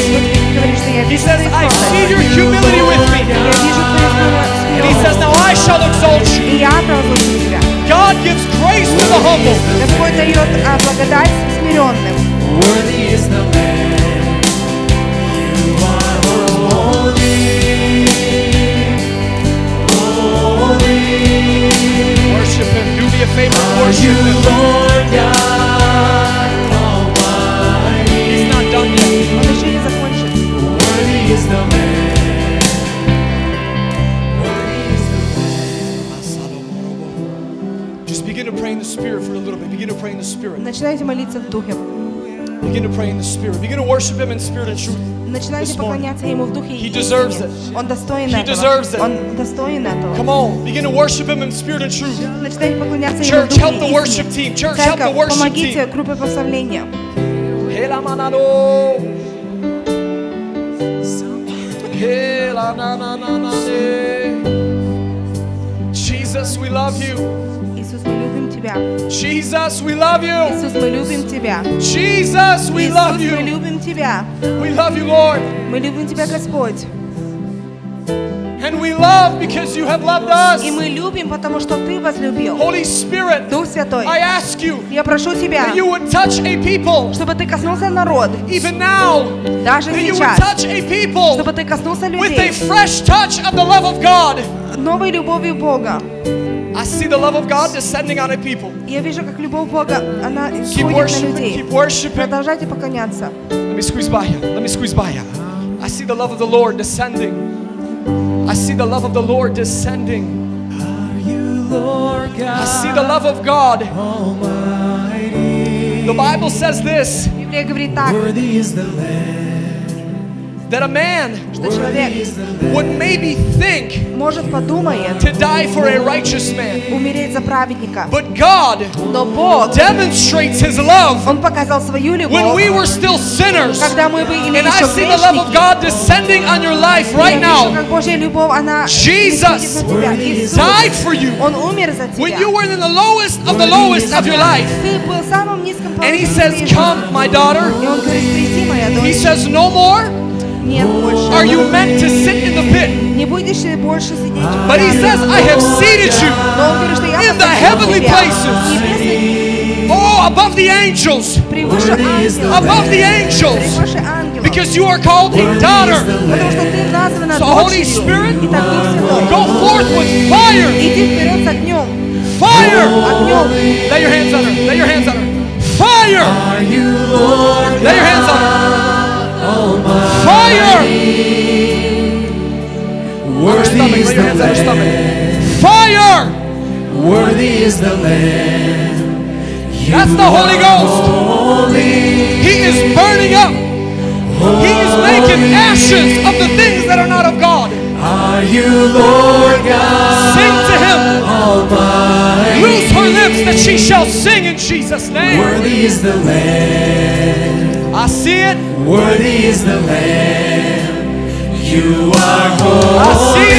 He says, I see your humility with me. And he says, now I shall exalt you. И я прослушаю тебя. God gives grace to the humble. Господь дает а, благодать смиренным. Worship him. Do me a favor. Worship him. He's spirit for a little bit. Begin to pray in the spirit. Начинайте молиться в духе. Begin to pray in the spirit. Begin to worship him in spirit and truth. Начинайте This morning. поклоняться Ему в духе He и deserves истине. it. Он достоин He этого. deserves it. Он достоин этого. Come on. Begin to worship him in spirit and truth. Начинайте поклоняться Ему в Church, духе help и the worship истине. team. Church, help the Церковь, worship помогите team. группе прославления. Hela manado. Hela na na na na ne. Jesus, we love you. Иисус, мы любим Тебя. Jesus, we love you. Иисус, мы любим Тебя. Jesus, we love Иисус, мы you. любим Тебя. We love you, Lord. Мы любим Тебя, Господь. And we love because you have loved us. И мы любим, потому что Ты возлюбил. Holy Spirit, Дух Святой, I ask you я прошу Тебя, that you would touch a people чтобы Ты коснулся народ, even now. даже That you would сейчас, touch a people чтобы Ты коснулся with a людей fresh touch of the love of God. новой любовью Бога. I see the love of God descending on a people. Я вижу, как любовь Бога, она Keep сходит на worshiping, людей. keep worshiping. Продолжайте поклоняться. Let me squeeze by you. Let me squeeze by you. I see the love of the Lord descending. I see the love of the Lord descending. I see the love of God. The Bible says this Библия говорит так, that a man что человек would maybe think может подумает to die for a righteous man. умереть за праведника, But God но Бог, demonstrates His love Он показал свою when любовь, we were still sinners. когда мы были And I еще see the love of грешники. God descending on your life Я right вижу, now. как Божья любовь, она Jesus исходит на тебя. Иисус, died for you Он умер за when тебя. you were in the lowest of the lowest of your life. Ты был в самом низком And He положении says, своей жизни. Come, my daughter. И Он говорит, приди, моя He дочь. says, No more Нет больше. Are you meant to sit in the pit? But he says, I have seated you in the heavenly places. Oh, above the angels. Above the angels. Because you are called a daughter. So, Holy Spirit, go forth with fire. Fire. Lay your hands on her. Lay your hands on her. Fire. Lay your hands on her. Fire. On her stomach. Lay your hands on her stomach. Fire. Worthy is the Lamb. That's the Holy Ghost. He is burning up. He is making ashes of the things that are not of God. Are you Lord God Sing to Him. Almighty? Loose her lips that she shall sing in Jesus' name. Worthy is the Lamb. I see it. Worthy is the Lamb. You are holy. I see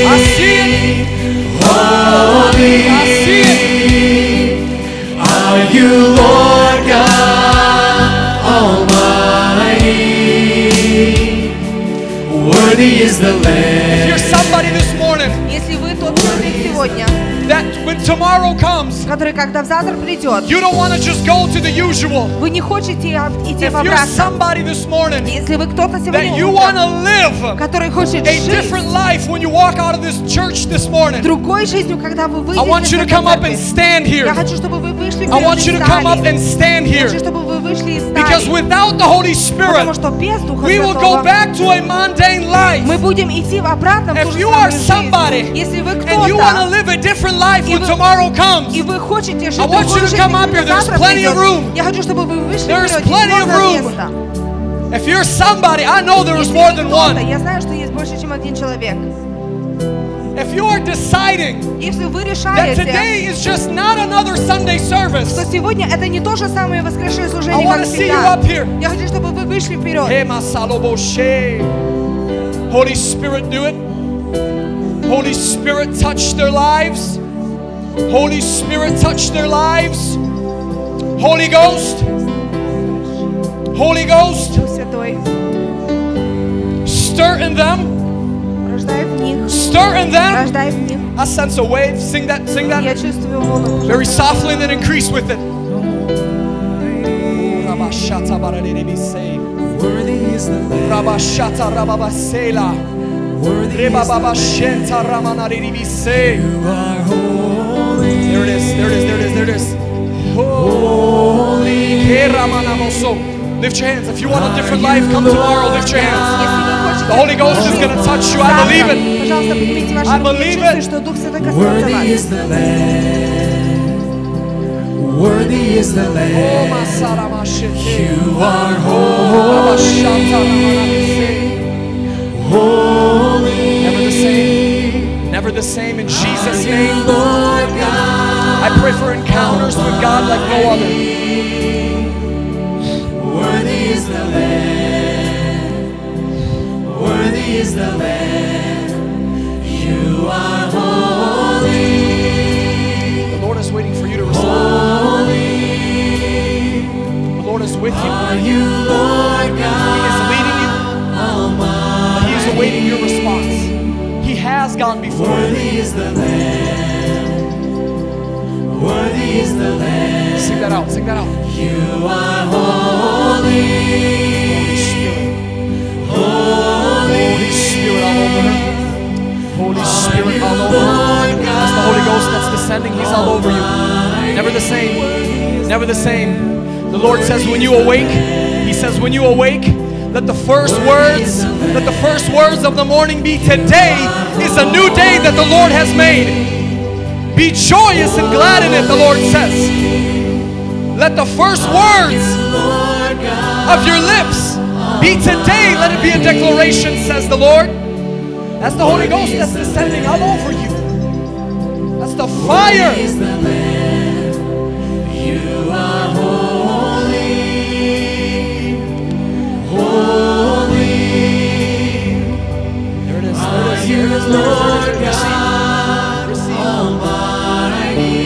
it. I see it. Holy. I see it. Are you Lord God Almighty? Worthy is the If Lamb. you're somebody this morning Если вы тот человек сегодня, that when tomorrow comes, который, когда завтра придет, you don't want to just go to the usual. вы не хотите об- идти If в you're обратно. somebody this morning Если вы кто-то that сегодня you утром, want to live который хочет a жить different life when you walk out of this church this morning, другой жизнью, когда вы I want выйдете you из to come этой up and церкви, stand я here. хочу, чтобы вы вышли I want you to come up and stand here. Because without the Holy Spirit, we will go back to a mundane life. If you are somebody and you want to live a different life when tomorrow comes, I want you to come up here. There's plenty of room. There's plenty of room. If you're somebody, I know there is more than one. If you are deciding Если вы that решаете, today is just not another Sunday service, что сегодня это не то же самое воскресшее I служение, want как to see you всегда. up here. Я хочу, чтобы вы вышли вперед. Hey, Masaloboshe. Holy Spirit, do it. Holy Spirit, touch their lives. Holy Spirit, touch their lives. Holy Ghost. Holy Ghost, Дух Святой, stir in them. Stir in them I sense a wave. Sing that, sing that. Very softly then increase with it. Worthy is the Lamb. There it is, there it is, there it is, there it is. Holy. Lift your hands. If you want a different life, come tomorrow. Lift your hands. Если вы хотите The Holy Ghost is going to touch you. I believe завтра, it. пожалуйста, поднимите ваши I руки. believe Я чувствую, it. что Дух Святой коснется Worthy вас. is the Lamb. Worthy is the Oh, Lamb. masaramashete. You are Rabashata holy. ramanabise. Holy. Never the same. Never the same in Jesus' name. Lord God. I pray for encounters with God like no other. Worthy is the Lamb. Is the Lamb. You are holy. The Lord is waiting for you to respond. Holy. The Lord is with you. Are you Lord He is leading you. Almighty? He is awaiting your response. He has gone before. Worthy is the Lamb. Worthy is the Lamb. Sing that out. Sing that out. You are holy. Holy Spirit. All over her. Holy Spirit all over. That's the Holy Ghost that's descending. He's all over you. Never the same. Never the same. The Lord says when you awake, He says when you awake, let the first words, let the first words of the morning be today is a new day that the Lord has made. Be joyous and glad in it, the Lord says. Let the first words of your lips be today. Let it be a declaration, says the Lord. That's the Holy Ghost that's descending all over you. That's the fire. is the Lamb. You are holy. Holy. There it is. There it is. It is. There. Lord There it is. God Receive. Almighty?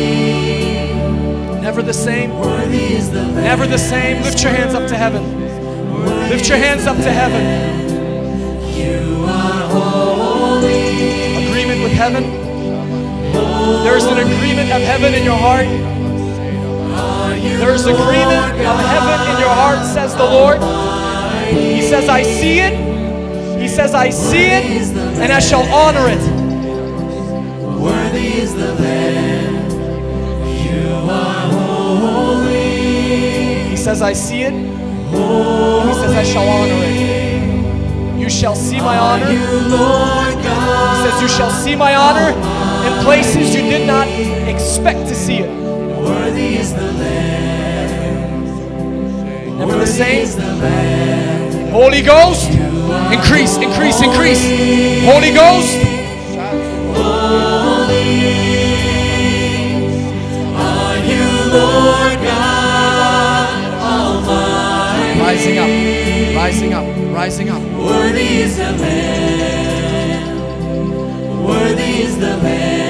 Never the same. Worthy is the Never the same. Lift your hands up to heaven. Lift your hands up to heaven. Agreement with heaven. There's an agreement of heaven in your heart. You There's agreement of heaven in your heart, says the Lord. He says, I see it. He says, I see it, and I shall honor it. Worthy is the Lamb. You are holy. He says, I see it. He says, I shall honor it. You shall see my honor. He says, You shall see my honor in places you did not expect to see it. Worthy is the Lamb. Never the same. is the Lamb. Holy Ghost, increase, increase, increase. Holy Ghost, Are you Lord God? Rising up, rising up, rising up. Worthy is the Lamb. Worthy is the Lamb.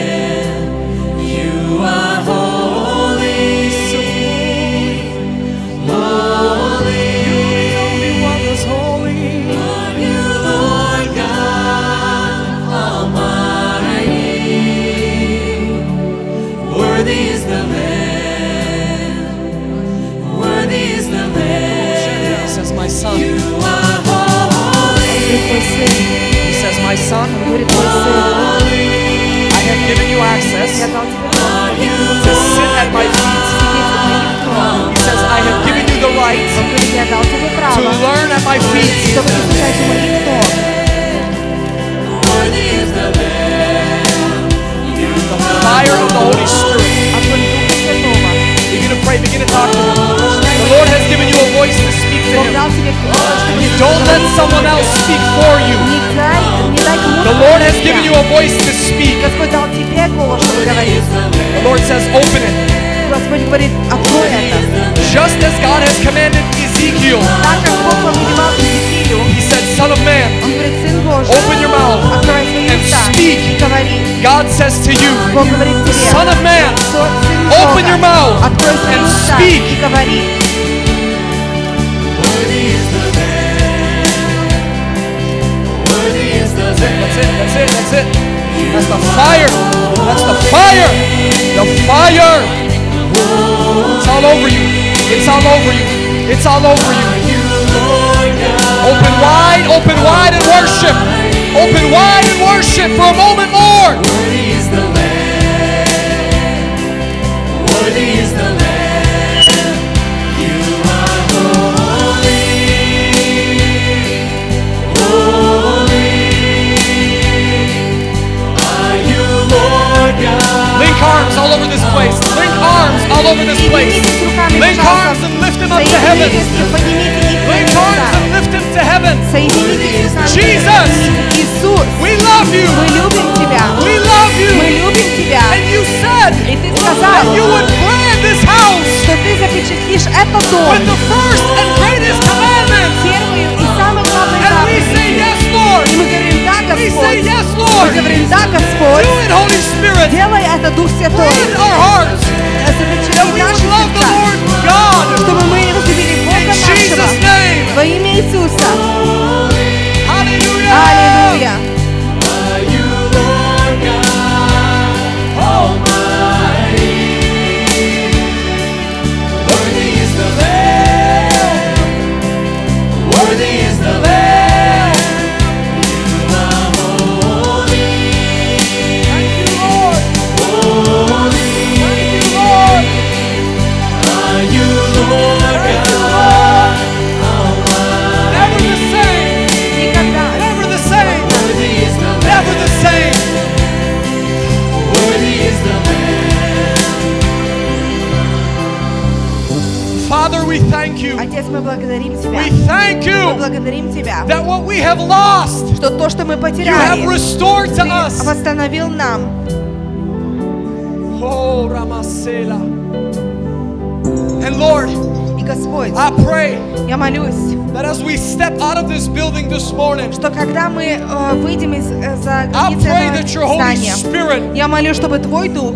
когда мы э, выйдем из э, за границы здания, я молю, чтобы Твой Дух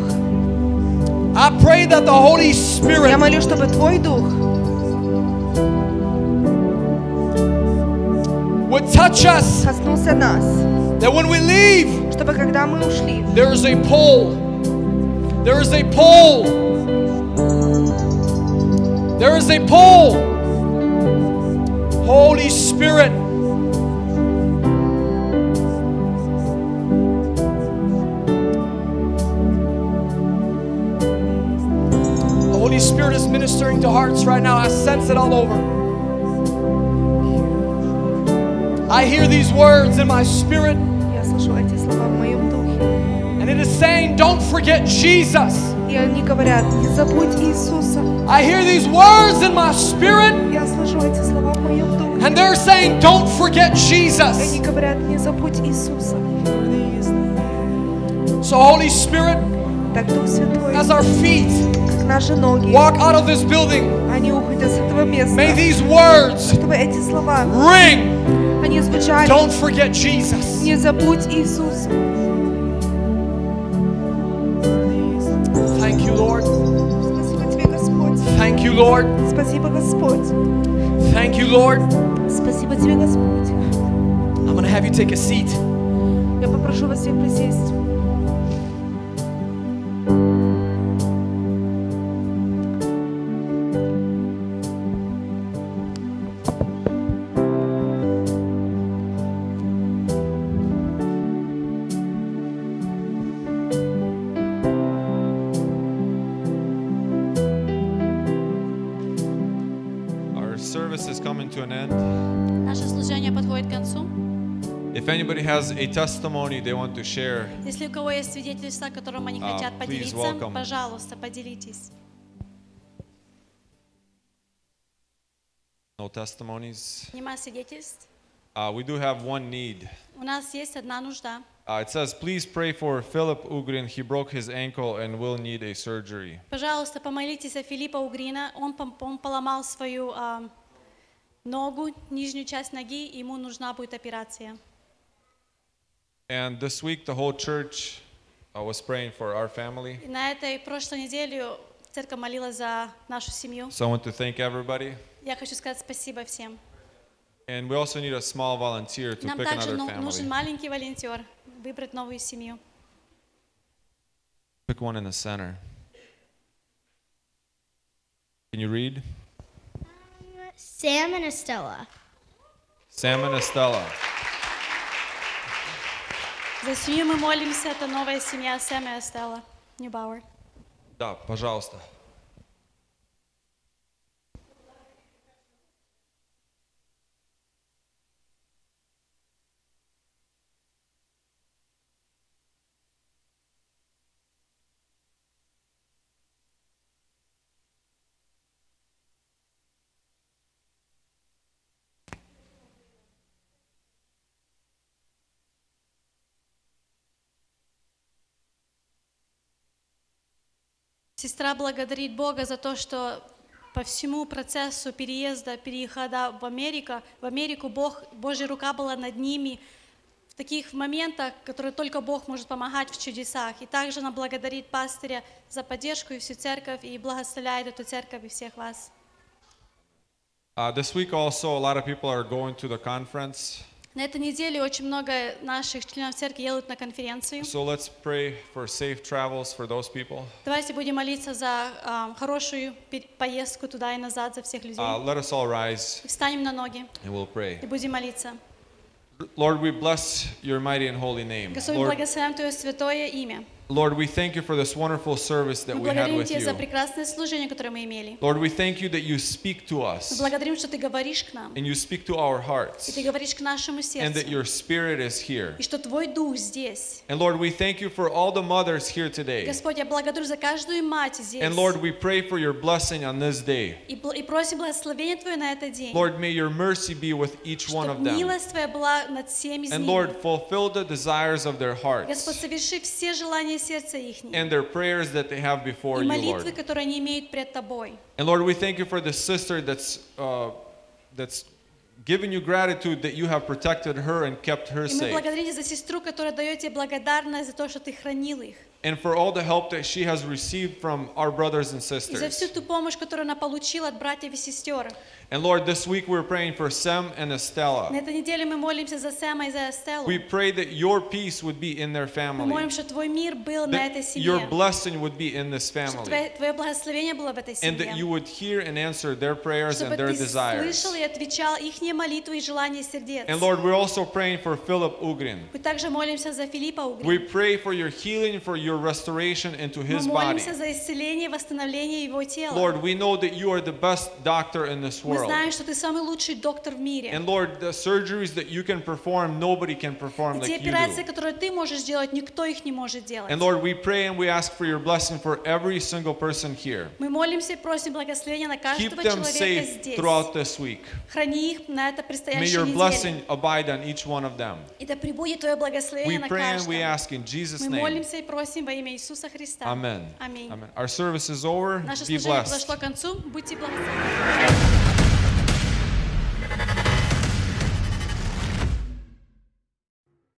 I pray that the Holy Spirit я молю, чтобы Твой Дух would touch us, коснулся нас, that when we leave, чтобы когда мы ушли, there is a pull, there is a pull, there is a pull. Holy Spirit, ministering to hearts right now. I sense it all over. I hear these words in my spirit. And it is saying, don't forget Jesus. I hear these words in my spirit. And they're saying, don't forget Jesus. So Holy Spirit, as our feet наши ноги. Walk out of this building. Они уходят с этого места. May these words чтобы эти слова ring. Они звучали. Don't forget Jesus. Не забудь Иисуса. Thank you, Lord. Спасибо тебе, Господь. Thank you, Lord. Спасибо, Господь. Thank you, Lord. Спасибо тебе, Господь. I'm going to have you take a seat. Я попрошу вас всех присесть. Anybody has a testimony they want to share, Если у кого есть свидетельства, которым они А, хотят please поделиться, welcome. пожалуйста, поделитесь. no testimonies. Нема свидетельств. Uh, we do have one need. У нас есть одна нужда. Uh, it says, please pray for Philip Ugrin. He broke his ankle and will need a surgery. Пожалуйста, помолитесь о Филиппа Угрина. Он, пом- он поломал свою а, ногу, нижнюю часть ноги, и ему нужна будет операция. And this week, the whole church uh, was praying for our family. И на этой прошлой неделе церковь молилась за нашу семью. So I want to thank everybody. Я хочу сказать спасибо всем. And we also need a small volunteer to Нам pick также another ну- нужен family. маленький волонтер, выбрать новую семью. Pick one in the center. Can you read? Sam and Estella. Sam and Estella. За семью мы молимся, это новая семья Сэм и Эстелла Ньюбауэр. Да, пожалуйста. Сестра благодарит Бога за то, что по всему процессу переезда, перехода в Америку, в Америку Бог, Божья рука была над ними в таких моментах, которые только Бог может помогать в чудесах. И также она благодарит пастыря за поддержку и всю церковь, и благословляет эту церковь и всех вас. Uh, this week also, a lot of people are going to the conference. На этой неделе очень много наших членов церкви едут на конференцию. So let's pray for safe travels for those people. Давайте будем молиться за а, хорошую поездку туда и назад за всех людей. Uh, let us all rise встанем на ноги and we'll pray. и будем молиться. Lord, we bless your mighty and holy name. Господь, Lord, Твое святое имя. Lord, we thank you for this wonderful service that Мы we had благодарим with Тебя за you. прекрасное служение, которое мы имели. Lord, we thank you that you speak to Мы us благодарим, что Ты говоришь к нам, and you speak to our и hearts Ты говоришь к нашему and that сердцу, your spirit is here. и что Твой Дух здесь. And Lord, we thank you for all the mothers here today. Господь, я благодарю за каждую мать здесь. And Lord, we pray for your blessing on this day. И, бл- и просим благословения Твое на этот день. Lord, may your mercy be with each one Чтоб of them. милость Твоя была над всеми из And них. Lord, fulfill the desires of their hearts Господь, соверши все желания сердца их. and their prayers that they have before И you, молитвы, Lord. которые они имеют пред Тобой. And Lord, we thank you for the sister that's uh, that's given you gratitude that you have protected her and kept her И мы safe. благодарим Тебя за сестру, которая дает Тебе благодарность за то, что Ты хранил их. And for all the help that she has received from our brothers and И за sisters. всю ту помощь, которую она получила от братьев и сестер. And Lord, this week we're praying for Sem and На Estella. этой неделе мы молимся за Сэма и за Эстеллу. We pray that your peace would be in their Мы family. молим, что Твой мир был на этой That your семье. blessing would be in this Что family. Твое, Твое благословение было в этой And that you семье. would hear and answer their prayers Чтобы and their Ты desires. слышал и отвечал их молитвы и желания сердец. And Lord, we're also praying for Philip Ugrin. Мы также молимся за Филиппа We Угри. pray for your healing, for your restoration into Мы his body. молимся за исцеление и восстановление его тела. Lord, we know that you are the best doctor in this Мы world. знаем, что Ты самый лучший доктор в мире. And Lord, the surgeries that you can perform, nobody can perform И те like you операции, do. которые Ты можешь сделать, никто их не может делать. And Lord, we pray and we ask for your blessing for every single person here. Мы молимся и просим благословения на Keep каждого them человека safe здесь. throughout this week. Храни их на это May предстоящей your неделе. blessing abide on each one of them. И да пребудет Твое благословение We на pray and we каждом. ask in Jesus' Мы name. молимся и просим во имя Иисуса Христа. Amen. Аминь. Amen. Our service is over. Наше Be служение blessed. подошло к концу. Будьте благословенны.